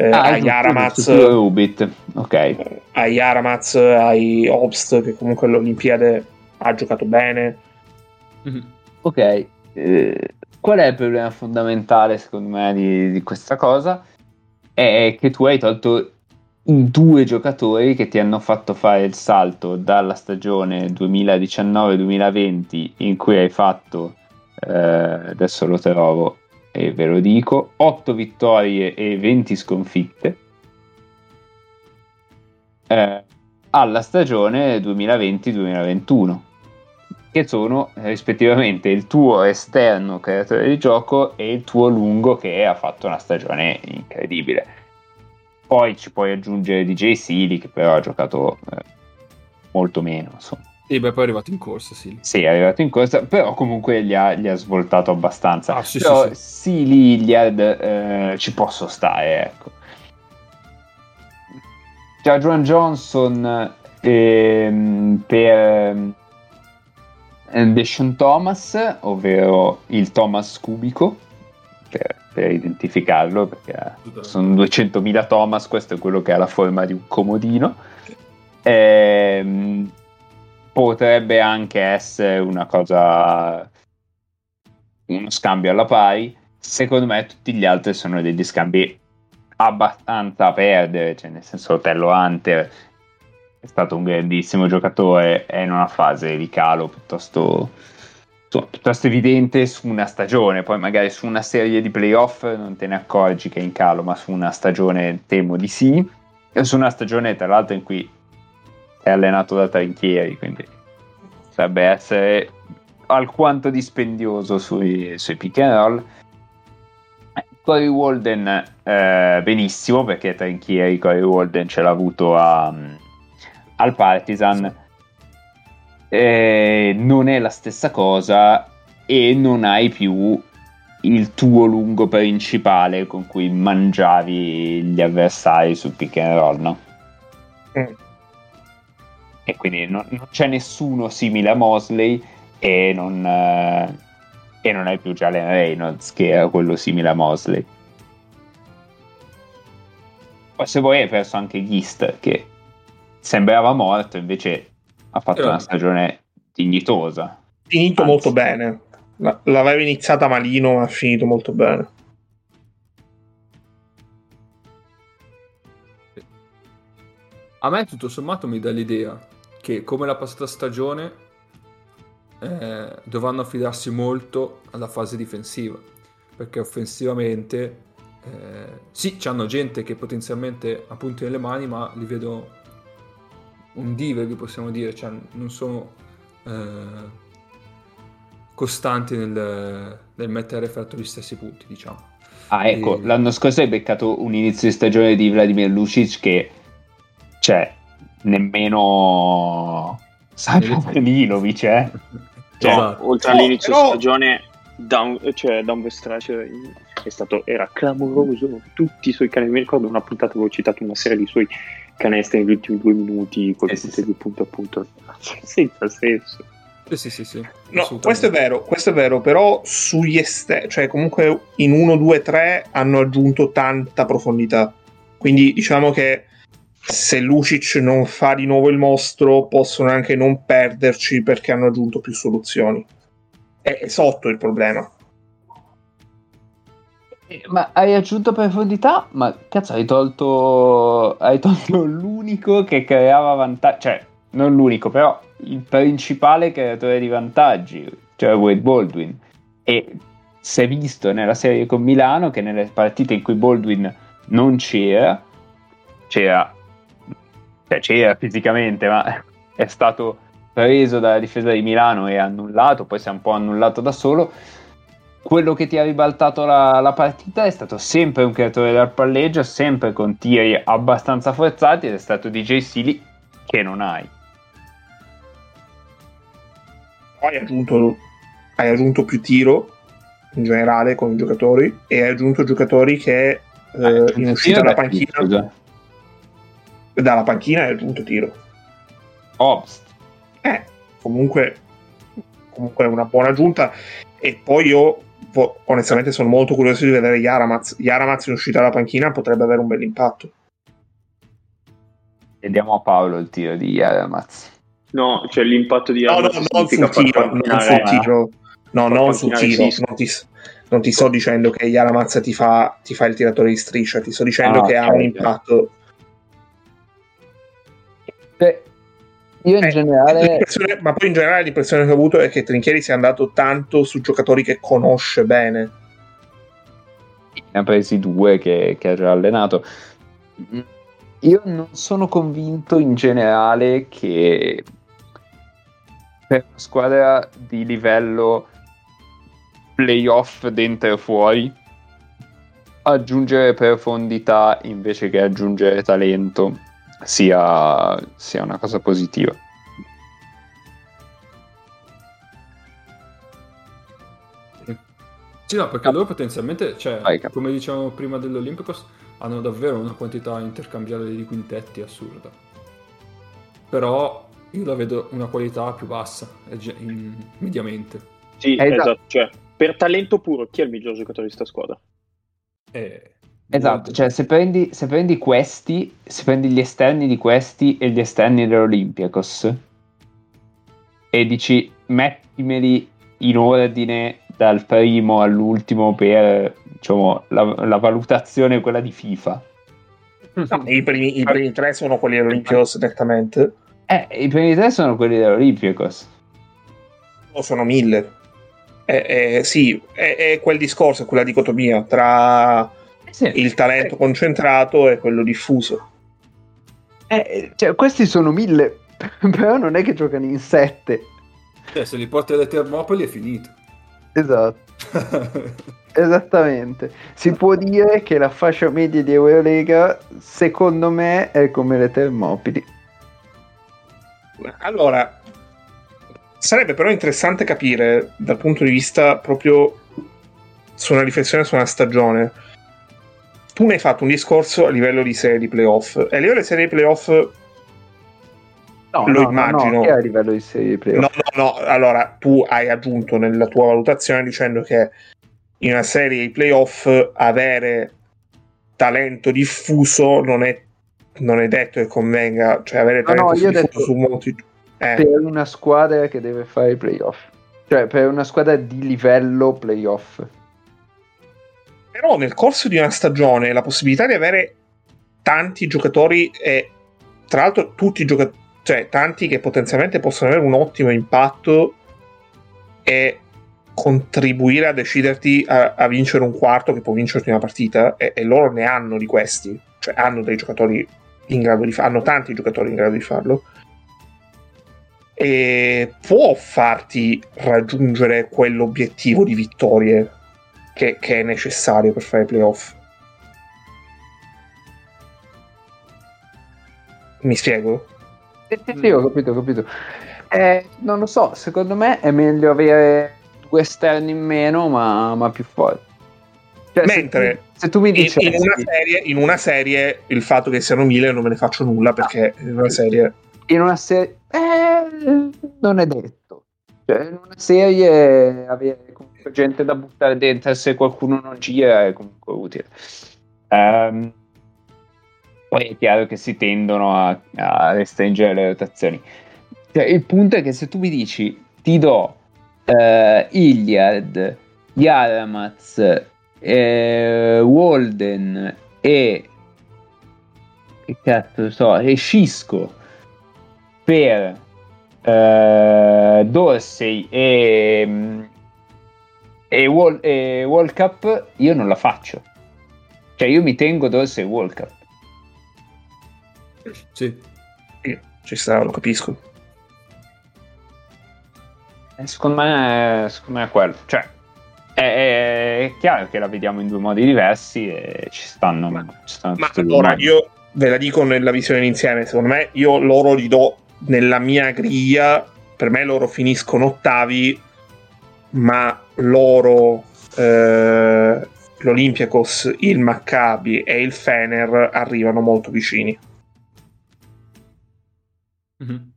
Speaker 3: eh,
Speaker 2: Ah,
Speaker 3: hai
Speaker 2: giusto,
Speaker 3: Yaramaz,
Speaker 2: giusto, tu Rubit, ok.
Speaker 3: hai hai Obst che comunque alle Olimpiadi ha giocato bene.
Speaker 1: Mhm.
Speaker 2: Ok, eh, qual è il problema fondamentale secondo me di, di questa cosa? È che tu hai tolto i due giocatori che ti hanno fatto fare il salto dalla stagione 2019-2020 in cui hai fatto, eh, adesso lo trovo, e ve lo dico, 8 vittorie e 20 sconfitte. Eh, alla stagione 2020-2021 che sono rispettivamente il tuo esterno creatore di gioco e il tuo lungo che ha fatto una stagione incredibile. Poi ci puoi aggiungere DJ Sealy che però ha giocato eh, molto meno. Insomma.
Speaker 1: Sì, beh, poi è arrivato in corsa, sì.
Speaker 2: Sì, è arrivato in corsa, però comunque gli ha, gli ha svoltato abbastanza.
Speaker 1: Ah, sì,
Speaker 2: però
Speaker 1: sì, sì.
Speaker 2: Sealy, Iliad, eh, ci posso stare, ecco. Jajuan Johnson ehm, per ehm, Deshaun Thomas, ovvero il Thomas cubico, per, per identificarlo, perché sono 200.000 Thomas, questo è quello che ha la forma di un comodino. Ehm, potrebbe anche essere una cosa, uno scambio alla pari. Secondo me tutti gli altri sono degli scambi abbastanza a perdere, cioè nel senso Tello Hunter è stato un grandissimo giocatore, è in una fase di calo piuttosto, piuttosto evidente su una stagione, poi magari su una serie di playoff non te ne accorgi che è in calo, ma su una stagione temo di sì, su una stagione tra l'altro in cui è allenato da Trinchieri, quindi potrebbe essere alquanto dispendioso sui, sui pick and roll. Corey Walden eh, benissimo perché Trinchieri Corey Walden ce l'ha avuto a, al Partizan eh, non è la stessa cosa e non hai più il tuo lungo principale con cui mangiavi gli avversari sul pick and roll no?
Speaker 3: Mm.
Speaker 2: E quindi non, non c'è nessuno simile a Mosley e non, eh, e non hai più Jalen Reynolds che era quello simile a Mosley poi se vuoi hai perso anche Gist che sembrava morto invece ha fatto una stagione dignitosa
Speaker 3: Finito
Speaker 2: Anzi.
Speaker 3: molto bene. La- L'aveva iniziata malino, ma ha finito molto bene.
Speaker 1: A me tutto sommato mi dà l'idea che come la passata stagione eh, dovranno affidarsi molto alla fase difensiva perché offensivamente eh, sì, c'hanno gente che potenzialmente ha punti nelle mani ma li vedo un diver vi possiamo dire cioè non sono eh, costanti nel, nel mettere a effetto gli stessi punti diciamo.
Speaker 2: Ah ecco
Speaker 1: E-
Speaker 2: l'anno scorso hai beccato un inizio di stagione di Vladimir Lucic che cioè nemmeno Sasha Milovic eh
Speaker 4: Cioè,
Speaker 1: Esatto.
Speaker 4: oltre
Speaker 3: No,
Speaker 4: all'inizio
Speaker 3: però-
Speaker 4: stagione, down, cioè down the stretch è stato, era clamoroso. Tutti i suoi canestri, mi ricordo una puntata dove ho citato una serie di suoi canestri negli ultimi due minuti, con
Speaker 2: Eh, sì,
Speaker 4: di punto a punto, senza senso.
Speaker 1: sì sì sì, sì
Speaker 3: No, questo è vero, questo è vero, però sugli esterni, cioè comunque in 1, 2, 3 hanno aggiunto tanta profondità. Quindi diciamo che se Lucic non fa di nuovo il mostro, possono anche non perderci perché hanno aggiunto più soluzioni. È, è sotto il problema.
Speaker 2: Eh, Ma hai aggiunto profondità, ma cazzo hai tolto, hai tolto l'unico che creava vantaggi, cioè non l'unico, però il principale creatore di vantaggi, cioè Wade Baldwin. E si è visto nella serie con Milano che nelle partite in cui Baldwin non c'era, c'era, cioè c'era fisicamente, ma è stato preso dalla difesa di Milano e annullato, poi si è un po' annullato da solo quello che ti ha ribaltato la, la partita è stato sempre un creatore del palleggio, sempre con tiri abbastanza forzati ed è stato DJ Sealy che non hai.
Speaker 3: Hai aggiunto, hai aggiunto più tiro in generale con i giocatori e hai aggiunto giocatori che eh, in uscita dalla panchina,
Speaker 2: Scusa.
Speaker 3: Dalla panchina hai aggiunto tiro.
Speaker 2: Obst.
Speaker 3: Eh, comunque, comunque è una buona aggiunta. E poi io onestamente sono molto curioso di vedere Yaramaz. Yaramaz in uscita dalla panchina potrebbe avere un bel impatto.
Speaker 2: Vediamo a Paolo il tiro di Yaramaz.
Speaker 4: No, cioè l'impatto di
Speaker 3: No, no,
Speaker 4: Arnold
Speaker 3: non sul tiro, non sul tiro. No, non sul tiro. Non ti, non ti sto dicendo che Yaramaz ti fa, ti fa il tiratore di striscia, ti sto dicendo
Speaker 2: Ah,
Speaker 3: che ha
Speaker 2: certo.
Speaker 3: un impatto.
Speaker 2: Beh, io in
Speaker 3: Eh,
Speaker 2: generale...
Speaker 3: ma poi in generale l'impressione che ho avuto è che Trinchieri sia andato tanto su giocatori che conosce bene.
Speaker 2: ne ha presi due che, che ha già allenato. Io non sono convinto in generale che per una squadra di livello playoff dentro e fuori aggiungere profondità invece che aggiungere talento sia, sia una cosa positiva.
Speaker 1: Sì, no, perché loro potenzialmente, cioè, come dicevamo prima dell'Olympicos, hanno davvero una quantità intercambiabile di quintetti assurda. Però io la vedo una qualità più bassa, eh, in- mediamente.
Speaker 4: Sì,
Speaker 2: Esatto.
Speaker 4: esatto. Cioè, per talento puro, chi è il miglior giocatore di sta squadra?
Speaker 1: E-
Speaker 2: Esatto, cioè se prendi, se prendi questi, se prendi gli esterni di questi e gli esterni dell'Olympiakos e dici mettimeli in ordine dal primo all'ultimo per diciamo, la, la valutazione quella di FIFA.
Speaker 3: No, i, primi, I primi tre sono quelli dell'Olympios nettamente.
Speaker 2: Eh, i primi tre sono quelli dell'Olympiakos.
Speaker 3: O sono mille. Eh, eh, sì, è, è quel discorso, è quella dicotomia tra
Speaker 2: Sì.
Speaker 3: il talento concentrato e quello diffuso.
Speaker 2: Eh, cioè, questi sono mille, però non è che giocano in sette.
Speaker 1: Cioè, se li porti alle Termopoli è finito.
Speaker 2: Esatto. Esattamente. Si può dire che la fascia media di Eurolega, secondo me, è come le Termopili.
Speaker 3: Allora, sarebbe però interessante capire dal punto di vista proprio su una riflessione su una stagione. Tu ne hai fatto un discorso a livello di serie di playoff. E a livello di serie di playoff
Speaker 2: No,
Speaker 3: Lo
Speaker 2: no,
Speaker 3: immagino.
Speaker 2: No, no, a livello di serie di playoff.
Speaker 3: No, no, no. Allora, tu hai aggiunto nella tua valutazione dicendo che in una serie di playoff avere talento diffuso non è, non è detto che convenga, cioè avere
Speaker 2: No, no,
Speaker 3: talento
Speaker 2: ho
Speaker 3: diffuso
Speaker 2: detto-
Speaker 3: su molti... Eh,
Speaker 2: Per una squadra che deve fare i playoff. Cioè, per una squadra di livello playoff.
Speaker 3: Però nel corso di una stagione la possibilità di avere tanti giocatori e tra l'altro tutti i giocatori, cioè tanti che potenzialmente possono avere un ottimo impatto e contribuire a deciderti a, a vincere un quarto che può vincerti una partita e, e loro ne hanno di questi, cioè hanno dei giocatori in grado di farlo, hanno tanti giocatori in grado di farlo. E può farti raggiungere quell'obiettivo di vittorie che, che è necessario per fare i playoff. Mi spiego?
Speaker 2: Sì, sì, sì, ho capito, ho capito. Eh, non lo so, secondo me è meglio avere due esterni in meno, ma, ma più forti. Cioè, se
Speaker 3: Mentre
Speaker 2: tu- se tu mi
Speaker 3: In,
Speaker 2: dici
Speaker 3: in una serie, in una serie il fatto che siano mille non me ne faccio nulla perché in una serie
Speaker 2: in una serie eh, non è detto cioè, in una serie avere comunque gente da buttare dentro se qualcuno non gira è comunque utile. Ehm, poi è chiaro che si tendono a, a restringere le rotazioni. Cioè, il punto è che se tu mi dici ti do eh, Iliad Yaramaz eh, Walden e che cazzo so e Cisco per eh, Dorsey e, mm, e, Wall, e World Cup io non la faccio cioè io mi tengo Dorsey e World Cup
Speaker 1: Sì.
Speaker 3: sì, ci sta, lo capisco.
Speaker 2: E secondo me secondo me è quello cioè è, è chiaro che la vediamo in due modi diversi e ci stanno,
Speaker 3: Ma-
Speaker 2: ci stanno
Speaker 3: Ma allora
Speaker 2: modi.
Speaker 3: io ve la dico nella visione insieme, secondo me io loro li do nella mia griglia, per me loro finiscono ottavi, ma loro eh, l'Olympiakos, il Maccabi e il Fener arrivano molto vicini.
Speaker 1: Mhm.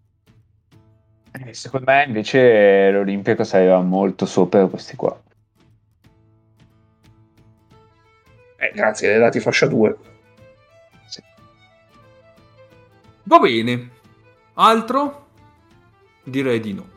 Speaker 2: Eh, secondo me invece l'Olimpico arriva molto sopra questi qua
Speaker 3: Eh, grazie, hai dati fascia 2.
Speaker 1: Va bene. Altro? Direi di no.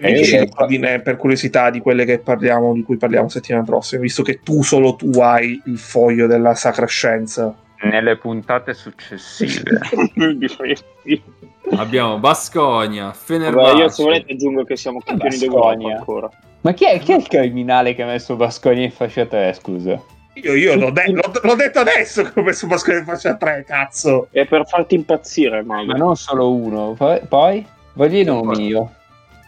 Speaker 3: Mi
Speaker 2: Eh,
Speaker 3: dici
Speaker 2: eh,
Speaker 3: l'ordine, per curiosità di quelle che parliamo, di cui parliamo settimana prossima, visto che tu solo tu hai il foglio della sacra scienza.
Speaker 2: nelle puntate successive
Speaker 1: abbiamo Basconia, Fenerbahce.
Speaker 4: io se volete aggiungo che siamo campioni d'Europa
Speaker 2: Basconia.
Speaker 4: ancora.
Speaker 2: Ma chi è, chi è il criminale che ha messo Basconia in fascia 3, scusa?
Speaker 3: Io, io l'ho, de- l'ho- l'ho detto adesso che ho messo Pasquale in faccia 3, cazzo.
Speaker 4: È per farti impazzire, Mago.
Speaker 2: Ma non solo uno. Poi, poi? voglio i nomi io.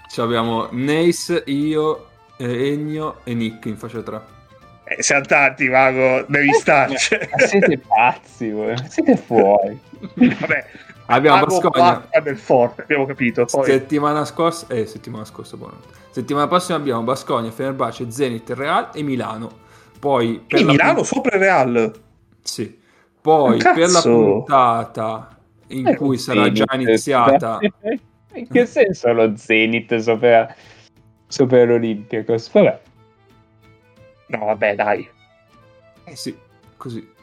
Speaker 1: Ci abbiamo Nace, io, eh, Ennio e Nick in fascia 3.
Speaker 3: Eh, siamo tanti, Mago, devi starci.
Speaker 2: Ma siete pazzi, voi. Siete fuori.
Speaker 3: Vabbè,
Speaker 1: Abbiamo.
Speaker 3: Bacca del forte, abbiamo capito. Poi,
Speaker 1: Settimana scorsa, eh, settimana scorsa, buono. Settimana prossima abbiamo Basconia, Fenerbahce, Zenit, Real e Milano. Poi per
Speaker 3: Milano
Speaker 1: pun-
Speaker 3: sopra il Real.
Speaker 1: Sì. Poi
Speaker 3: Cazzo.
Speaker 1: per la puntata in cui sarà già iniziata
Speaker 2: In che senso lo Zenit sopra, sopra l'Olympiacos? Vabbè.
Speaker 3: No, vabbè, dai.
Speaker 1: Eh sì, così.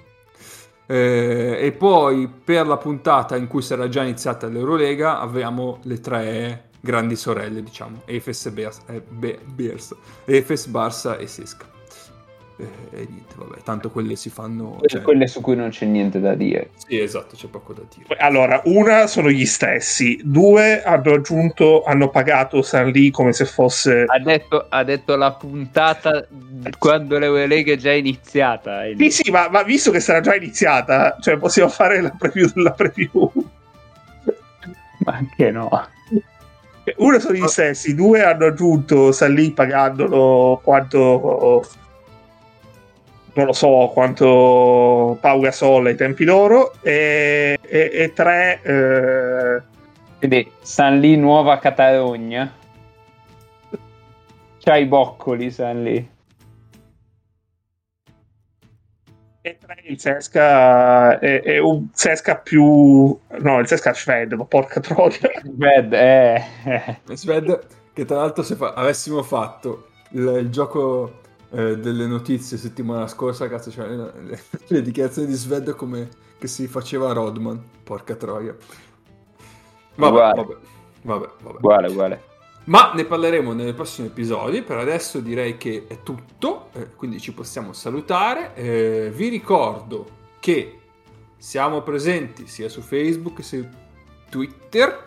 Speaker 1: Eh, e poi per la puntata in cui sarà già iniziata l'Eurolega abbiamo le tre grandi sorelle, diciamo, Efes Bears, eh, Be- Barça e Sesca. Eh, e niente, vabbè, tanto quelle si fanno... cioè-
Speaker 2: Quelle su cui non c'è niente da dire.
Speaker 1: Sì, esatto, c'è poco da dire.
Speaker 3: Allora, una sono gli stessi, due hanno aggiunto, hanno pagato San Lee come se fosse...
Speaker 2: Ha detto, ha detto la puntata quando l'Eurolega è già iniziata.
Speaker 3: Sì, sì, ma, ma visto che sarà già iniziata, cioè possiamo fare la preview della preview.
Speaker 2: Ma anche no.
Speaker 3: Uno sono gli stessi, due hanno aggiunto San Lee pagandolo quanto... Non lo so quanto Pau Gasol ai tempi loro e, e- e tre eh,
Speaker 2: Quindi San Lì Nuova Catalogna. C'ha i boccoli San Lì.
Speaker 3: E tre il Sesca è, è un Sesca più... No, il Sesca Shved, ma porca troia.
Speaker 2: Ved, eh, eh.
Speaker 1: Sved, che tra l'altro se fa- avessimo fatto il, il gioco eh, delle notizie settimana scorsa, cazzo, cioè, le, le- dichiarazioni di Sved come che si faceva Rodman, porca troia. Vabbè,
Speaker 2: Uguale.
Speaker 1: vabbè, vabbè, vabbè.
Speaker 2: Uguale, uguale.
Speaker 1: Ma ne parleremo nei prossimi episodi. Per adesso direi che è tutto, eh, quindi ci possiamo salutare. Eh, vi ricordo che siamo presenti sia su Facebook che su Twitter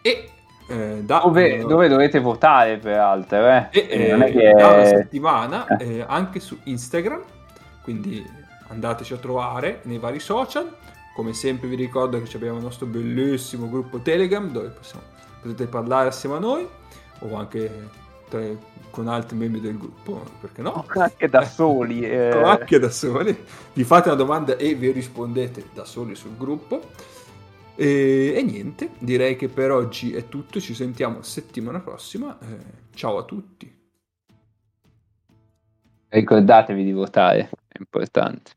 Speaker 1: e eh, da,
Speaker 2: Dove,
Speaker 1: eh,
Speaker 2: dove dovete votare, peraltro, eh?
Speaker 1: e,
Speaker 2: Eh, non è che...
Speaker 1: da una settimana
Speaker 2: Eh.
Speaker 1: eh, anche su Instagram. Quindi andateci a trovare nei vari social. Come sempre vi ricordo che abbiamo il nostro bellissimo gruppo Telegram dove possiamo- potete parlare assieme a noi o anche tra- con altri membri del gruppo, perché no?
Speaker 2: Anche da soli. eh.
Speaker 1: Anche da soli. Vi fate una domanda e vi rispondete da soli sul gruppo. E, e niente, direi che per oggi è tutto. Ci sentiamo settimana prossima. Eh, ciao a tutti.
Speaker 2: Ricordatevi di votare, è importante.